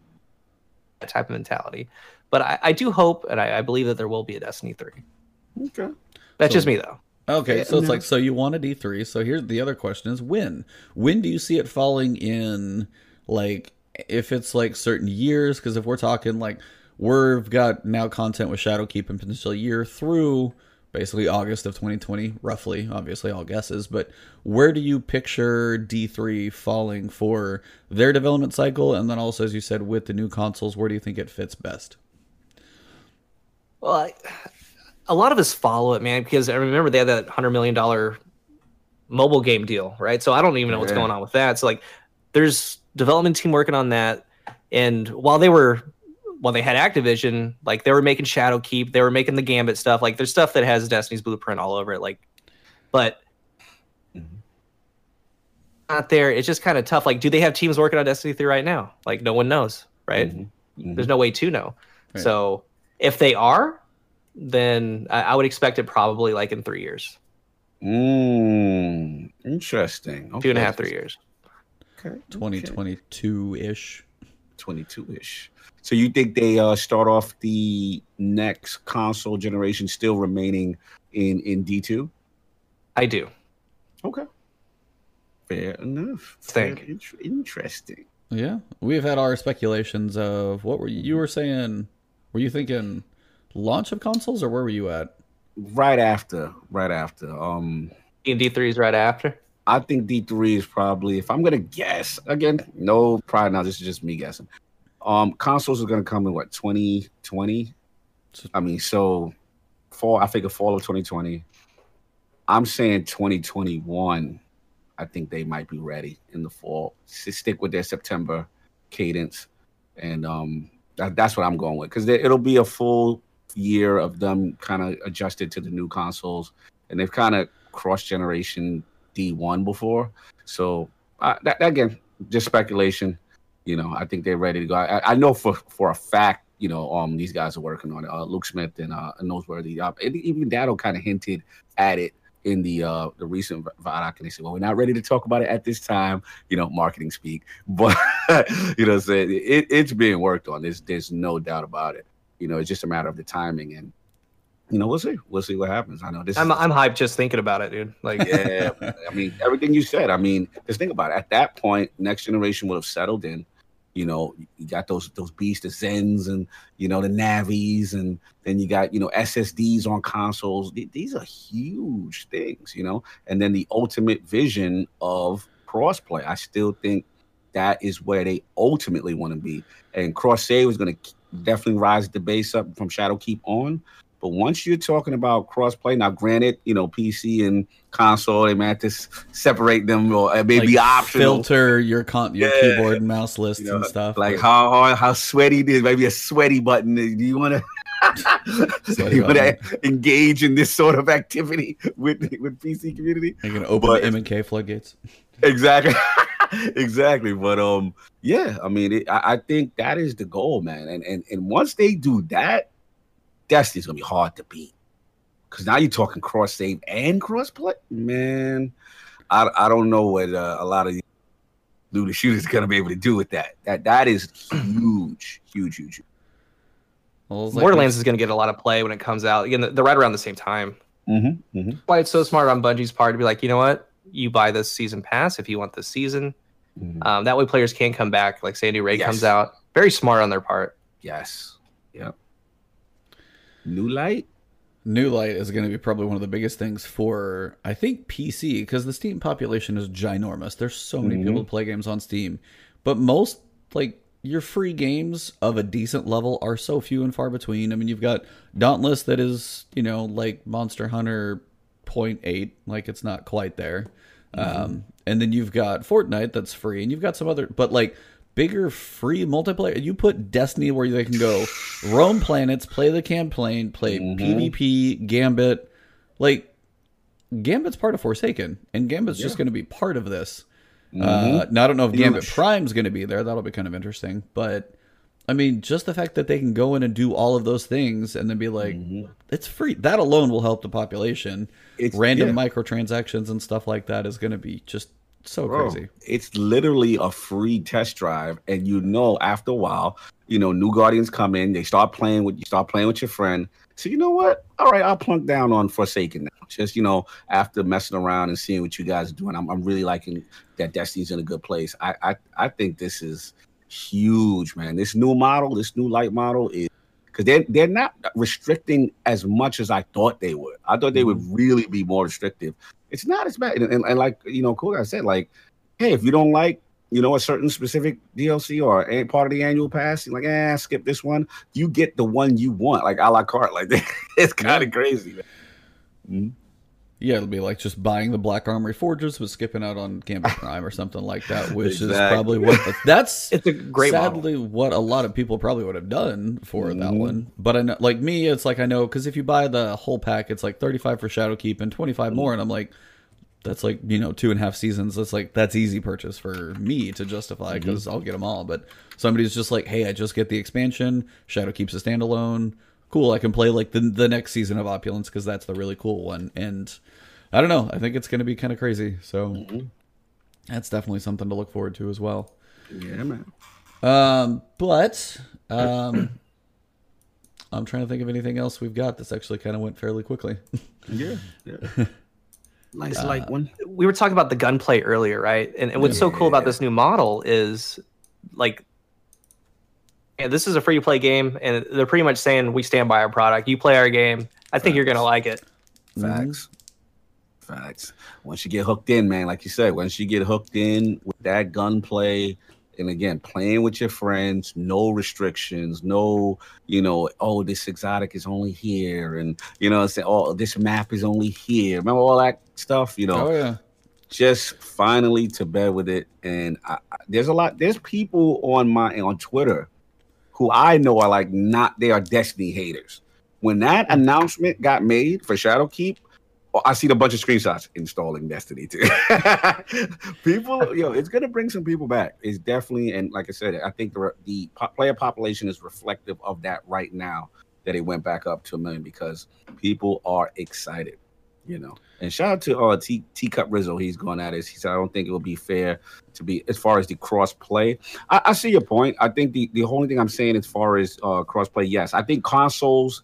Speaker 3: that type of mentality but i, I do hope and I, I believe that there will be a destiny 3
Speaker 2: Okay.
Speaker 3: that's
Speaker 1: So-
Speaker 3: just me though
Speaker 1: Okay, so it's like so you want a D three. So here's the other question: is when? When do you see it falling in? Like if it's like certain years? Because if we're talking like we've got now content with Shadowkeep and potentially a year through basically August of 2020, roughly. Obviously, all guesses, but where do you picture D three falling for their development cycle? And then also, as you said, with the new consoles, where do you think it fits best?
Speaker 3: Well, I, a lot of us follow it, man, because I remember they had that hundred million dollar mobile game deal, right? So I don't even know what's
Speaker 2: Yeah.
Speaker 3: going on with that. So like, there's development team working on that, and while they were while they had Activision, like they were making Shadowkeep, they were making the Gambit stuff. Like there's stuff that has Destiny's blueprint all over it. Like, but
Speaker 2: Mhm.
Speaker 3: not there. It's just kind of tough. Like, do they have teams working on Destiny 3 right now? Like, no one knows, right?
Speaker 2: Mhm. Mhm.
Speaker 3: There's no way to know.
Speaker 1: Right.
Speaker 3: So if they are, then I, I would expect it probably like in three years,
Speaker 2: Mm, interesting.
Speaker 3: two
Speaker 2: Okay.
Speaker 3: half, three years.
Speaker 2: Okay.
Speaker 1: 2022 ish.
Speaker 2: 22 ish. So you think they uh, start off the next console generation still remaining in in D2?
Speaker 3: I do.
Speaker 2: Okay. Fair enough.
Speaker 3: Think.
Speaker 2: Fair- int- interesting.
Speaker 1: Yeah, we've had our speculations of what were you, you were saying? Were you thinking launch of consoles, or where were you at?
Speaker 2: Right after, right after. Um,
Speaker 3: D and D three is right after.
Speaker 2: I think D3 is probably, if I'm gonna guess, again, no pride now, this is just me guessing. Um, consoles are gonna come in what 2020. I mean, so fall, I figure fall of 2020. I'm saying 2021. I think they might be ready in the fall. S- Stick with their September cadence, and um, that, that's what I'm going with because it'll be a full year of them kind of adjusted to the new consoles, and they've kind of cross generation D1 before. So uh, that, again, just speculation. You know, I think they're ready to go. I, I know for for a fact, you know, um, these guys are working on it. Uh, Luke Smith and uh, Noseworthy. Uh, and even Datto kind of hinted at it in the uh the recent Vidoc, and they said, "Well, we're not ready to talk about it at this time." You know, marketing speak, (laughs) but you know, saying it, it's being worked on. There's there's no doubt about it. You know, it's just a matter of the timing and you know, we'll see. We'll see what happens. I know this.
Speaker 3: I'm I'm hyped just thinking about it, dude. Like,
Speaker 2: yeah, I mean, everything you said. I mean, just think about it. At that point, next generation would have settled in. You know, you got those those beasts, the Zens, and you know the Navis, and then you got you know SSDs on consoles. These are huge things, you know. And then the ultimate vision of crossplay. I still think that is where they ultimately want to be. And cross save is going to definitely rise the base up from Shadowkeep on. But once you're talking about crossplay, now granted, you know PC and console, they might just separate them or uh, maybe like optional.
Speaker 1: Filter your con- your yeah. keyboard and mouse lists you know, and stuff.
Speaker 2: Like how how, how sweaty this, maybe a sweaty button. Do you want (laughs) to? (laughs) you want to engage in this sort of activity (laughs) with with PC community?
Speaker 1: You're gonna open but, the M and K floodgates.
Speaker 2: Exactly, (laughs) exactly. But um, yeah, I mean, it, I, I think that is the goal, man. And and and once they do that, Destiny's gonna be hard to beat. Cause now you're talking cross save and cross play, man. I, I don't know what uh, a lot of new shooters gonna be able to do with that. That that is huge, huge, huge.
Speaker 3: Well, Borderlands like is going to get a lot of play when it comes out. Again, they're right around the same time.
Speaker 2: Mm-hmm, mm-hmm.
Speaker 3: Why it's so smart on Bungie's part to be like, you know what, you buy this season pass if you want this season. Mm-hmm. Um, that way, players can come back. Like Sandy Ray yes. comes out, very smart on their part.
Speaker 2: Yes. Yep. New Light?
Speaker 1: New Light is going to be probably one of the biggest things for, I think, PC, because the Steam population is ginormous. There's so many mm-hmm. people to play games on Steam. But most, like, your free games of a decent level are so few and far between. I mean, you've got Dauntless that is, you know, like Monster Hunter 0.8, like it's not quite there. Mm-hmm. Um, and then you've got Fortnite that's free, and you've got some other, but like bigger free multiplayer. You put Destiny where they can go roam planets, play the campaign, play mm-hmm. PvP, Gambit. Like Gambit's part of Forsaken, and Gambit's yeah. just going to be part of this. Mm-hmm. Uh, now I don't know if Gambit Prime's going to be there. That'll be kind of interesting, but I mean, just the fact that they can go in and do all of those things and then be like, mm-hmm. it's free. That alone will help the population. It's, Random yeah. microtransactions and stuff like that is going to be just so Bro, crazy.
Speaker 2: It's literally a free test drive, and you know after a while, you know, new guardians come in, they start playing with you, start playing with your friend. So you know what? All right, I'll plunk down on Forsaken now. Just you know, after messing around and seeing what you guys are doing, I'm, I'm really liking that Destiny's in a good place. I, I I think this is huge, man. This new model, this new light model is because they're they're not restricting as much as I thought they would. I thought they would mm-hmm. really be more restrictive it's not as bad. And, and, and like you know, cool guy said, like, hey, if you don't like you know a certain specific DLC or a part of the annual pass, you're like, eh, skip this one. You get the one you want, like a la carte. Like (laughs) it's kind of crazy.
Speaker 1: Mm-hmm. Yeah, it'll be like just buying the Black Armory Forges but skipping out on Gambit (laughs) Prime or something like that, which exactly. is probably what that's (laughs)
Speaker 3: it's a great
Speaker 1: sadly model. what a lot of people probably would have done for mm-hmm. that one. But I know, like me, it's like I know because if you buy the whole pack, it's like thirty five for Shadowkeep and twenty five mm-hmm. more, and I'm like, that's like you know two and a half seasons. That's like that's easy purchase for me to justify because mm-hmm. I'll get them all. But somebody's just like, hey, I just get the expansion. Shadowkeep's a standalone. Cool, I can play like the the next season of Opulence because that's the really cool one and I don't know. I think it's going to be kind of crazy. So mm-hmm. that's definitely something to look forward to as well.
Speaker 2: Yeah, man.
Speaker 1: Um, but um, I'm trying to think of anything else we've got that's actually kind of went fairly quickly.
Speaker 2: yeah, yeah. (laughs) Nice uh, light one.
Speaker 3: We were talking about the gunplay earlier, right? And, and what's yeah. so cool about this new model is like yeah, this is a free to play game, and they're pretty much saying we stand by our product. You play our game. I think Facts. you're gonna like it.
Speaker 2: Facts. Mm-hmm. Facts. Once you get hooked in, man, like you said, once you get hooked in with that gunplay, and again, playing with your friends, no restrictions, no, you know, oh, this exotic is only here, and you know, say, oh, this map is only here. Remember all that stuff, you know?
Speaker 1: Oh yeah.
Speaker 2: Just finally to bed with it, and I, I, there's a lot. There's people on my on Twitter who I know are like not they are Destiny haters. When that mm. announcement got made for Shadowkeep, Oh, I seen a bunch of screenshots installing Destiny too. (laughs) people, (laughs) yo, it's gonna bring some people back. It's definitely, and like I said, I think the the player population is reflective of that right now that it went back up to a million because people are excited, you know. And shout out to uh T Teacup Rizzo, he's going at it. He said, I don't think it would be fair to be as far as the cross play. I, I see your point. I think the the only thing I'm saying as far as uh cross play, yes, I think consoles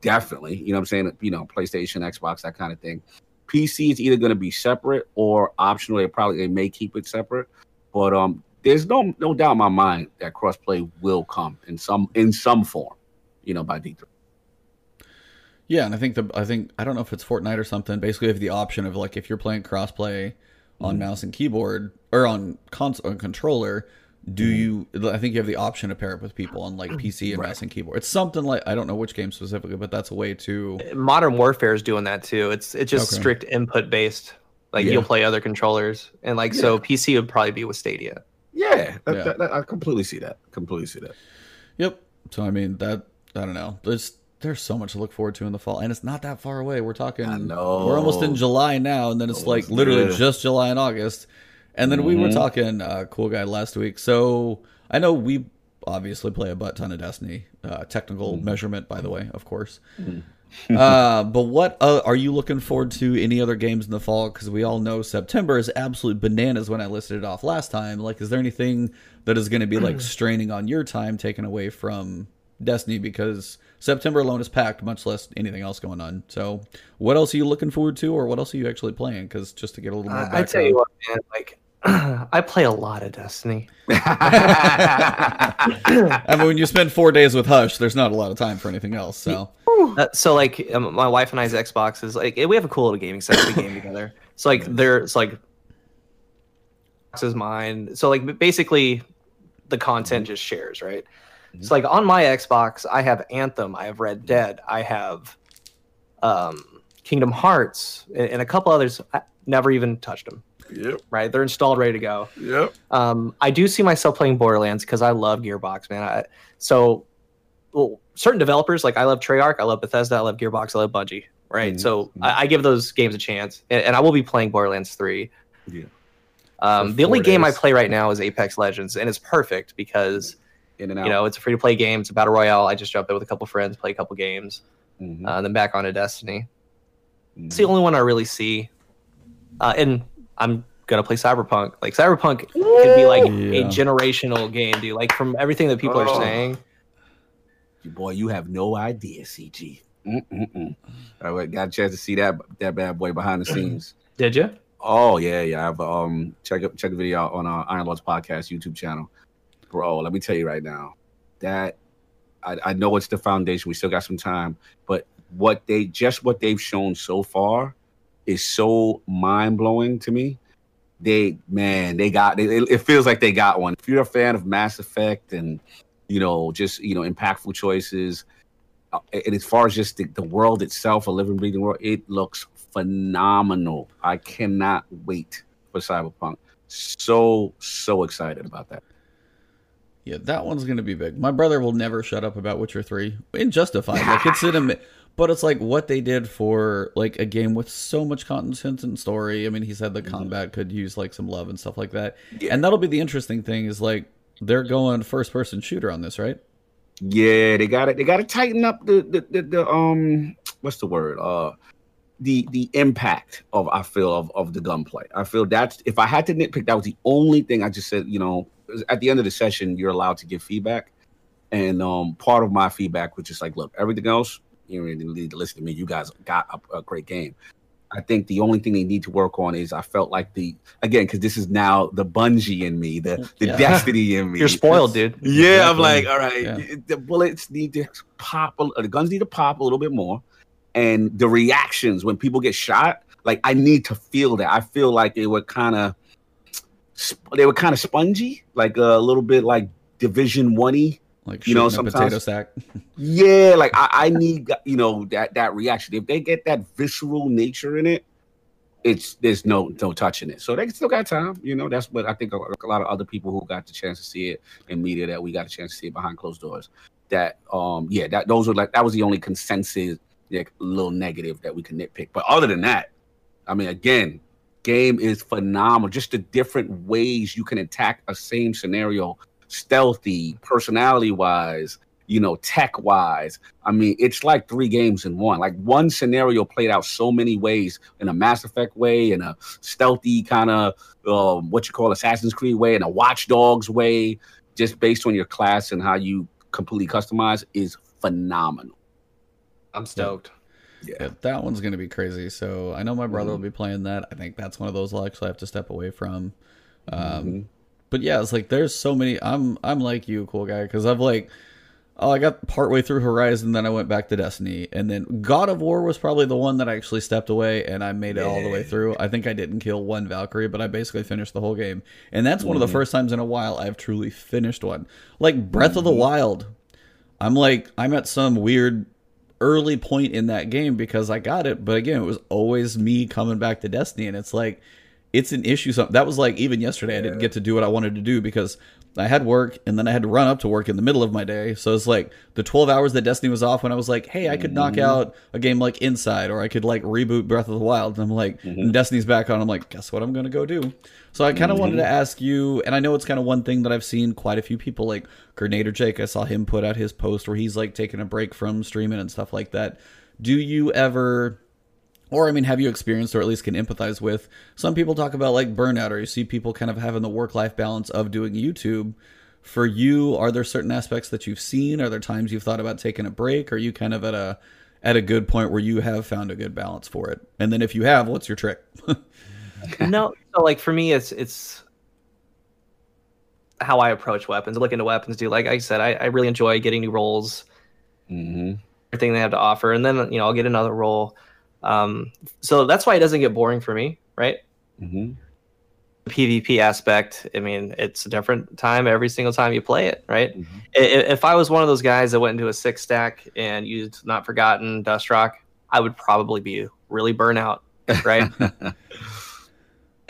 Speaker 2: definitely, you know I'm saying, you know, PlayStation, Xbox, that kind of thing. PC is either going to be separate or optional. They probably they may keep it separate, but um, there's no no doubt in my mind that crossplay will come in some in some form, you know, by D3.
Speaker 1: Yeah, and I think the I think I don't know if it's Fortnite or something. Basically, have the option of like if you're playing crossplay on mm-hmm. mouse and keyboard or on console on controller, do mm-hmm. you? I think you have the option to pair up with people on like PC and right. mouse and keyboard. It's something like I don't know which game specifically, but that's a way to.
Speaker 3: Modern Warfare is doing that too. It's it's just okay. strict input based. Like yeah. you'll play other controllers, and like yeah. so PC would probably be with Stadia.
Speaker 2: Yeah, that, yeah. That, that, I completely see that. Completely see that.
Speaker 1: Yep. So I mean that I don't know. There's there's so much to look forward to in the fall, and it's not that far away. We're talking. I know. We're almost in July now, and then it's almost like literally good. just July and August. And then mm-hmm. we were mm-hmm. talking uh, cool guy last week. So I know we obviously play a butt ton of Destiny. Uh, technical mm-hmm. measurement, by the way, of course. Mm-hmm. (laughs) uh, but what uh, are you looking forward to? Any other games in the fall? Because we all know September is absolute bananas. When I listed it off last time, like, is there anything that is going to be like (clears throat) straining on your time, taken away from Destiny because September alone is packed, much less anything else going on. So, what else are you looking forward to, or what else are you actually playing? Because just to get a little more, uh, I
Speaker 3: tell you what, man, like (clears throat) I play a lot of Destiny. (laughs) (laughs)
Speaker 1: I mean, when you spend four days with Hush, there's not a lot of time for anything else. So,
Speaker 3: uh, so like um, my wife and I's Xbox is like we have a cool little gaming set. We game together. So like there's like is mine. So like basically, the content just shares, right? Mm-hmm. So like on my Xbox, I have Anthem, I have Red Dead, I have um, Kingdom Hearts, and, and a couple others. I never even touched them.
Speaker 2: Yep.
Speaker 3: Right, they're installed, ready to go.
Speaker 2: Yep.
Speaker 3: Um, I do see myself playing Borderlands because I love Gearbox, man. I, so, well, certain developers like I love Treyarch, I love Bethesda, I love Gearbox, I love Bungie. Right, mm-hmm. so mm-hmm. I, I, give those games a chance, and, and, I will be playing Borderlands three.
Speaker 2: Yeah.
Speaker 3: Um, the only days. game I play right now is Apex Legends, and it's perfect because in and out. you know it's a free to play game. It's a battle royale. I just jumped in with a couple friends, play a couple games, mm-hmm. uh, and then back onto Destiny. Mm-hmm. It's the only one I really see, uh, and I'm gonna play Cyberpunk. Like Cyberpunk could be like yeah. a generational game, dude. Like from everything that people oh. are saying.
Speaker 2: Boy, you have no idea, CG. Mm-mm-mm. All right, got a chance to see that that bad boy behind the (clears throat) scenes.
Speaker 3: Did you?
Speaker 2: Oh yeah, yeah. I've um check up check the video out on our Iron Lords podcast YouTube channel, bro. Let me tell you right now, that I, I know it's the foundation. We still got some time, but what they just what they've shown so far is so mind blowing to me. They man they got it, it feels like they got one. If you're a fan of mass effect and you know just you know impactful choices uh, and as far as just the, the world itself a living breathing world it looks phenomenal. I cannot wait for cyberpunk. So so excited about that
Speaker 1: yeah, that one's gonna be big. My brother will never shut up about Witcher Three, and justified. Like it's in a, but it's like what they did for like a game with so much content and story. I mean, he said the mm-hmm. combat could use like some love and stuff like that. Yeah. And that'll be the interesting thing is like they're going first person shooter on this, right?
Speaker 2: Yeah, they got it. They got to tighten up the, the the, the um what's the word uh the the impact of I feel of of the gunplay. I feel that's if I had to nitpick, that was the only thing I just said. You know, at the end of the session, you're allowed to give feedback, and um part of my feedback was just like, look, everything else you really need to listen to me. You guys got a, a, great game. I think the only thing they need to work on is I felt like the again because this is now the Bungie in me, the the yeah. Destiny in me.
Speaker 3: You're spoiled, dude.
Speaker 2: Yeah, exactly. I'm like, all right, yeah. the bullets need to pop, the guns need to pop a little bit more, and the reactions when people get shot, like I need to feel that. I feel like it would kind of they were kind of spongy, like a little bit like Division One
Speaker 1: like you know sometimes potato sack. (laughs)
Speaker 2: yeah, like I, I need you know that that reaction. If they get that visceral nature in it, it's there's no no touching it. So they still got time. You know that's what I think a, a lot of other people who got the chance to see it in media that we got a chance to see it behind closed doors. That um yeah that those were like that was the only consensus like a little negative that we can nitpick. But other than that, I mean, again, game is phenomenal. Just the different ways you can attack a same scenario, stealthy, personality wise, you know, tech wise. I mean, it's like three games in one. Like one scenario played out so many ways in a Mass Effect way, in a stealthy kind of um, what you call Assassin's Creed way, in a Watch Dogs way, just based on your class and how you completely customize is phenomenal.
Speaker 3: I'm stoked.
Speaker 1: Yeah. yeah. that one's gonna be crazy. So I know my brother
Speaker 2: mm-hmm.
Speaker 1: will be playing that. I think that's one of those I'll actually have to step away from. Um, mm-hmm. But yeah, it's like there's so many. I'm I'm like you, cool guy, because I've like oh, I got partway through Horizon, then I went back to Destiny, and then God of War was probably the one that I actually stepped away, and I made it all the way through. I think I didn't kill one Valkyrie, but I basically finished the whole game, and that's one mm-hmm. of the mm-hmm. first times in a while I've truly finished one. Like Breath mm-hmm. of the mm-hmm. Wild, I'm like I'm at some weird early point in that game because I got it, but again, it was always me coming back to Destiny, and it's like it's an issue. Something that was like even yesterday, yeah. I didn't get to do what I wanted to do because I had work and then I had to run up to work in the middle of my day. So it's like the 12 hours that Destiny was off when I was like, hey, I could knock mm-hmm. out a game like Inside or I could like reboot Breath of the Wild. And I'm like, mm-hmm. and Destiny's back on. I'm like, guess what I'm going to go do? So I kind of mm-hmm. wanted to ask you, and I know it's kind of one thing that I've seen quite a few people like Gernader Jake. I saw him put out his post where he's like taking a break from streaming and stuff like that. Do you ever or I mean, have you experienced or at least can empathize with? Some people talk about like burnout, or you see people kind of having the work life balance of doing YouTube. For you, are there certain aspects that you've seen? Are there times you've thought about taking a break? Are you kind of at a at a good point where you have found a good balance for it? And then if you have, what's your trick? (laughs)
Speaker 3: no, so like for me, it's it's how I approach weapons. I look into weapons, do like I said, I, I really enjoy getting new roles,
Speaker 2: mm-hmm.
Speaker 3: everything they have to offer, and then you know I'll get another roll um, so that's why it doesn't get boring for me, right?
Speaker 2: Mm-hmm.
Speaker 3: The PvP aspect, I mean, it's a different time every single time you play it, right? Mm-hmm. If I was one of those guys that went into a six stack and used Not Forgotten, Dustrock, I would probably be really burnout, right? (laughs)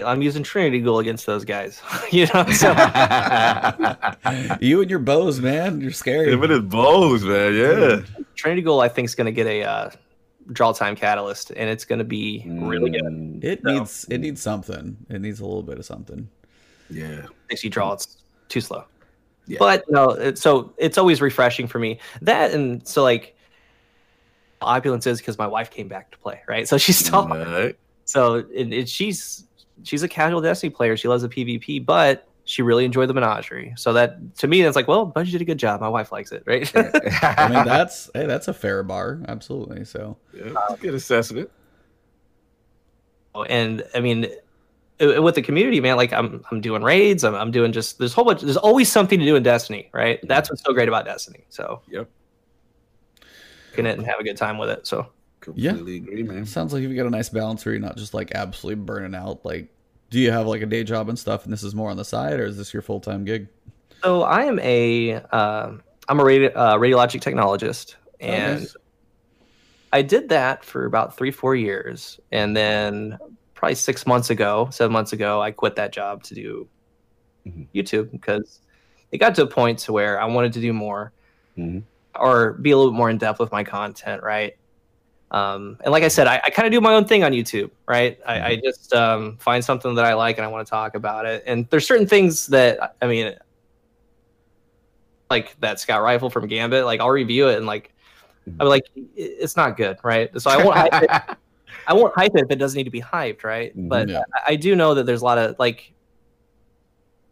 Speaker 3: I'm using Trinity Ghoul against those guys. (laughs) you know, so (laughs)
Speaker 1: you and your bows, man, you're scary.
Speaker 2: Him and his bows, man. Yeah,
Speaker 3: Trinity Ghoul, I think, is going to get a uh, draw time catalyst, and it's going to be really good.
Speaker 1: Mm. It so, needs it needs something. It needs a little bit of something.
Speaker 2: Yeah,
Speaker 3: makes you draw. It's too slow. Yeah. But no, it, so it's always refreshing for me. That and so like opulence is because my wife came back to play, right? So she's still right. so it, it, she's she's a casual Destiny player. She loves the PvP, but she really enjoyed the menagerie. So that to me, that's like, well, Bungie did a good job. My wife likes it, right? (laughs)
Speaker 1: I mean, that's hey, that's a fair bar, absolutely. So
Speaker 2: yeah, good assessment.
Speaker 3: Oh, and I mean, with the community, man, like I'm I'm doing raids. I'm I'm doing just there's a whole bunch. There's always something to do in Destiny, right? That's what's so great about Destiny. So
Speaker 2: yep,
Speaker 3: can it and have a good time with it. So
Speaker 2: completely yeah. agree, man.
Speaker 1: Sounds like you've got a nice balance where you're not just like absolutely burning out, like do you have like a day job and stuff and this is more on the side or is this your full-time gig
Speaker 3: so i am a uh, i'm a radi- uh, radiologic technologist and oh, nice. i did that for about three four years and then probably six months ago seven months ago i quit that job to do mm-hmm. youtube because it got to a point to where i wanted to do more
Speaker 2: mm-hmm.
Speaker 3: or be a little bit more in depth with my content right um, and like I said, I, I kind of do my own thing on YouTube, right? I, I mm-hmm. just um, find something that I like and I want to talk about it. And there's certain things that I mean, like that scout rifle from Gambit, like I'll review it and like I'm like, it's not good, right? So I won't. hype it. (laughs) I won't hype it if it doesn't need to be hyped, right? Mm-hmm. But yeah. I, I do know that there's a lot of like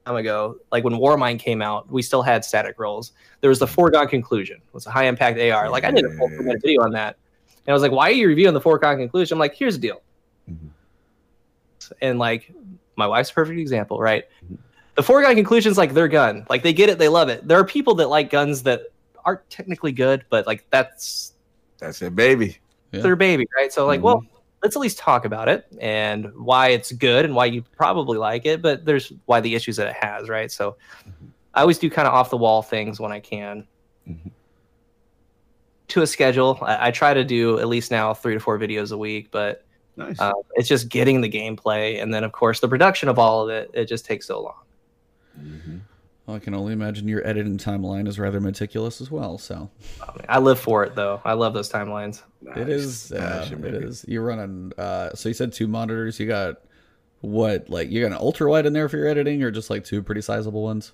Speaker 3: time ago, like when Warmind came out, we still had static rolls. There was the foregone conclusion. It was a high impact AR. Like I did a full video on that. And I was like, why are you reviewing the foregone conclusion? I'm like, here's the deal. Mm-hmm. And like, my wife's perfect example, right? Mm-hmm. The foregone conclusion is like their gun. Like they get it, they love it. There are people that like guns that aren't technically good, but like that's
Speaker 2: that's their baby.
Speaker 3: Yeah. Their baby, right? So like, mm-hmm. well, let's at least talk about it and why it's good and why you probably like it, but there's why the issues that it has, right? So mm-hmm. I always do kind of off the wall things when I can. Mm-hmm to a schedule. I, I, try to do at least now three to four videos a week, but
Speaker 2: nice.
Speaker 3: uh, it's just getting the gameplay, and then of course the production of all of it. It just takes so long.
Speaker 2: Mm-hmm.
Speaker 1: Well, I can only imagine your editing timeline is rather meticulous as well. So
Speaker 3: I live for it though. I love those timelines.
Speaker 1: it is. Uh, it is. You're running. Uh, so you said two monitors. You got what? Like you got an ultra wide in there for your editing, or just like two pretty sizable ones?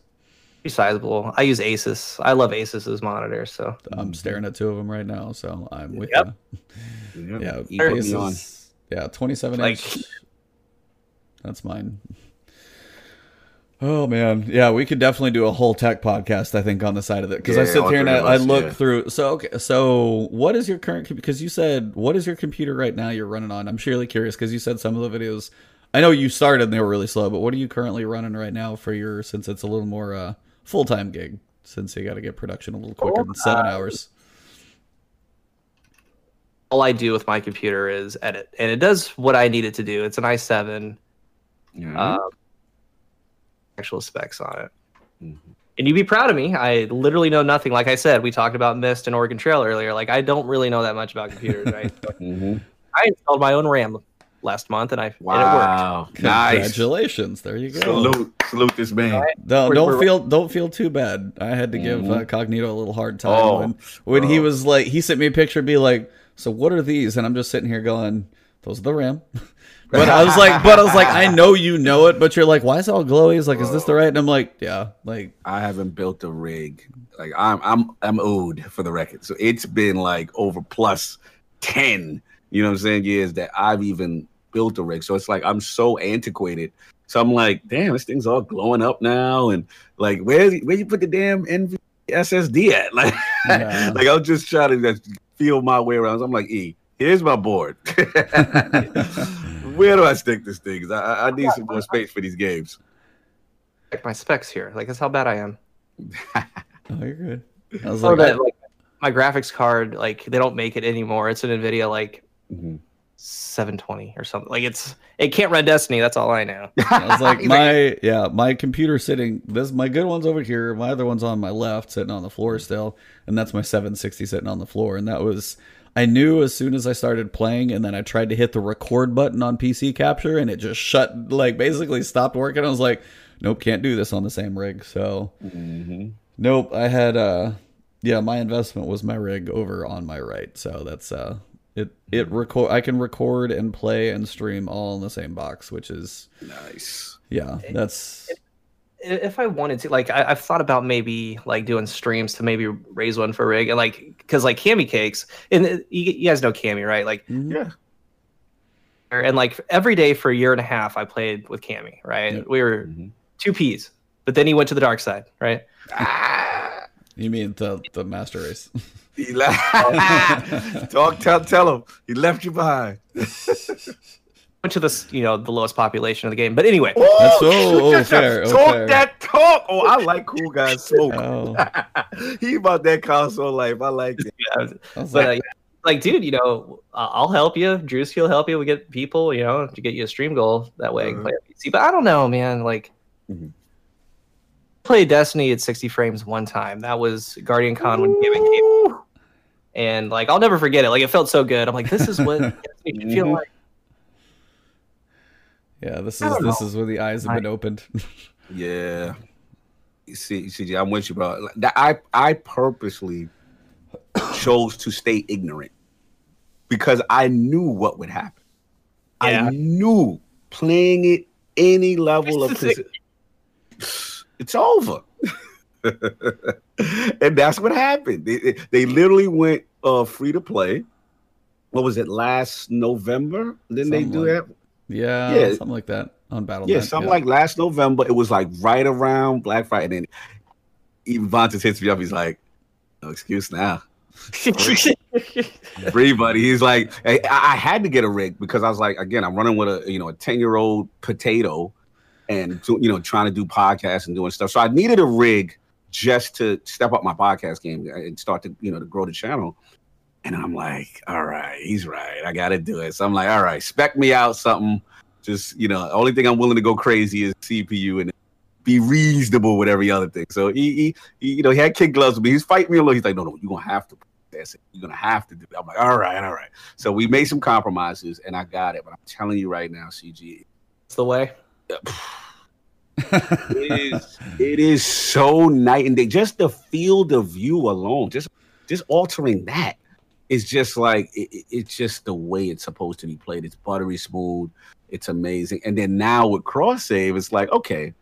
Speaker 3: Pretty sizable. I use Asus. I love Asus's monitors. So
Speaker 1: I'm staring at two of them right now. So I'm with
Speaker 3: Yep.
Speaker 1: you.
Speaker 2: Yep.
Speaker 1: Yeah,
Speaker 2: You on.
Speaker 1: Asus, yeah, 27
Speaker 3: Like-
Speaker 1: inch. That's mine. Oh man, yeah, we could definitely do a whole tech podcast. I think on the side of it because I sit here and I, I look
Speaker 2: yeah.
Speaker 1: through. So okay, so what is your current? Because you said what is your computer right now? You're running on. I'm surely curious because you said some of the videos. I know you started and they were really slow, but what are you currently running right now for your? Since it's a little more uh, full time gig, since you got to get production a little quicker than seven hours.
Speaker 3: all I do with my computer is edit, and it does what I need it to do. It's an i7.
Speaker 2: Yeah.
Speaker 3: Um, actual specs on it.
Speaker 2: Mhm.
Speaker 3: And you'd be proud of me. I literally know nothing. Like I said, we talked about Myst and Oregon Trail earlier. Like I don't really know that much about computers. Right? (laughs)
Speaker 2: Mhm.
Speaker 3: I installed my own RAM last month, and I and it worked.
Speaker 2: Wow. Nice.
Speaker 1: Congratulations! There you go.
Speaker 2: Salute. Salute this man.
Speaker 1: Don't,
Speaker 3: We're-
Speaker 1: don't
Speaker 3: we're-
Speaker 1: feel don't feel too bad. I had to give uh,
Speaker 2: Mhm.
Speaker 1: Cognito a little hard time
Speaker 2: Oh,
Speaker 1: when when he was like he sent me a picture, be like, "So what are these?" And I'm just sitting here going, "Those are the RAM." (laughs) but I was like, but I was like, I know you know it, but you're like, why is it all glowy? He's like, is this the right? And I'm like, yeah, like
Speaker 2: I haven't built a rig. Like I'm I'm I'm owed for the record. So it's been like over plus 10, you know what I'm saying, years that I've even built a rig. So it's like I'm so antiquated. So I'm like, damn, this thing's all glowing up now. And like, where where you put the damn NV SSD at? (laughs) Like,
Speaker 1: Yeah.
Speaker 2: like I'm just trying to just feel my way around. So I'm like, E, here's my board. (laughs) where do I stick this thing? I, I- I need some more space for these games.
Speaker 3: Check my specs here. Like that's how bad I am.
Speaker 1: oh, you're good. I was like,
Speaker 3: that, like my graphics card, like they don't make it anymore. It's an Nvidia like
Speaker 2: Mhm.
Speaker 3: 720 or something. Like it's it can't run Destiny. That's all I know. (laughs)
Speaker 1: I was like, (laughs) my yeah, my computer sitting. This my good one's over here. My other one's on my left, sitting on the floor still, and that's my 760 sitting on the floor. And that was, I knew as soon as I started playing, and then I tried to hit the record button on PC Capture, and it just shut, like basically stopped working. I was like, nope, can't do this on the same rig. So
Speaker 2: Mhm.
Speaker 1: nope, I had uh, yeah, my investment was my rig over on my right. So that's uh. It it record I can record and play and stream all in the same box, which is
Speaker 2: Nice.
Speaker 1: yeah, that's
Speaker 3: if I wanted to, like, I, I've thought about maybe like doing streams to maybe raise one for rig, and like, because like Cami Cakes, and uh, you, you guys know Cami, right? Like,
Speaker 2: Yeah.
Speaker 3: and like every day for a year and a half, I played with Cami, right?
Speaker 1: Yep.
Speaker 3: We were
Speaker 2: Mhm.
Speaker 3: two peas, but then he went to the dark side, right?
Speaker 2: Ah, (laughs)
Speaker 1: you mean the the master race. (laughs)
Speaker 2: he left. Talk, tell, tell him he left you behind.
Speaker 3: Went to this, you know, the lowest population of the game. But anyway,
Speaker 1: That's so- oh, fair,
Speaker 2: shot.
Speaker 1: oh,
Speaker 2: talk
Speaker 1: fair.
Speaker 2: that talk. Oh, I like cool guys smoke.
Speaker 1: Oh, (laughs)
Speaker 2: he about that console life. I like it.
Speaker 3: yeah,
Speaker 1: I
Speaker 3: but
Speaker 1: like,
Speaker 3: uh, like, dude, you know, uh, I'll help you. Drewski will help you. We get people, you know, to get you a stream goal. That way
Speaker 2: Uh-huh.
Speaker 3: play on PC. But I don't know, man. Like,
Speaker 2: Mhm.
Speaker 3: Played Destiny at 60 frames one time. That was Guardian Con when Gavin came. And like, I'll never forget it. Like, it felt so good. I'm like, this is what (laughs) Destiny should feel
Speaker 2: Mhm.
Speaker 3: like.
Speaker 1: yeah, this is this
Speaker 3: know.
Speaker 1: is where the eyes have been opened. (laughs)
Speaker 2: Yeah. You see, CJ, I'm with you, bro. I I purposely chose to stay ignorant because I knew what would happen.
Speaker 3: Yeah.
Speaker 2: I knew playing it any level of
Speaker 3: Here's the
Speaker 2: it's over. (laughs) and that's what happened. They, they- literally went uh, free to play. What was it last November? Didn't they do
Speaker 1: Something
Speaker 2: that?
Speaker 1: yeah,
Speaker 2: Yeah.
Speaker 1: something like that on Battle.
Speaker 2: Yeah, something like last November. It was like right around Black Friday. And then even Vontae hits me up. He's like, "No excuse now, (laughs) free buddy." He's like, hey, I, I had to get a rig because I was like, again, I'm running with a you know a ten year old potato, and you know trying to do podcasts and doing stuff. So I needed a rig just to step up my podcast game and start to you know to grow the channel. And I'm like, all right, he's right. I got to do it. So I'm like, all right, spec me out something. Just you know, the only thing I'm willing to go crazy is CPU and be reasonable with every other thing. So he, he, he you know, he had kid gloves with me. He's fighting me a little. He's like, no, no, you're gonna have to. That's it. You're gonna have to do it. I'm like, all right, all right. So we made some compromises, and I got it. But I'm telling you right now, CG,
Speaker 3: It's the way.
Speaker 2: It is it is so night and day. Just the field of view alone, just just altering that is just like it, it's just the way it's supposed to be played. It's buttery smooth. It's amazing. And then now with cross save, it's like okay,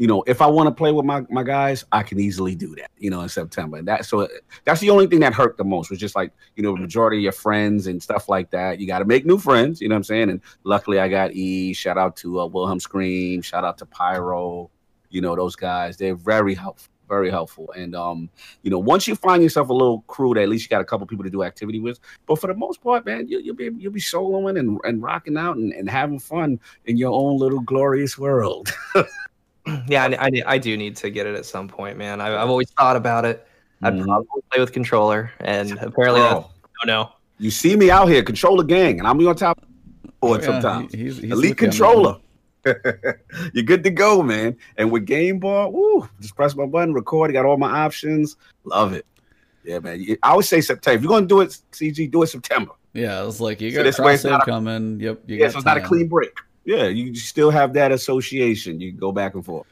Speaker 2: you know, if I want to play with my, my guys, I can easily do that, you know, in September. And that so that's the only thing that hurt the most was just like, you know, majority of your friends and stuff like that. You got to make new friends, you know what I'm saying? And luckily I got E, shout out to uh, Wilhelm Scream, shout out to Pyro, you know, those guys. They're very helpful, very helpful. And um, you know, once you find yourself a little crew that at least you got a couple people to do activity with, but for the most part, man, you, will be you'll be soloing and, and rocking out and, and having fun in your own little glorious world. (laughs) (clears throat)
Speaker 3: yeah, I, I, I, do need to get it at some point, man. I, have always thought about it. I'd mm. probably play with controller, and apparently, no, no.
Speaker 2: You see me out here, controller gang, and I'm on top of it oh, yeah, sometimes. He's, he's Elite controller. (laughs) You're good to go, man. And with Game Boy, woo, just press my button, record. got all my options. Love it. Yeah, man. I always say September. If you're gonna do it, CG, do it September.
Speaker 1: Yeah, it's like you got so this way it's coming. Yep.
Speaker 2: You yeah, so it's not a clean break yeah, you still have that association. You go back and forth.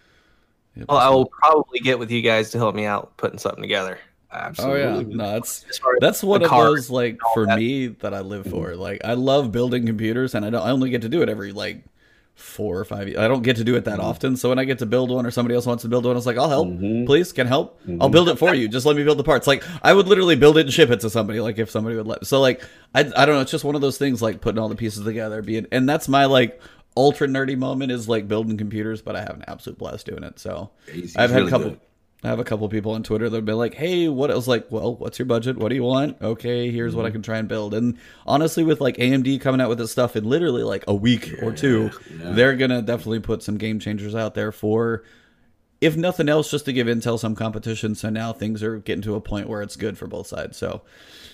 Speaker 3: Well, I will probably get with you guys to help me out putting something together.
Speaker 1: Absolutely. Oh yeah, no, that's that's one of those like for that. me that I live for. Like I love building computers, and I don't. I only get to do it every like four or five. years. I don't get to do it that mm-hmm. often. So when I get to build one, or somebody else wants to build one, it's like I'll help. Mm-hmm. Please, can help. Mm-hmm. I'll build it for you. Just let me build the parts. Like I would literally build it and ship it to somebody. Like if somebody would let. So like I I don't know. It's just one of those things like putting all the pieces together. Being and that's my like ultra nerdy moment is like building computers, but I have an absolute blast doing it. So he's, he's I've had really a couple. Good. I have a couple people on Twitter that've been like, "Hey, what?" I was like, "Well, what's your budget? What do you want? Okay, here's mm-hmm. what I mm-hmm. can try and build." And honestly, with like AMD coming out with this stuff in literally like a week yeah, or two, yeah. they're gonna definitely put some game changers out there for, if nothing else, just to give Intel some competition. So now things are getting to a point where it's good for both sides. So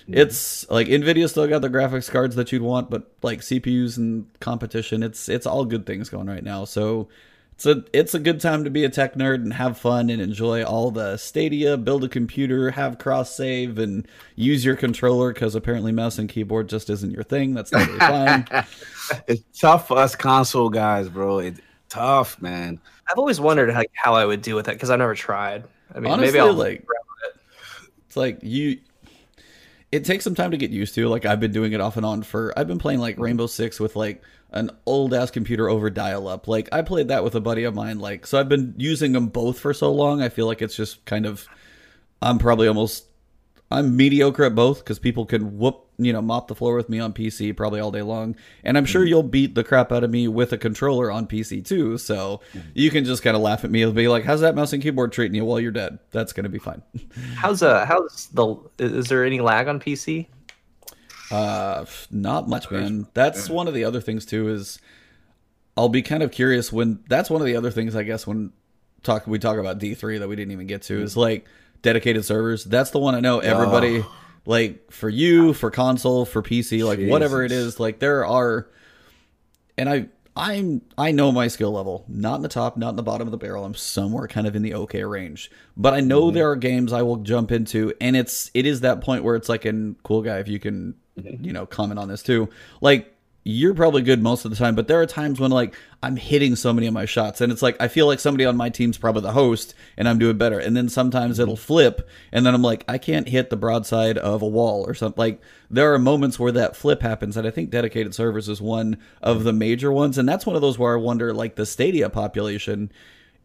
Speaker 1: it's like Nvidia still got the graphics cards that you'd want, but like CPUs and competition, it's it's all good things going right now. So it's a it's a good time to be a tech nerd and have fun and enjoy all the Stadia, build a computer, have cross save, and use your controller because apparently mouse and keyboard just isn't your thing. That's totally (laughs) fine.
Speaker 2: it's tough for us console guys, bro. It's tough, man.
Speaker 3: I've always wondered how, how I would deal with that because I've never tried. I mean,
Speaker 1: Honestly,
Speaker 3: maybe I'll
Speaker 1: like. It's like you it takes some time to get used to. Like I've been doing it off and on for I've been playing like Rainbow Six with like an old ass computer over dial up. Like I played that with a buddy of mine. Like so I've been using them both for so long. I feel like it's just kind of I'm probably almost I'm mediocre at both because people can whoop, you know, mop the floor with me on PC probably all day long. And I'm sure mm-hmm. you'll beat the crap out of me with a controller on PC too. So mm-hmm. you can just kind of laugh at me and be like, how's that mouse and keyboard treating you while you're dead? That's going to be fine. (laughs)
Speaker 3: How's, uh, how's the, is there any lag on PC?
Speaker 1: Uh, not much, man. That's one of the other things too is I'll be kind of curious when, that's one of the other things, I guess, when talk, we talk about D3 that we didn't even get to is like, dedicated servers. That's the one I know everybody oh. like for you, for console, for PC, like Jesus. whatever it is, like there are and I I'm I know my skill level. Not in the top, not in the bottom of the barrel. I'm somewhere kind of in the okay range. But I know mm-hmm. there are games I will jump into and it's it is that point where it's like in cool guy if you can mm-hmm. you know comment on this too. Like you're probably good most of the time, but there are times when like I'm hitting so many of my shots and it's like I feel like somebody on my team's probably the host and I'm doing better. And then sometimes it'll flip and then I'm like I can't hit the broadside of a wall or something. Like there are moments where that flip happens and I think dedicated servers is one of the major ones and that's one of those where I wonder like the Stadia population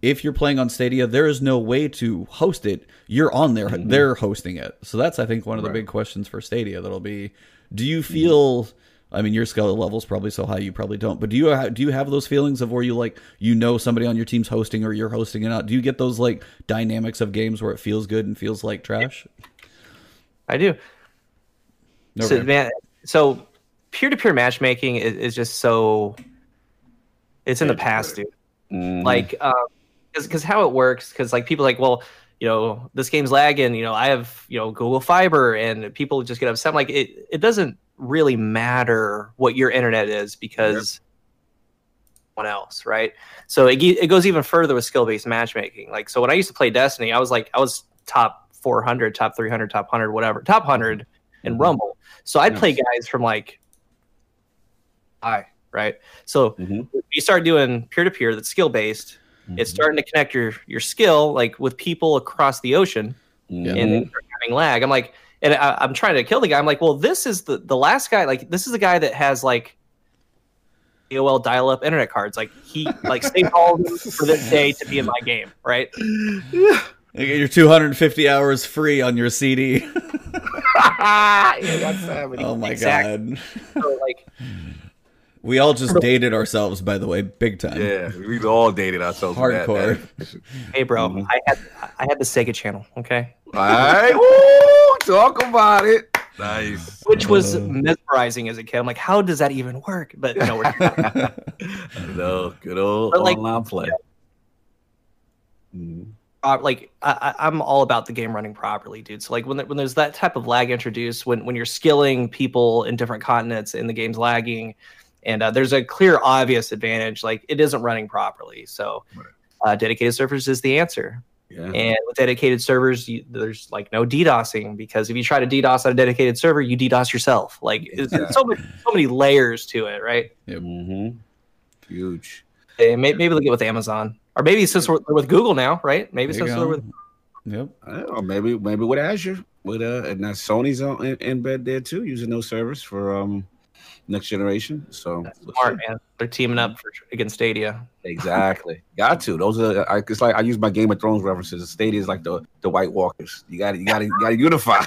Speaker 1: if you're playing on Stadia, there is no way to host it. You're on there, mm-hmm. they're hosting it. So that's I think one of the right. big questions for Stadia that'll be do you feel mm-hmm I mean, your skill level is probably so high you probably don't. But do you do you have those feelings of where you like you know somebody on your team's hosting or you're hosting it out? Do you get those like dynamics of games where it feels good and feels like trash?
Speaker 3: I do. Okay. So man, so peer to peer matchmaking is, is, just so it's in the past, dude. Mm. Like, because um, because how it works, because like people like, well, you know, this game's lagging. You know, I have you know Google Fiber, and people just get upset. I'm like, it it doesn't really matter what your internet is because yep. else, right? So it, it goes even further with skill based matchmaking. Like, so when I used to play Destiny, I was like, I was top 400, top 300, top 100, whatever, top 100 in mm-hmm. Rumble. So I'd nice. play guys from like, I, right? So mm-hmm. we start doing peer to peer that's skill based. It's starting to connect your your skill like with people across the ocean,
Speaker 2: Yeah.
Speaker 3: and having lag. I'm like, and I, I'm trying to kill the guy. I'm like, well, this is the the last guy. Like, this is the guy that has like AOL dial-up internet cards. Like, he like saved all of them for this day to be in my game, right?
Speaker 1: You get your 250 hours free on your CD. (laughs)
Speaker 2: yeah.
Speaker 1: Oh my
Speaker 3: Exactly.
Speaker 1: god.
Speaker 3: So like,
Speaker 1: We all just dated ourselves, by the way, big time.
Speaker 2: Yeah, we all dated ourselves. with that,
Speaker 1: Hardcore.
Speaker 3: hey, bro,
Speaker 2: Mhm.
Speaker 3: I had I had the Sega channel, okay,
Speaker 2: All right, woo, talk about it. Nice.
Speaker 3: which was
Speaker 1: Uh.
Speaker 3: mesmerizing as a kid. I'm like, how does that even work? But you know, we're (laughs)
Speaker 2: no, good old
Speaker 3: But, like,
Speaker 2: online play. Mhm.
Speaker 3: uh, like I, I- I'm all about the game running properly, dude. So like when there- when there's that type of lag introduced, when when you're skilling people in different continents and the game's lagging, and uh, there's a clear obvious advantage, like it isn't running properly. So
Speaker 2: Right.
Speaker 3: uh, dedicated servers is the answer.
Speaker 2: Yeah.
Speaker 3: And with dedicated servers, you, there's like no DDoSing because if you try to DDoS on a dedicated server, you DDoS yourself. Like it's, it's so many so many layers to it, right?
Speaker 2: hmm Huge.
Speaker 3: And may, maybe they'll get with Amazon, or maybe since we're they're with Google now, right? Maybe
Speaker 1: There
Speaker 3: since they're with
Speaker 1: Yep.
Speaker 2: I don't know, maybe maybe with Azure, with uh, and now Sony's on in, in bed there too, using those servers for um next generation. So
Speaker 3: That's smart, man. They're teaming up for, against Stadia.
Speaker 2: Exactly, got to. Those are. I, it's like I use my Game of Thrones references. Stadia is like the the White Walkers. You got to you got to you got to unify.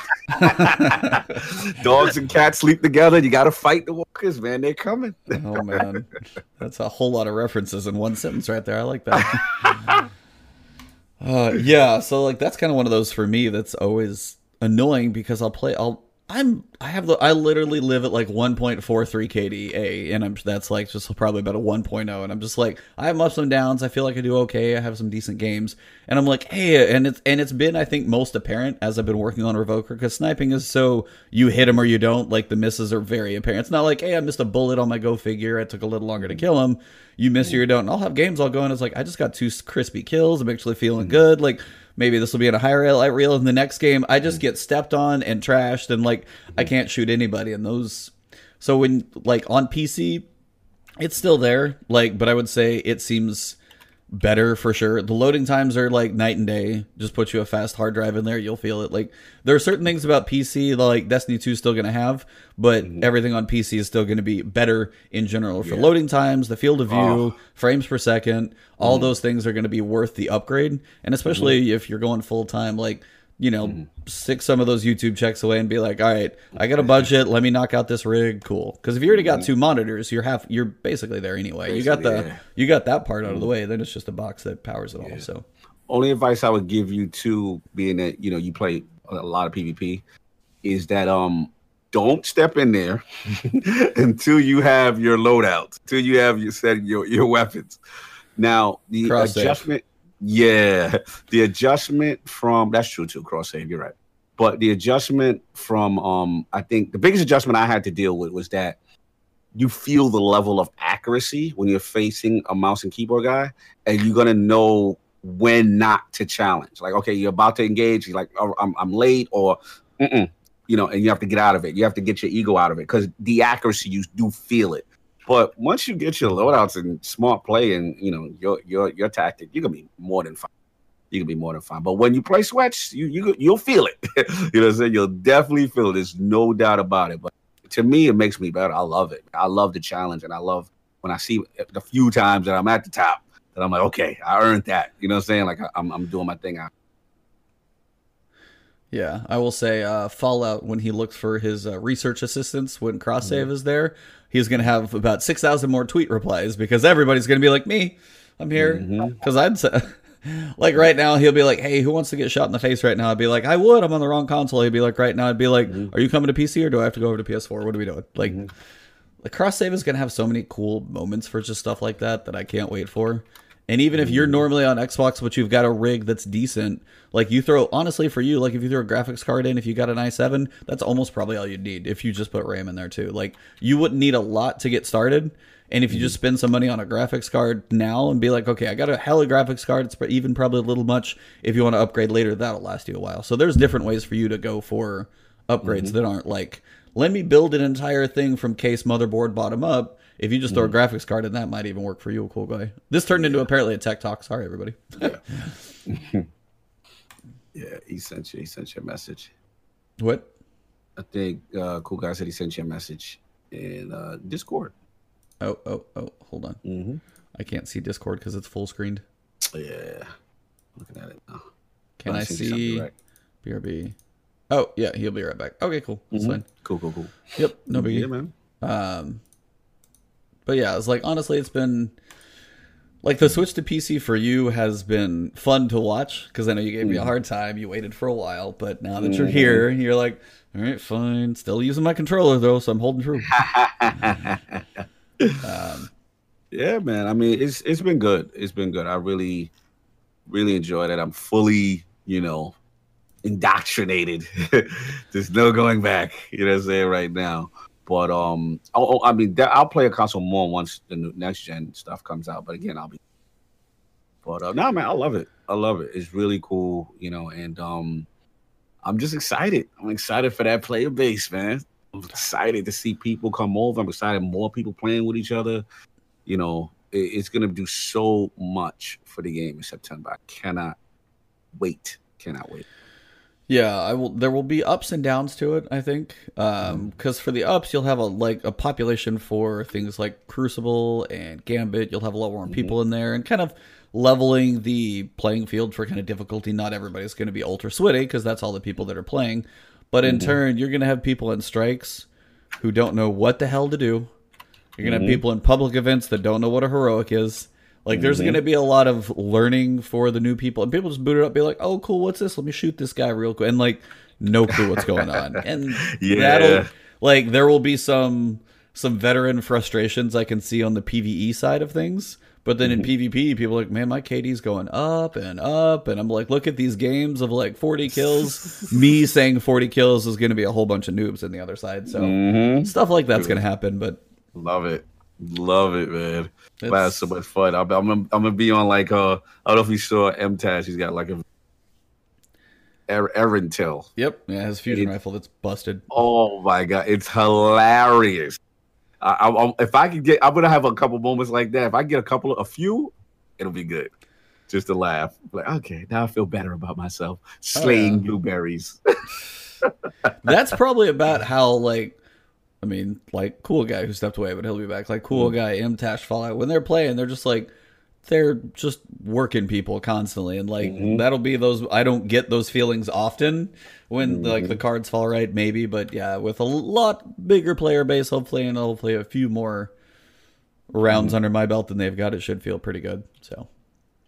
Speaker 2: (laughs) Dogs and cats sleep together. You got to fight the walkers, man. They're coming.
Speaker 1: Oh man, that's a whole lot of references in one sentence right there. I like that. (laughs) uh, yeah, so like that's kind of one of those for me that's always annoying because I'll play. I'll I'm I have the I literally live at like 1.43 KDA and I'm that's like just probably about a 1.0 and I'm just like I have ups and downs. I feel like I do okay. I have some decent games and I'm like hey and it's and it's been I think most apparent as I've been working on Revoker because sniping is so you hit him or you don't like the misses are very apparent. It's not like hey I missed a bullet on my go figure. It took a little longer to kill him. You miss or you don't. And I'll have games I'll go and it's like I just got two crispy kills. I'm actually feeling mm-hmm. good. Like maybe this will be in a higher light reel in the next game. I just mm. get stepped on and trashed and like i mm. can't shoot anybody in those so when like on pc it's still there like but i would say it seems better for sure. The loading times are like night and day. Just put you a fast hard drive in there you'll feel it. Like there are certain things about pc like destiny 2 is still going to have but mm-hmm. everything on pc is still going to be better in general for
Speaker 2: Yeah.
Speaker 1: loading times the field of view
Speaker 2: Oh.
Speaker 1: frames per second. All mm-hmm. those things are going to be worth the upgrade. And especially mm-hmm. if you're going full time like you know mm-hmm. stick some of those youtube checks away and be like all right i got a budget. Let me knock out this rig. Cool. Because if you already got mm-hmm. two monitors you're half you're basically there anyway. You got the
Speaker 2: yeah.
Speaker 1: you got that part out of the mm-hmm. way then it's just a box that powers it all so.
Speaker 2: Only advice I would give you to being that you know you play a lot of PvP is that um don't step in there (laughs) until you have your loadouts, until you have your set your your weapons. Now the
Speaker 1: Cross
Speaker 2: adjustment, yeah, the adjustment from that's true too. Cross save, you're right. But the adjustment from um I think the biggest adjustment I had to deal with was that you feel the level of accuracy when you're facing a mouse and keyboard guy, and you're gonna know when not to challenge. Like, okay, you're about to engage. You're like, oh, I'm, I'm late, or, you know, and you have to get out of it. You have to get your ego out of it because the accuracy you do feel it. But once you get your loadouts and smart play, and you know your your your tactic, you're gonna be more than fine. You can be more than fine. But when you play sweats, you you you'll feel it. (laughs) you know what I'm saying? You'll definitely feel it. There's no doubt about it. But to me, it makes me better. I love it. I love the challenge, and I love when I see the few times that I'm at the top that I'm like, okay, I earned that. You know what I'm saying? Like I- I'm I'm doing my thing. I,
Speaker 1: Yeah, I will say uh, Fallout when he looks for his uh, research assistants when cross save is there, he's gonna have about six thousand more tweet replies because everybody's gonna be like me, I'm here
Speaker 2: mm-hmm.
Speaker 1: because I'd say. (laughs) Like right now, he'll be like, "Hey, who wants to get shot in the face right now?" I'd be like, "I would. I'm on the wrong console." He'd be like, "Right now," I'd be like, mm-hmm. "Are you coming to PC or do I have to go over to PS4? What are we doing?" Like, mm-hmm. the cross save is gonna have so many cool moments for just stuff like that that I can't wait for. And even if you're mm-hmm. normally on Xbox, but you've got a rig that's decent, like you throw honestly for you, like if you throw a graphics card in, if you got an i7, that's almost probably all you'd need if you just put RAM in there too. Like you wouldn't need a lot to get started. And if you just mm-hmm. spend some money on a graphics card now and be like, okay, I got a hella graphics card, it's even probably a little much. If you want to upgrade later, that'll last you a while. So there's different ways for you to go for upgrades mm-hmm. that aren't like, let me build an entire thing from case motherboard bottom up if you just throw a graphics card in, that might even work for you, a cool guy. This turned into apparently a tech talk. Sorry, everybody. (laughs)
Speaker 2: Yeah, he sent you. He sent you a message.
Speaker 1: what?
Speaker 2: I think uh, cool guy said he sent you a message in uh, Discord.
Speaker 1: Oh, oh, oh, hold on.
Speaker 2: Mm-hmm.
Speaker 1: I can't see Discord because it's full screened.
Speaker 2: Yeah, looking at it now.
Speaker 1: Can
Speaker 2: Oh,
Speaker 1: I
Speaker 2: sent you something
Speaker 1: see
Speaker 2: direct.
Speaker 1: BRB? Oh, yeah, he'll be right back. Okay, cool. That's
Speaker 2: Mhm.
Speaker 1: fine.
Speaker 2: Cool, cool, cool.
Speaker 1: Yep, no biggie.
Speaker 2: Yeah, man.
Speaker 1: Um, but yeah, it's like honestly, it's been like the switch to PC for you has been fun to watch because I know you gave me a hard time. You waited for a while, but now that you're here, you're like, all right, fine. Still using my controller though, so I'm holding true. (laughs) Um,
Speaker 2: Yeah, man. I mean, it's it's been good. It's been good. I really, really enjoyed it. I'm fully, you know, indoctrinated. (laughs) There's no going back. You know what I'm saying right now. But um, oh, oh, I mean, that- I'll play a console more once the new- next gen stuff comes out. But again, I'll be. But uh, no, man, I love it. I love it. It's really cool, you know, and um, I'm just excited. I'm excited for that player base, man. I'm excited to see people come over. I'm excited more people playing with each other you know, it, it's to do so much for the game in September. I cannot wait. Cannot wait.
Speaker 1: Yeah, I will. There will be ups and downs to it. I think, um, mm-hmm. because for the ups, you'll have a like a population for things like Crucible and Gambit. You'll have a lot more mm-hmm. people in there, and kind of leveling the playing field for kind of difficulty. Not everybody's going to be ultra sweaty because that's all the people that are playing. But in mm-hmm. turn, you're going to have people in strikes who don't know what the hell to do. You're going to have people in public events that don't know what a heroic is. Like, there's going to be a lot of learning for the new people, and people just boot it up, be like, "Oh, cool, what's this? Let me shoot this guy real quick," and like, no clue what's going on, (laughs) and
Speaker 2: Yeah.
Speaker 1: that'll like there will be some some veteran frustrations I can see on the PVE side of things, but then in PvP, people are like, "Man, my KD's going up and up," and I'm like, "Look at these games of like 40 kills." (laughs) Me saying 40 kills is going to be a whole bunch of noobs in the other side, so
Speaker 2: Mm-hmm.
Speaker 1: stuff like that's going to happen, but.
Speaker 2: Love it. Love it, man. That's so much fun. I'm, I'm, I'm gonna be on like uh, I don't know if you saw M Tash. He's got like a Er- Erentil.
Speaker 1: Yep, yeah, his fusion
Speaker 2: It-
Speaker 1: rifle that's busted.
Speaker 2: Oh my god, it's hilarious. I, I, I- if I could get, I'm gonna have a couple moments like that. If I get a couple, a few, it'll be good. Just to laugh, like okay, now I feel better about myself. Slaying
Speaker 1: yeah.
Speaker 2: blueberries. (laughs)
Speaker 1: That's probably about how like I mean, like cool guy who stepped away, but he'll be back. Like cool
Speaker 2: Mm.
Speaker 1: guy, M Tash Fallout. When they're playing, they're just like they're just working people constantly, and like
Speaker 2: Mhm.
Speaker 1: that'll be those. I don't get those feelings often when like
Speaker 2: Mm-hmm.
Speaker 1: the cards fall right, maybe, but yeah, with a lot bigger player base, hopefully, and hopefully a few more rounds under my belt than they've got, it should feel pretty good. So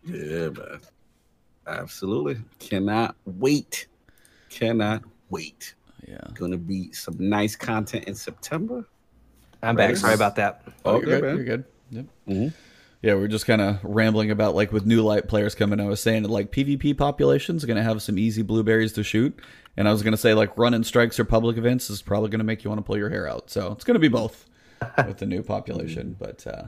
Speaker 2: Yeah, man. Absolutely. Cannot wait. Cannot wait.
Speaker 1: Yeah.
Speaker 2: Gonna be some nice content in September.
Speaker 3: I'm back. Sorry about that.
Speaker 1: Oh,
Speaker 2: Okay,
Speaker 1: you're good.
Speaker 2: man.
Speaker 1: You're good. Yep.
Speaker 2: Mhm.
Speaker 1: Yeah, we're just kind of rambling about like with new light players coming. I was saying like PvP populations are going to have some easy blueberries to shoot, and I was going to say like running strikes or public events is probably going to make you want to pull your hair out. So it's going to be both (laughs) with the new population. But uh,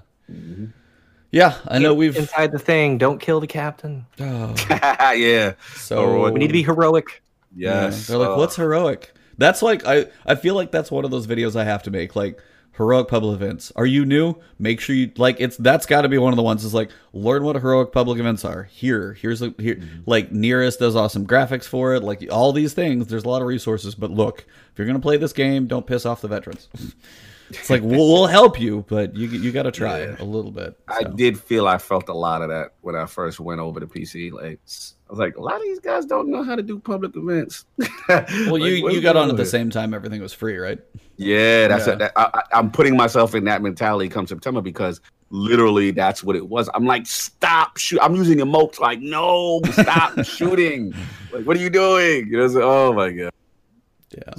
Speaker 1: yeah, I know we've
Speaker 3: inside the thing. Don't kill the captain.
Speaker 1: oh, (laughs)
Speaker 2: yeah.
Speaker 1: so
Speaker 3: We need to be heroic.
Speaker 1: Yeah,
Speaker 2: Yes.
Speaker 1: they're like,
Speaker 2: uh,
Speaker 1: what's heroic? That's like I I feel like that's one of those videos I have to make. Like heroic public events. Are you new? Make sure you like it's that's got to be one of the ones. Is like learn what heroic public events are. Here, here's a here mm-hmm. like nearest does awesome graphics for it. Like all these things. There's a lot of resources. But look, if you're gonna play this game, don't piss off the veterans. It's like we'll, we'll help you, but you you got to try
Speaker 2: Yeah.
Speaker 1: a little bit.
Speaker 2: I did feel I felt a lot of that when I first went over to PC. Like I was like, a lot of these guys don't know how to do public events. (laughs)
Speaker 1: Well, you you got on at the same time. Everything was free, right?
Speaker 2: Yeah, that's
Speaker 1: Yeah.
Speaker 2: It. That, I, I'm putting myself in that mentality come September because literally that's what it was. I'm like, stop shoot. I'm using emotes like, no, stop (laughs) shooting. Like, what are you doing? You know, oh my god,
Speaker 1: Yeah.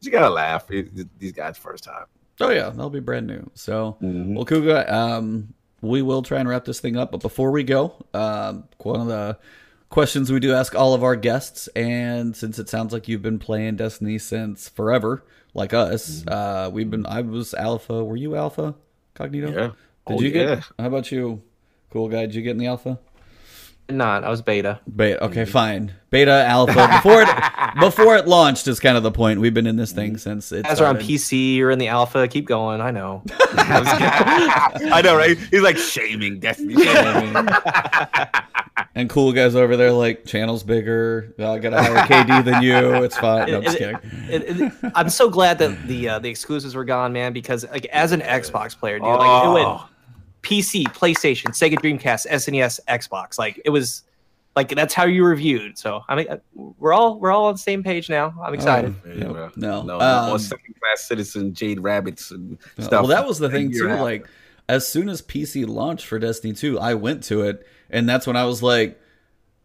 Speaker 2: You gotta laugh. It- it- these guys first time.
Speaker 1: Oh yeah, that'll be brand new. So.
Speaker 2: Mhm.
Speaker 1: Well, Kuga, um, we will try and wrap this thing up. But before we go, um, one of the questions we do ask all of our guests, and since it sounds like you've been playing Destiny since forever, like us, uh, we've been. I was Alpha. Were you Alpha, Cognito?
Speaker 2: Yeah.
Speaker 1: Did
Speaker 2: Oh,
Speaker 1: you
Speaker 2: yeah.
Speaker 1: get? How about you, cool guy? Did you get in the Alpha?
Speaker 3: Not. I was beta.
Speaker 1: Beta. Okay, fine. Beta, alpha. Before it (laughs) before it launched is kind of the point. We've been in this thing since it
Speaker 3: Guys are on. PC. You're in the alpha. Keep going. I know. (laughs)
Speaker 2: I know, right? He's like shaming Destiny. (laughs)
Speaker 1: And cool guys over there like channel's bigger. I got a higher KD than you. It's fine. No, I'm just kidding.
Speaker 3: It- it- I'm so glad that the uh, the exclusives were gone, man. Because like as an Xbox player, dude, like it went
Speaker 2: Oh.
Speaker 3: PC, PlayStation, Sega Dreamcast, SNES, Xbox. Like it was, like that's how you reviewed. So I mean, we're all we're all on the same page now. I'm excited.
Speaker 1: Oh,
Speaker 2: Yeah,
Speaker 1: no, no.
Speaker 2: no,
Speaker 1: Um,
Speaker 2: more second class citizen Jade Rabbits and
Speaker 1: No,
Speaker 2: stuff.
Speaker 1: Well, that was the thing too.
Speaker 2: after.
Speaker 1: Like, as soon as PC launched for Destiny 2, I went to it, and that's when I was like,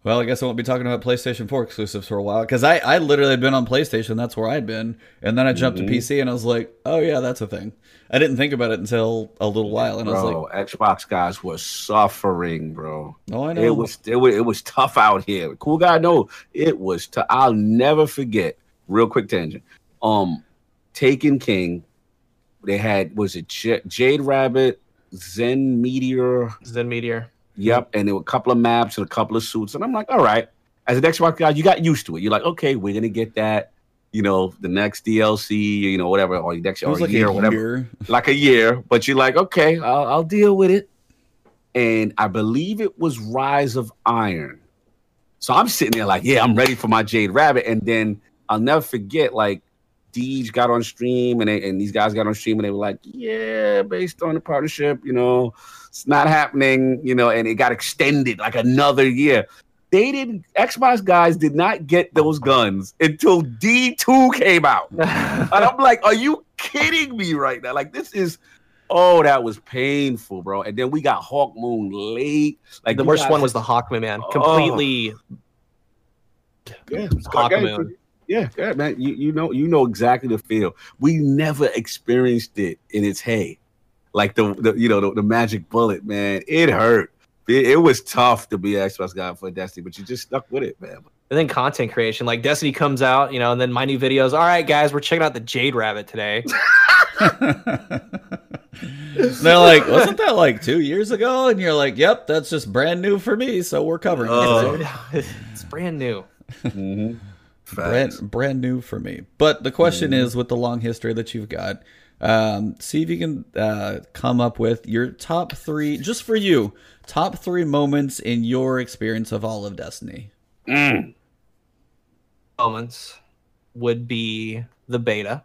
Speaker 1: "Well, I guess I won't be talking about PlayStation 4 exclusives for a while." Because I, I literally had been on PlayStation. That's where I'd been, and then I jumped
Speaker 2: Mhm.
Speaker 1: to PC, and I was like, "Oh yeah, that's a thing." I didn't think about it until a little while, and I was
Speaker 2: bro,
Speaker 1: like,
Speaker 2: Xbox guys were suffering, bro.
Speaker 1: "Oh, I know."
Speaker 2: It was it was it was tough out here. Cool guy, no, it was. tough. I'll never forget. Real quick tangent. Um, Taken King. They had was it J- Jade Rabbit, Zen Meteor.
Speaker 3: Zen Meteor.
Speaker 2: Yep, and there were a couple of maps and a couple of suits, and I'm like, all right. As an Xbox guy, you got used to it. You're like, okay, we're gonna get that. You know, the next DLC, you know, whatever, or next or
Speaker 1: like
Speaker 2: year,
Speaker 1: a
Speaker 2: or whatever
Speaker 1: year.
Speaker 2: like a year, but you're like, okay, I'll, I'll deal with it. And I believe it was Rise of Iron. So I'm sitting there like, yeah, I'm ready for my Jade Rabbit. And then I'll never forget, like, Deej got on stream and, they, and these guys got on stream and they were like, yeah, based on the partnership, you know, it's not happening, you know, and it got extended like another year. They didn't, Xbox guys did not get those guns until D2 came out. (laughs) And I'm like, are you kidding me right now? Like, this is, oh, that was painful, bro. And then we got Hawkmoon late. Like,
Speaker 3: the worst
Speaker 2: guys-
Speaker 3: one was the Hawkman man.
Speaker 2: Oh.
Speaker 3: Completely
Speaker 2: yeah,
Speaker 3: Hawkmoon.
Speaker 2: Yeah, yeah, man. You you know you know exactly the feel. We never experienced it in its hay, like the, the you know the, the magic bullet, man. It hurt. It, it was tough to be an Xbox guy for Destiny, but you just stuck with it, man.
Speaker 3: And then content creation, like Destiny comes out, you know, and then my new videos. All right, guys, we're checking out the Jade Rabbit today. (laughs) (laughs)
Speaker 1: They're like, wasn't that like two years ago? And you're like, yep, that's just brand new for me, so we're covering
Speaker 2: Oh.
Speaker 1: it. (laughs)
Speaker 3: it's brand new.
Speaker 2: Mm-hmm.
Speaker 1: brand brand new for me. But the question is, with the long history that you've got, um, see if you can uh, come up with your top three, just for you, top three moments in your experience of all of Destiny.
Speaker 2: Mm.
Speaker 3: Moments would be the beta.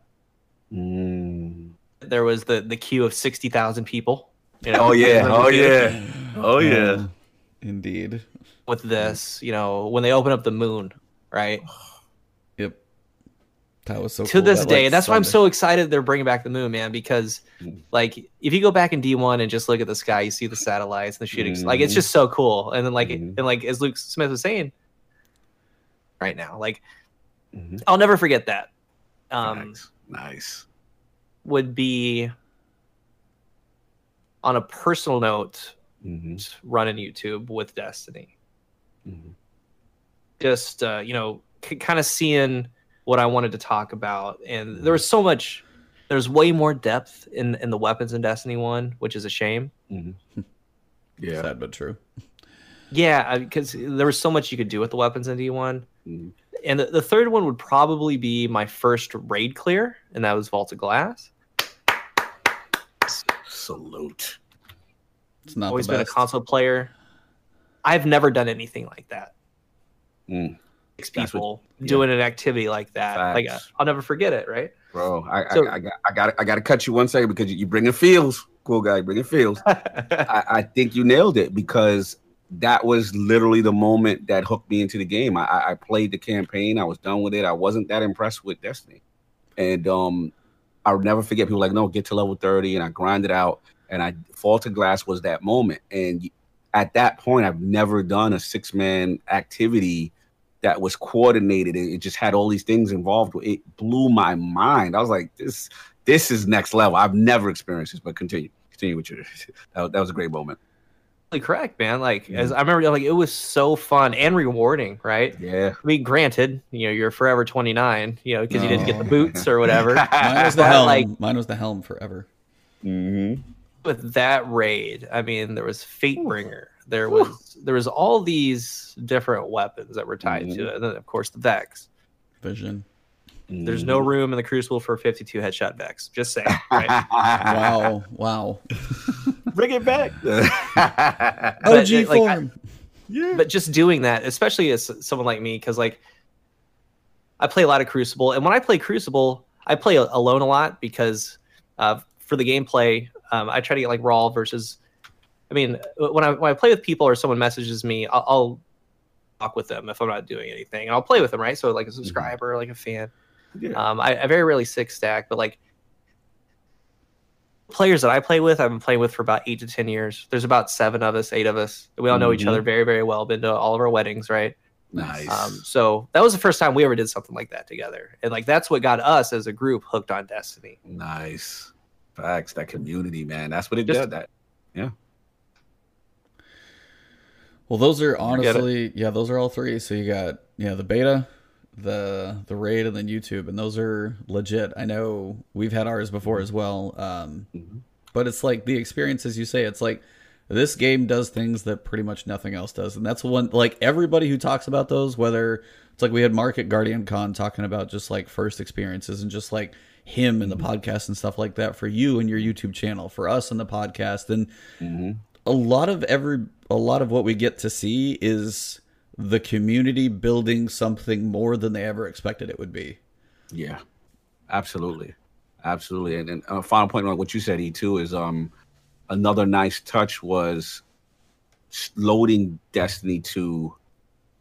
Speaker 2: Mm.
Speaker 3: There was the the queue of sixty thousand people. You know,
Speaker 2: Oh yeah, (laughs) oh
Speaker 3: with-
Speaker 2: yeah, oh yeah.
Speaker 1: Um, indeed.
Speaker 3: With this, you know, when they open up the moon, right? (sighs) (sighs)
Speaker 1: That was so
Speaker 3: to
Speaker 1: cool.
Speaker 3: this
Speaker 1: That,
Speaker 3: day.
Speaker 1: like,
Speaker 3: that's why I'm so excited they're bringing back the moon, man. Because
Speaker 2: Mm.
Speaker 3: like if you go back in D1 and just look at the sky, you see the satellites and the shootings. Like it's just so cool. And then like
Speaker 2: Mhm.
Speaker 3: and like as Luke Smith was saying right now, like
Speaker 2: Mhm.
Speaker 3: I'll never forget that. Um,
Speaker 2: nice, nice.
Speaker 3: would be on a personal note,
Speaker 2: Mm-hmm.
Speaker 3: running YouTube with Destiny.
Speaker 2: Mhm.
Speaker 3: Just uh, you know, c- kind of seeing what I wanted to talk about, and there was so much. There's way more depth in in the weapons in Destiny One, which is a shame. (laughs)
Speaker 2: Yeah.
Speaker 1: Sad but true.
Speaker 3: Yeah, because there was so much you could do with the weapons in D1.
Speaker 2: Mhm.
Speaker 3: And the, the third one would probably be my first raid clear, and that was Vault of Glass.
Speaker 2: Salute.
Speaker 1: It's not
Speaker 3: Always
Speaker 1: the
Speaker 3: been a console player. I've never done anything like that.
Speaker 2: Mm.
Speaker 3: Six
Speaker 2: That's what-
Speaker 3: people
Speaker 2: yeah.
Speaker 3: doing an activity like that. Like I'll never forget it, right?
Speaker 2: Bro, I,
Speaker 3: So-
Speaker 2: I, I got I got I got to cut you one second because you, you bringing feels, cool guy, bringing feels. (laughs) I, I think you nailed it because that was literally the moment that hooked me into the game. I, I played the campaign, I was done with it. I wasn't that impressed with Destiny, and um, I'll never forget people like, no, get to level thirty, and I grinded it out, and I Vault of Glass was that moment, and at that point, I've never done a six man activity that was coordinated. It, it just had all these things involved. It blew my mind. I was like, this this is next level. I've never experienced this. But continue, continue with your. (laughs) That, that was a great moment.
Speaker 3: Totally correct, man. Like
Speaker 2: Mm-hmm.
Speaker 3: as I remember, like it was so fun and rewarding, right?
Speaker 2: Yeah.
Speaker 3: I mean, granted, you know, you're forever 29, you know, because you didn't get the boots or whatever. (laughs)
Speaker 1: Mine was the
Speaker 3: But,
Speaker 1: helm.
Speaker 3: like-
Speaker 1: Mine was the helm forever.
Speaker 2: Mm-hmm.
Speaker 3: With that raid, I mean, there was Fate Fatebringer, there was there was all these different weapons that were tied mm-hmm. to it, and then of course the Vex.
Speaker 1: Vision.
Speaker 3: There's no mm-hmm. room in the Crucible for 52 headshot Vex. Just saying. Right? (laughs)
Speaker 1: wow, wow. (laughs)
Speaker 2: Bring it back. (laughs)
Speaker 1: OG like, form.
Speaker 3: I, yeah. But just doing that, especially as someone like me, because like I play a lot of Crucible, and when I play Crucible, I play alone a lot because uh, for the gameplay, um, I try to get like raw versus. I mean, when I when I play with people or someone messages me, I'll, I'll talk with them if I'm not doing anything, and I'll play with them, right? So like a mm-hmm. subscriber, mm-hmm. like a fan. Yeah. Um, I, I very rarely six stack, but like players that I play with, I've been playing with for about eight to ten years. There's about seven of us, eight of us. We all know mm-hmm. each other very, very well. Been to all of our weddings, right?
Speaker 2: Nice.
Speaker 3: Um, so that was the first time we ever did something like that together, and like that's what got us as a group hooked on Destiny.
Speaker 2: Nice. Facts. That community, man. That's what it Just, did. That. Yeah.
Speaker 1: Well, those are honestly, yeah, those are all three. So you got yeah the beta, the the raid and then YouTube, and those are legit. I know we've had ours before as well. Um, mm-hmm. But it's like the experience, as you say, it's like this game does things that pretty much nothing else does, and that's one like everybody who talks about those, whether it's like we had Mark at GuardianCon talking about just like first experiences and just like him and the mm-hmm. podcast and stuff like that for you and your YouTube channel, for us and the podcast, and mm-hmm. A lot of every a lot of what we get to see is the community building something more than they ever expected it would be.
Speaker 2: Yeah, absolutely, absolutely. And, and a final point on what you said, E two, is um another nice touch was loading Destiny two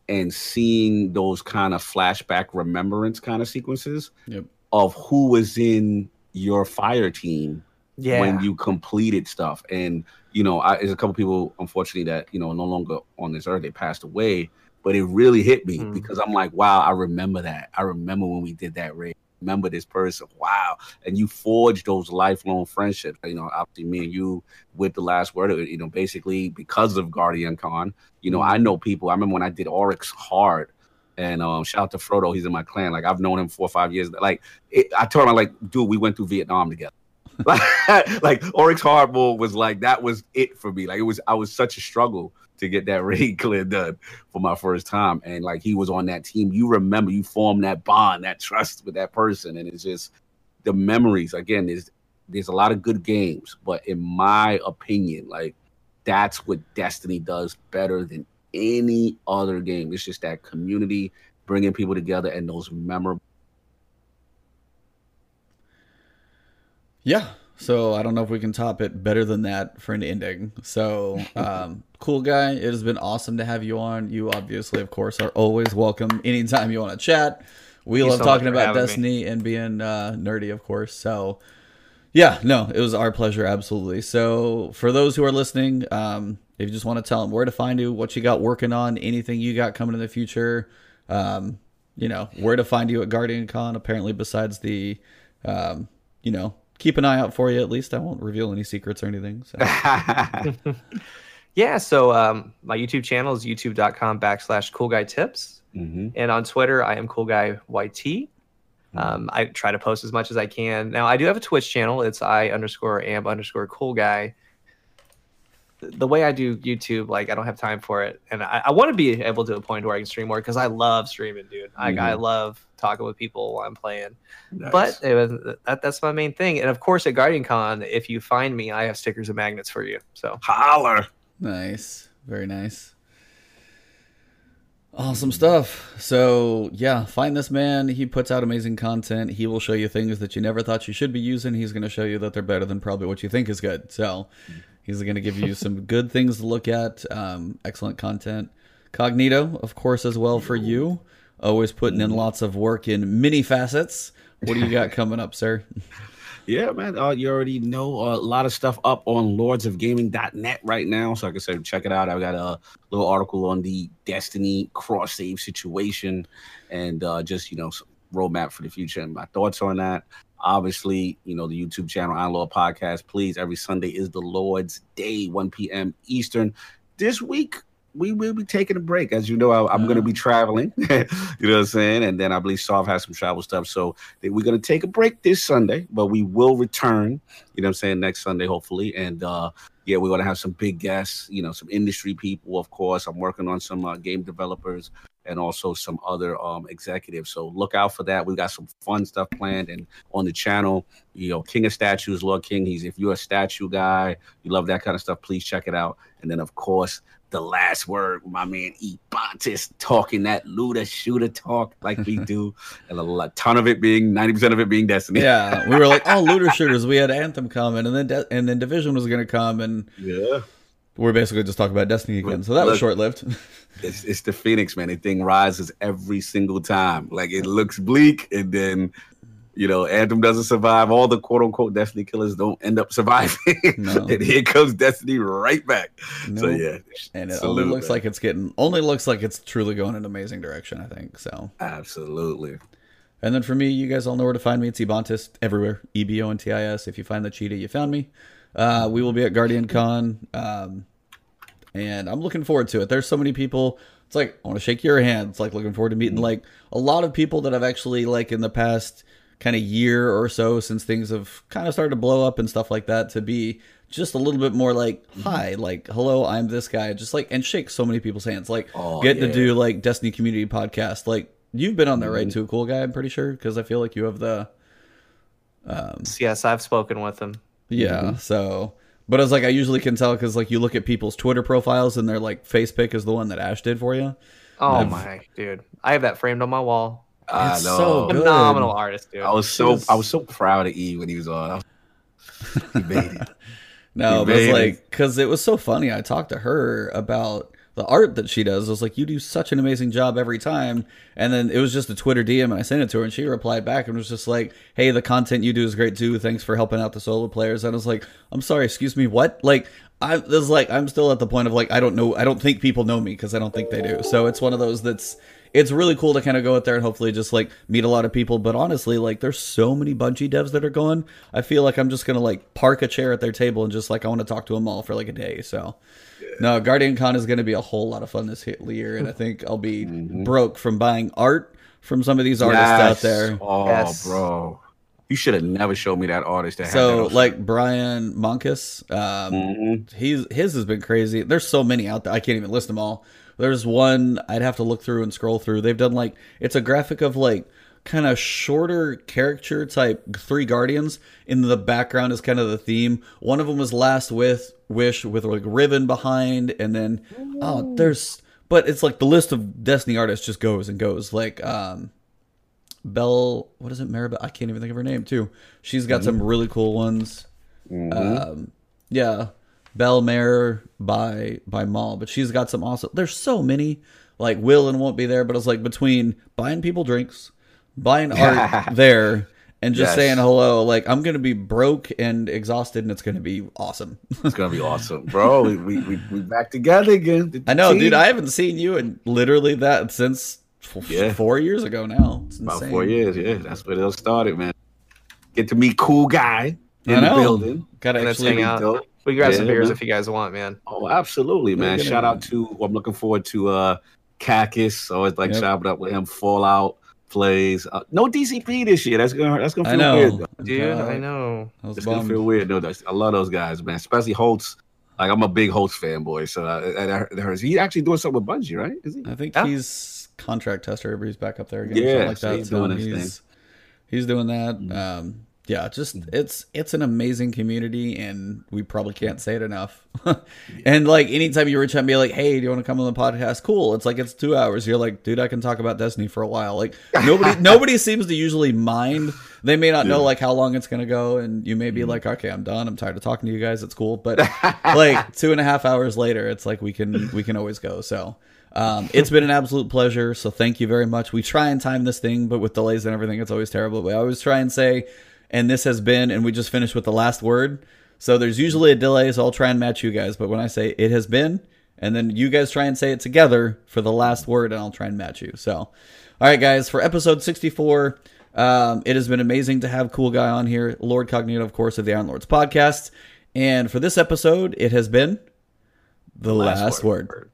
Speaker 2: and seeing those kind of flashback remembrance kind of sequences
Speaker 1: yep.
Speaker 2: of who was in your fire team yeah. when you completed stuff. And you know, I, there's a couple people, unfortunately, that you know no longer on this earth. They passed away, but it really hit me mm. because I'm like, wow, I remember that. I remember when we did that raid. Remember this person, wow! And you forged those lifelong friendships. You know, obviously, me and you with the last word. You know, basically because of GuardianCon. You know, I know people. I remember when I did Oryx Hard, and um, shout out to Frodo. He's in my clan. Like I've known him four or five years. Like it, I told him, like, dude, we went through Vietnam together. Like (laughs) like Oryx Hardball was like that was it for me. Like it was I was such a struggle to get that (laughs) raid clear done for my first time. And like he was on that team. You remember you form that bond, that trust with that person. And it's just the memories. Again, there's there's a lot of good games, but in my opinion, like that's what Destiny does better than any other game. It's just that community bringing people together and those memorable
Speaker 1: Yeah. So I don't know if we can top it better than that for an ending. So, (laughs) um, cool guy. It has been awesome to have you on. You obviously, of course, are always welcome anytime you want to chat. We Thank love so talking about Destiny me. and being uh, nerdy, of course. So, yeah, no, it was our pleasure, absolutely. So, for those who are listening, um, if you just want to tell them where to find you, what you got working on, anything you got coming in the future, um, you know, where to find you at GuardianCon, apparently, besides the, um, you know, keep an eye out for you at least. I won't reveal any secrets or anything. So. (laughs)
Speaker 3: yeah, so um, my YouTube channel is youtube.com backslash cool guy tips. Mm-hmm. And on Twitter, I am cool guy YT. Mm-hmm. Um, I try to post as much as I can. Now, I do have a Twitch channel. It's I underscore am underscore cool guy the way I do YouTube, like I don't have time for it, and I, I want to be able to a point where I can stream more because I love streaming, dude. Mm-hmm. I, I love talking with people while I'm playing. Nice. But it was, that, that's my main thing, and of course at GuardianCon, if you find me, I have stickers and magnets for you. So
Speaker 2: holler.
Speaker 1: Nice, very nice. Awesome stuff. So, yeah, find this man. He puts out amazing content. He will show you things that you never thought you should be using. He's going to show you that they're better than probably what you think is good. So, He's going to give you some good things to look at. Um, excellent content. Cognito, of course, as well for you. Always putting in lots of work in many facets. What do you got coming up, sir? (laughs)
Speaker 2: Yeah, man. Uh, you already know a lot of stuff up on lordsofgaming.net right now. So, like I said, check it out. I've got a little article on the Destiny cross save situation and uh, just, you know, roadmap for the future and my thoughts on that. Obviously, you know, the YouTube channel, I Lord Podcast. Please, every Sunday is the Lord's Day, 1 p.m. Eastern. This week, we will be taking a break. As you know, I, am going to be traveling. (laughs) you know what I'm saying? And then I believe Sov has some travel stuff. So we're going to take a break this Sunday, but we will return. You know what I'm saying? Next Sunday, hopefully. And uh, yeah, we're going to have some big guests. You know, some industry people, of course. I'm working on some uh, game developers and also some other um, executives. So look out for that. We've got some fun stuff planned and on the channel. You know, King of Statues, Lord King. He's if you're a statue guy, you love that kind of stuff, please check it out. And then of course, the last word, my man Ebontis talking that looter shooter talk like we do, (laughs) and a, a ton of it being ninety percent of it being Destiny.
Speaker 1: Yeah, we were like, oh, looter (laughs) shooters. We had Anthem coming, and then De- and then Division was going to come, and
Speaker 2: yeah,
Speaker 1: we're basically just talking about Destiny again. So that Look, was short lived. (laughs)
Speaker 2: it's, it's the Phoenix, man. The thing rises every single time. Like it looks bleak, and then you know, Anthem doesn't survive. All the quote unquote Destiny killers don't end up surviving. (laughs) No. and here comes Destiny right back. So yeah,
Speaker 1: and it only looks man. like it's getting only looks like it's truly going in an amazing direction. I think so.
Speaker 2: Absolutely.
Speaker 1: And then for me, you guys all know where to find me. It's Ebontis everywhere. E B O N T I S. If you find the cheetah, you found me. Uh, we will be at GuardianCon. Um, and I'm looking forward to it. There's so many people. It's like I want to shake your hand. It's like looking forward to meeting like a lot of people that I've actually like in the past kind of year or so since things have kind of started to blow up and stuff like that to be just a little bit more like mm-hmm. hi like hello i'm this guy just like and shake so many people's hands like oh, getting yeah. to do like destiny community podcast like you've been on there right mm-hmm. too cool guy i'm pretty sure because i feel like you have the
Speaker 3: um yes i've spoken with him
Speaker 1: yeah mm-hmm. so but it's like I usually can tell because like you look at people's Twitter profiles and their like face pick is the one that Ash did for you.
Speaker 3: Oh my dude, I have that framed on my wall.
Speaker 2: I it's know. so
Speaker 3: good. phenomenal artist, dude.
Speaker 2: I was so was... I was so proud of E when he was on. he made
Speaker 1: it. (laughs) no, he but it's like because it was so funny. I talked to her about the art that she does. I was like, you do such an amazing job every time. And then it was just a Twitter DM, and I sent it to her, and she replied back and was just like, hey, the content you do is great too. Thanks for helping out the solo players. And I was like, I'm sorry, excuse me, what? Like, I was like, I'm still at the point of like, I don't know, I don't think people know me because I don't think they do. So it's one of those that's it's really cool to kind of go out there and hopefully just like meet a lot of people. But honestly, like there's so many Bungie devs that are going. I feel like I'm just gonna like park a chair at their table and just like I want to talk to them all for like a day. So no, GuardianCon is going to be a whole lot of fun this year, and I think I'll be mm-hmm. broke from buying art from some of these artists yes. out there.
Speaker 2: Oh, yes. bro. You should have never showed me that artist. That
Speaker 1: so, like Brian Monkus, um, mm-hmm. he's his has been crazy. There's so many out there. I can't even list them all. There's one I'd have to look through and scroll through. They've done like it's a graphic of like kind of shorter caricature type three guardians. In the background is kind of the theme. One of them was Last with Wish with like ribbon behind, and then oh, there's but it's like the list of Destiny artists just goes and goes. Like um, Belle, what is it, Maribel? I can't even think of her name too. She's got mm-hmm. some really cool ones. Mm-hmm. Um, yeah, Belle Mare by by Mall, but she's got some awesome. There's so many. Like Will and won't be there, but it's like between buying people drinks, buying art (laughs) there and just yes. saying hello. Like I'm gonna be broke and exhausted, and it's gonna be awesome.
Speaker 2: it's gonna be (laughs) awesome, bro. we we we, we back together again.
Speaker 1: I know, team. dude. I haven't seen you in literally that since yeah. four years ago now.
Speaker 2: About four years, yeah. That's where it all started, man. Get to meet cool guy in the building.
Speaker 3: Gotta actually hang out. Dope. We grab yeah, some beers man. if you guys want, man.
Speaker 2: Oh, absolutely, man. Shout out to I'm looking forward to uh Cacus. Always like yep. shout up with him. Fallout plays. Uh, no DCP this year. That's gonna that's gonna feel weird,
Speaker 3: dude. I know.
Speaker 2: It's gonna feel weird. No, I love those guys, man. Especially Holtz. Like I'm a big Holtz fanboy, so uh, I, I, he's actually doing something with Bungie, right? Is he?
Speaker 1: I think yeah. he's contract tester. He's back up there again. Yeah, like that. He's doing his he's, thing. He's doing that. Mm-hmm. Um, yeah, just it's it's an amazing community, and we probably can't say it enough. (laughs) and like anytime you reach out and be like, "Hey, do you want to come on the podcast?" Cool. It's like it's two hours. You're like, dude, I can talk about Destiny for a while. Like nobody (laughs) nobody seems to usually mind. They may not know like how long it's gonna go, and you may be mm-hmm. like, "Okay, I'm done. I'm tired of talking to you guys. It's cool." But (laughs) like two and a half hours later, it's like we can we can always go. So. Um, it's been an absolute pleasure. So thank you very much. We try and time this thing, but with delays and everything, it's always terrible. But I always try and say and this has been, and we just finished with the last word. So there's usually a delay, so I'll try and match you guys. But when I say it has been, and then you guys try and say it together for the last word, and I'll try and match you. So, all right, guys, for episode 64, um, it has been amazing to have Cool Guy on here, Lord Cognito, of course, of the Iron Lords podcast. And for this episode, it has been the last, last word. word.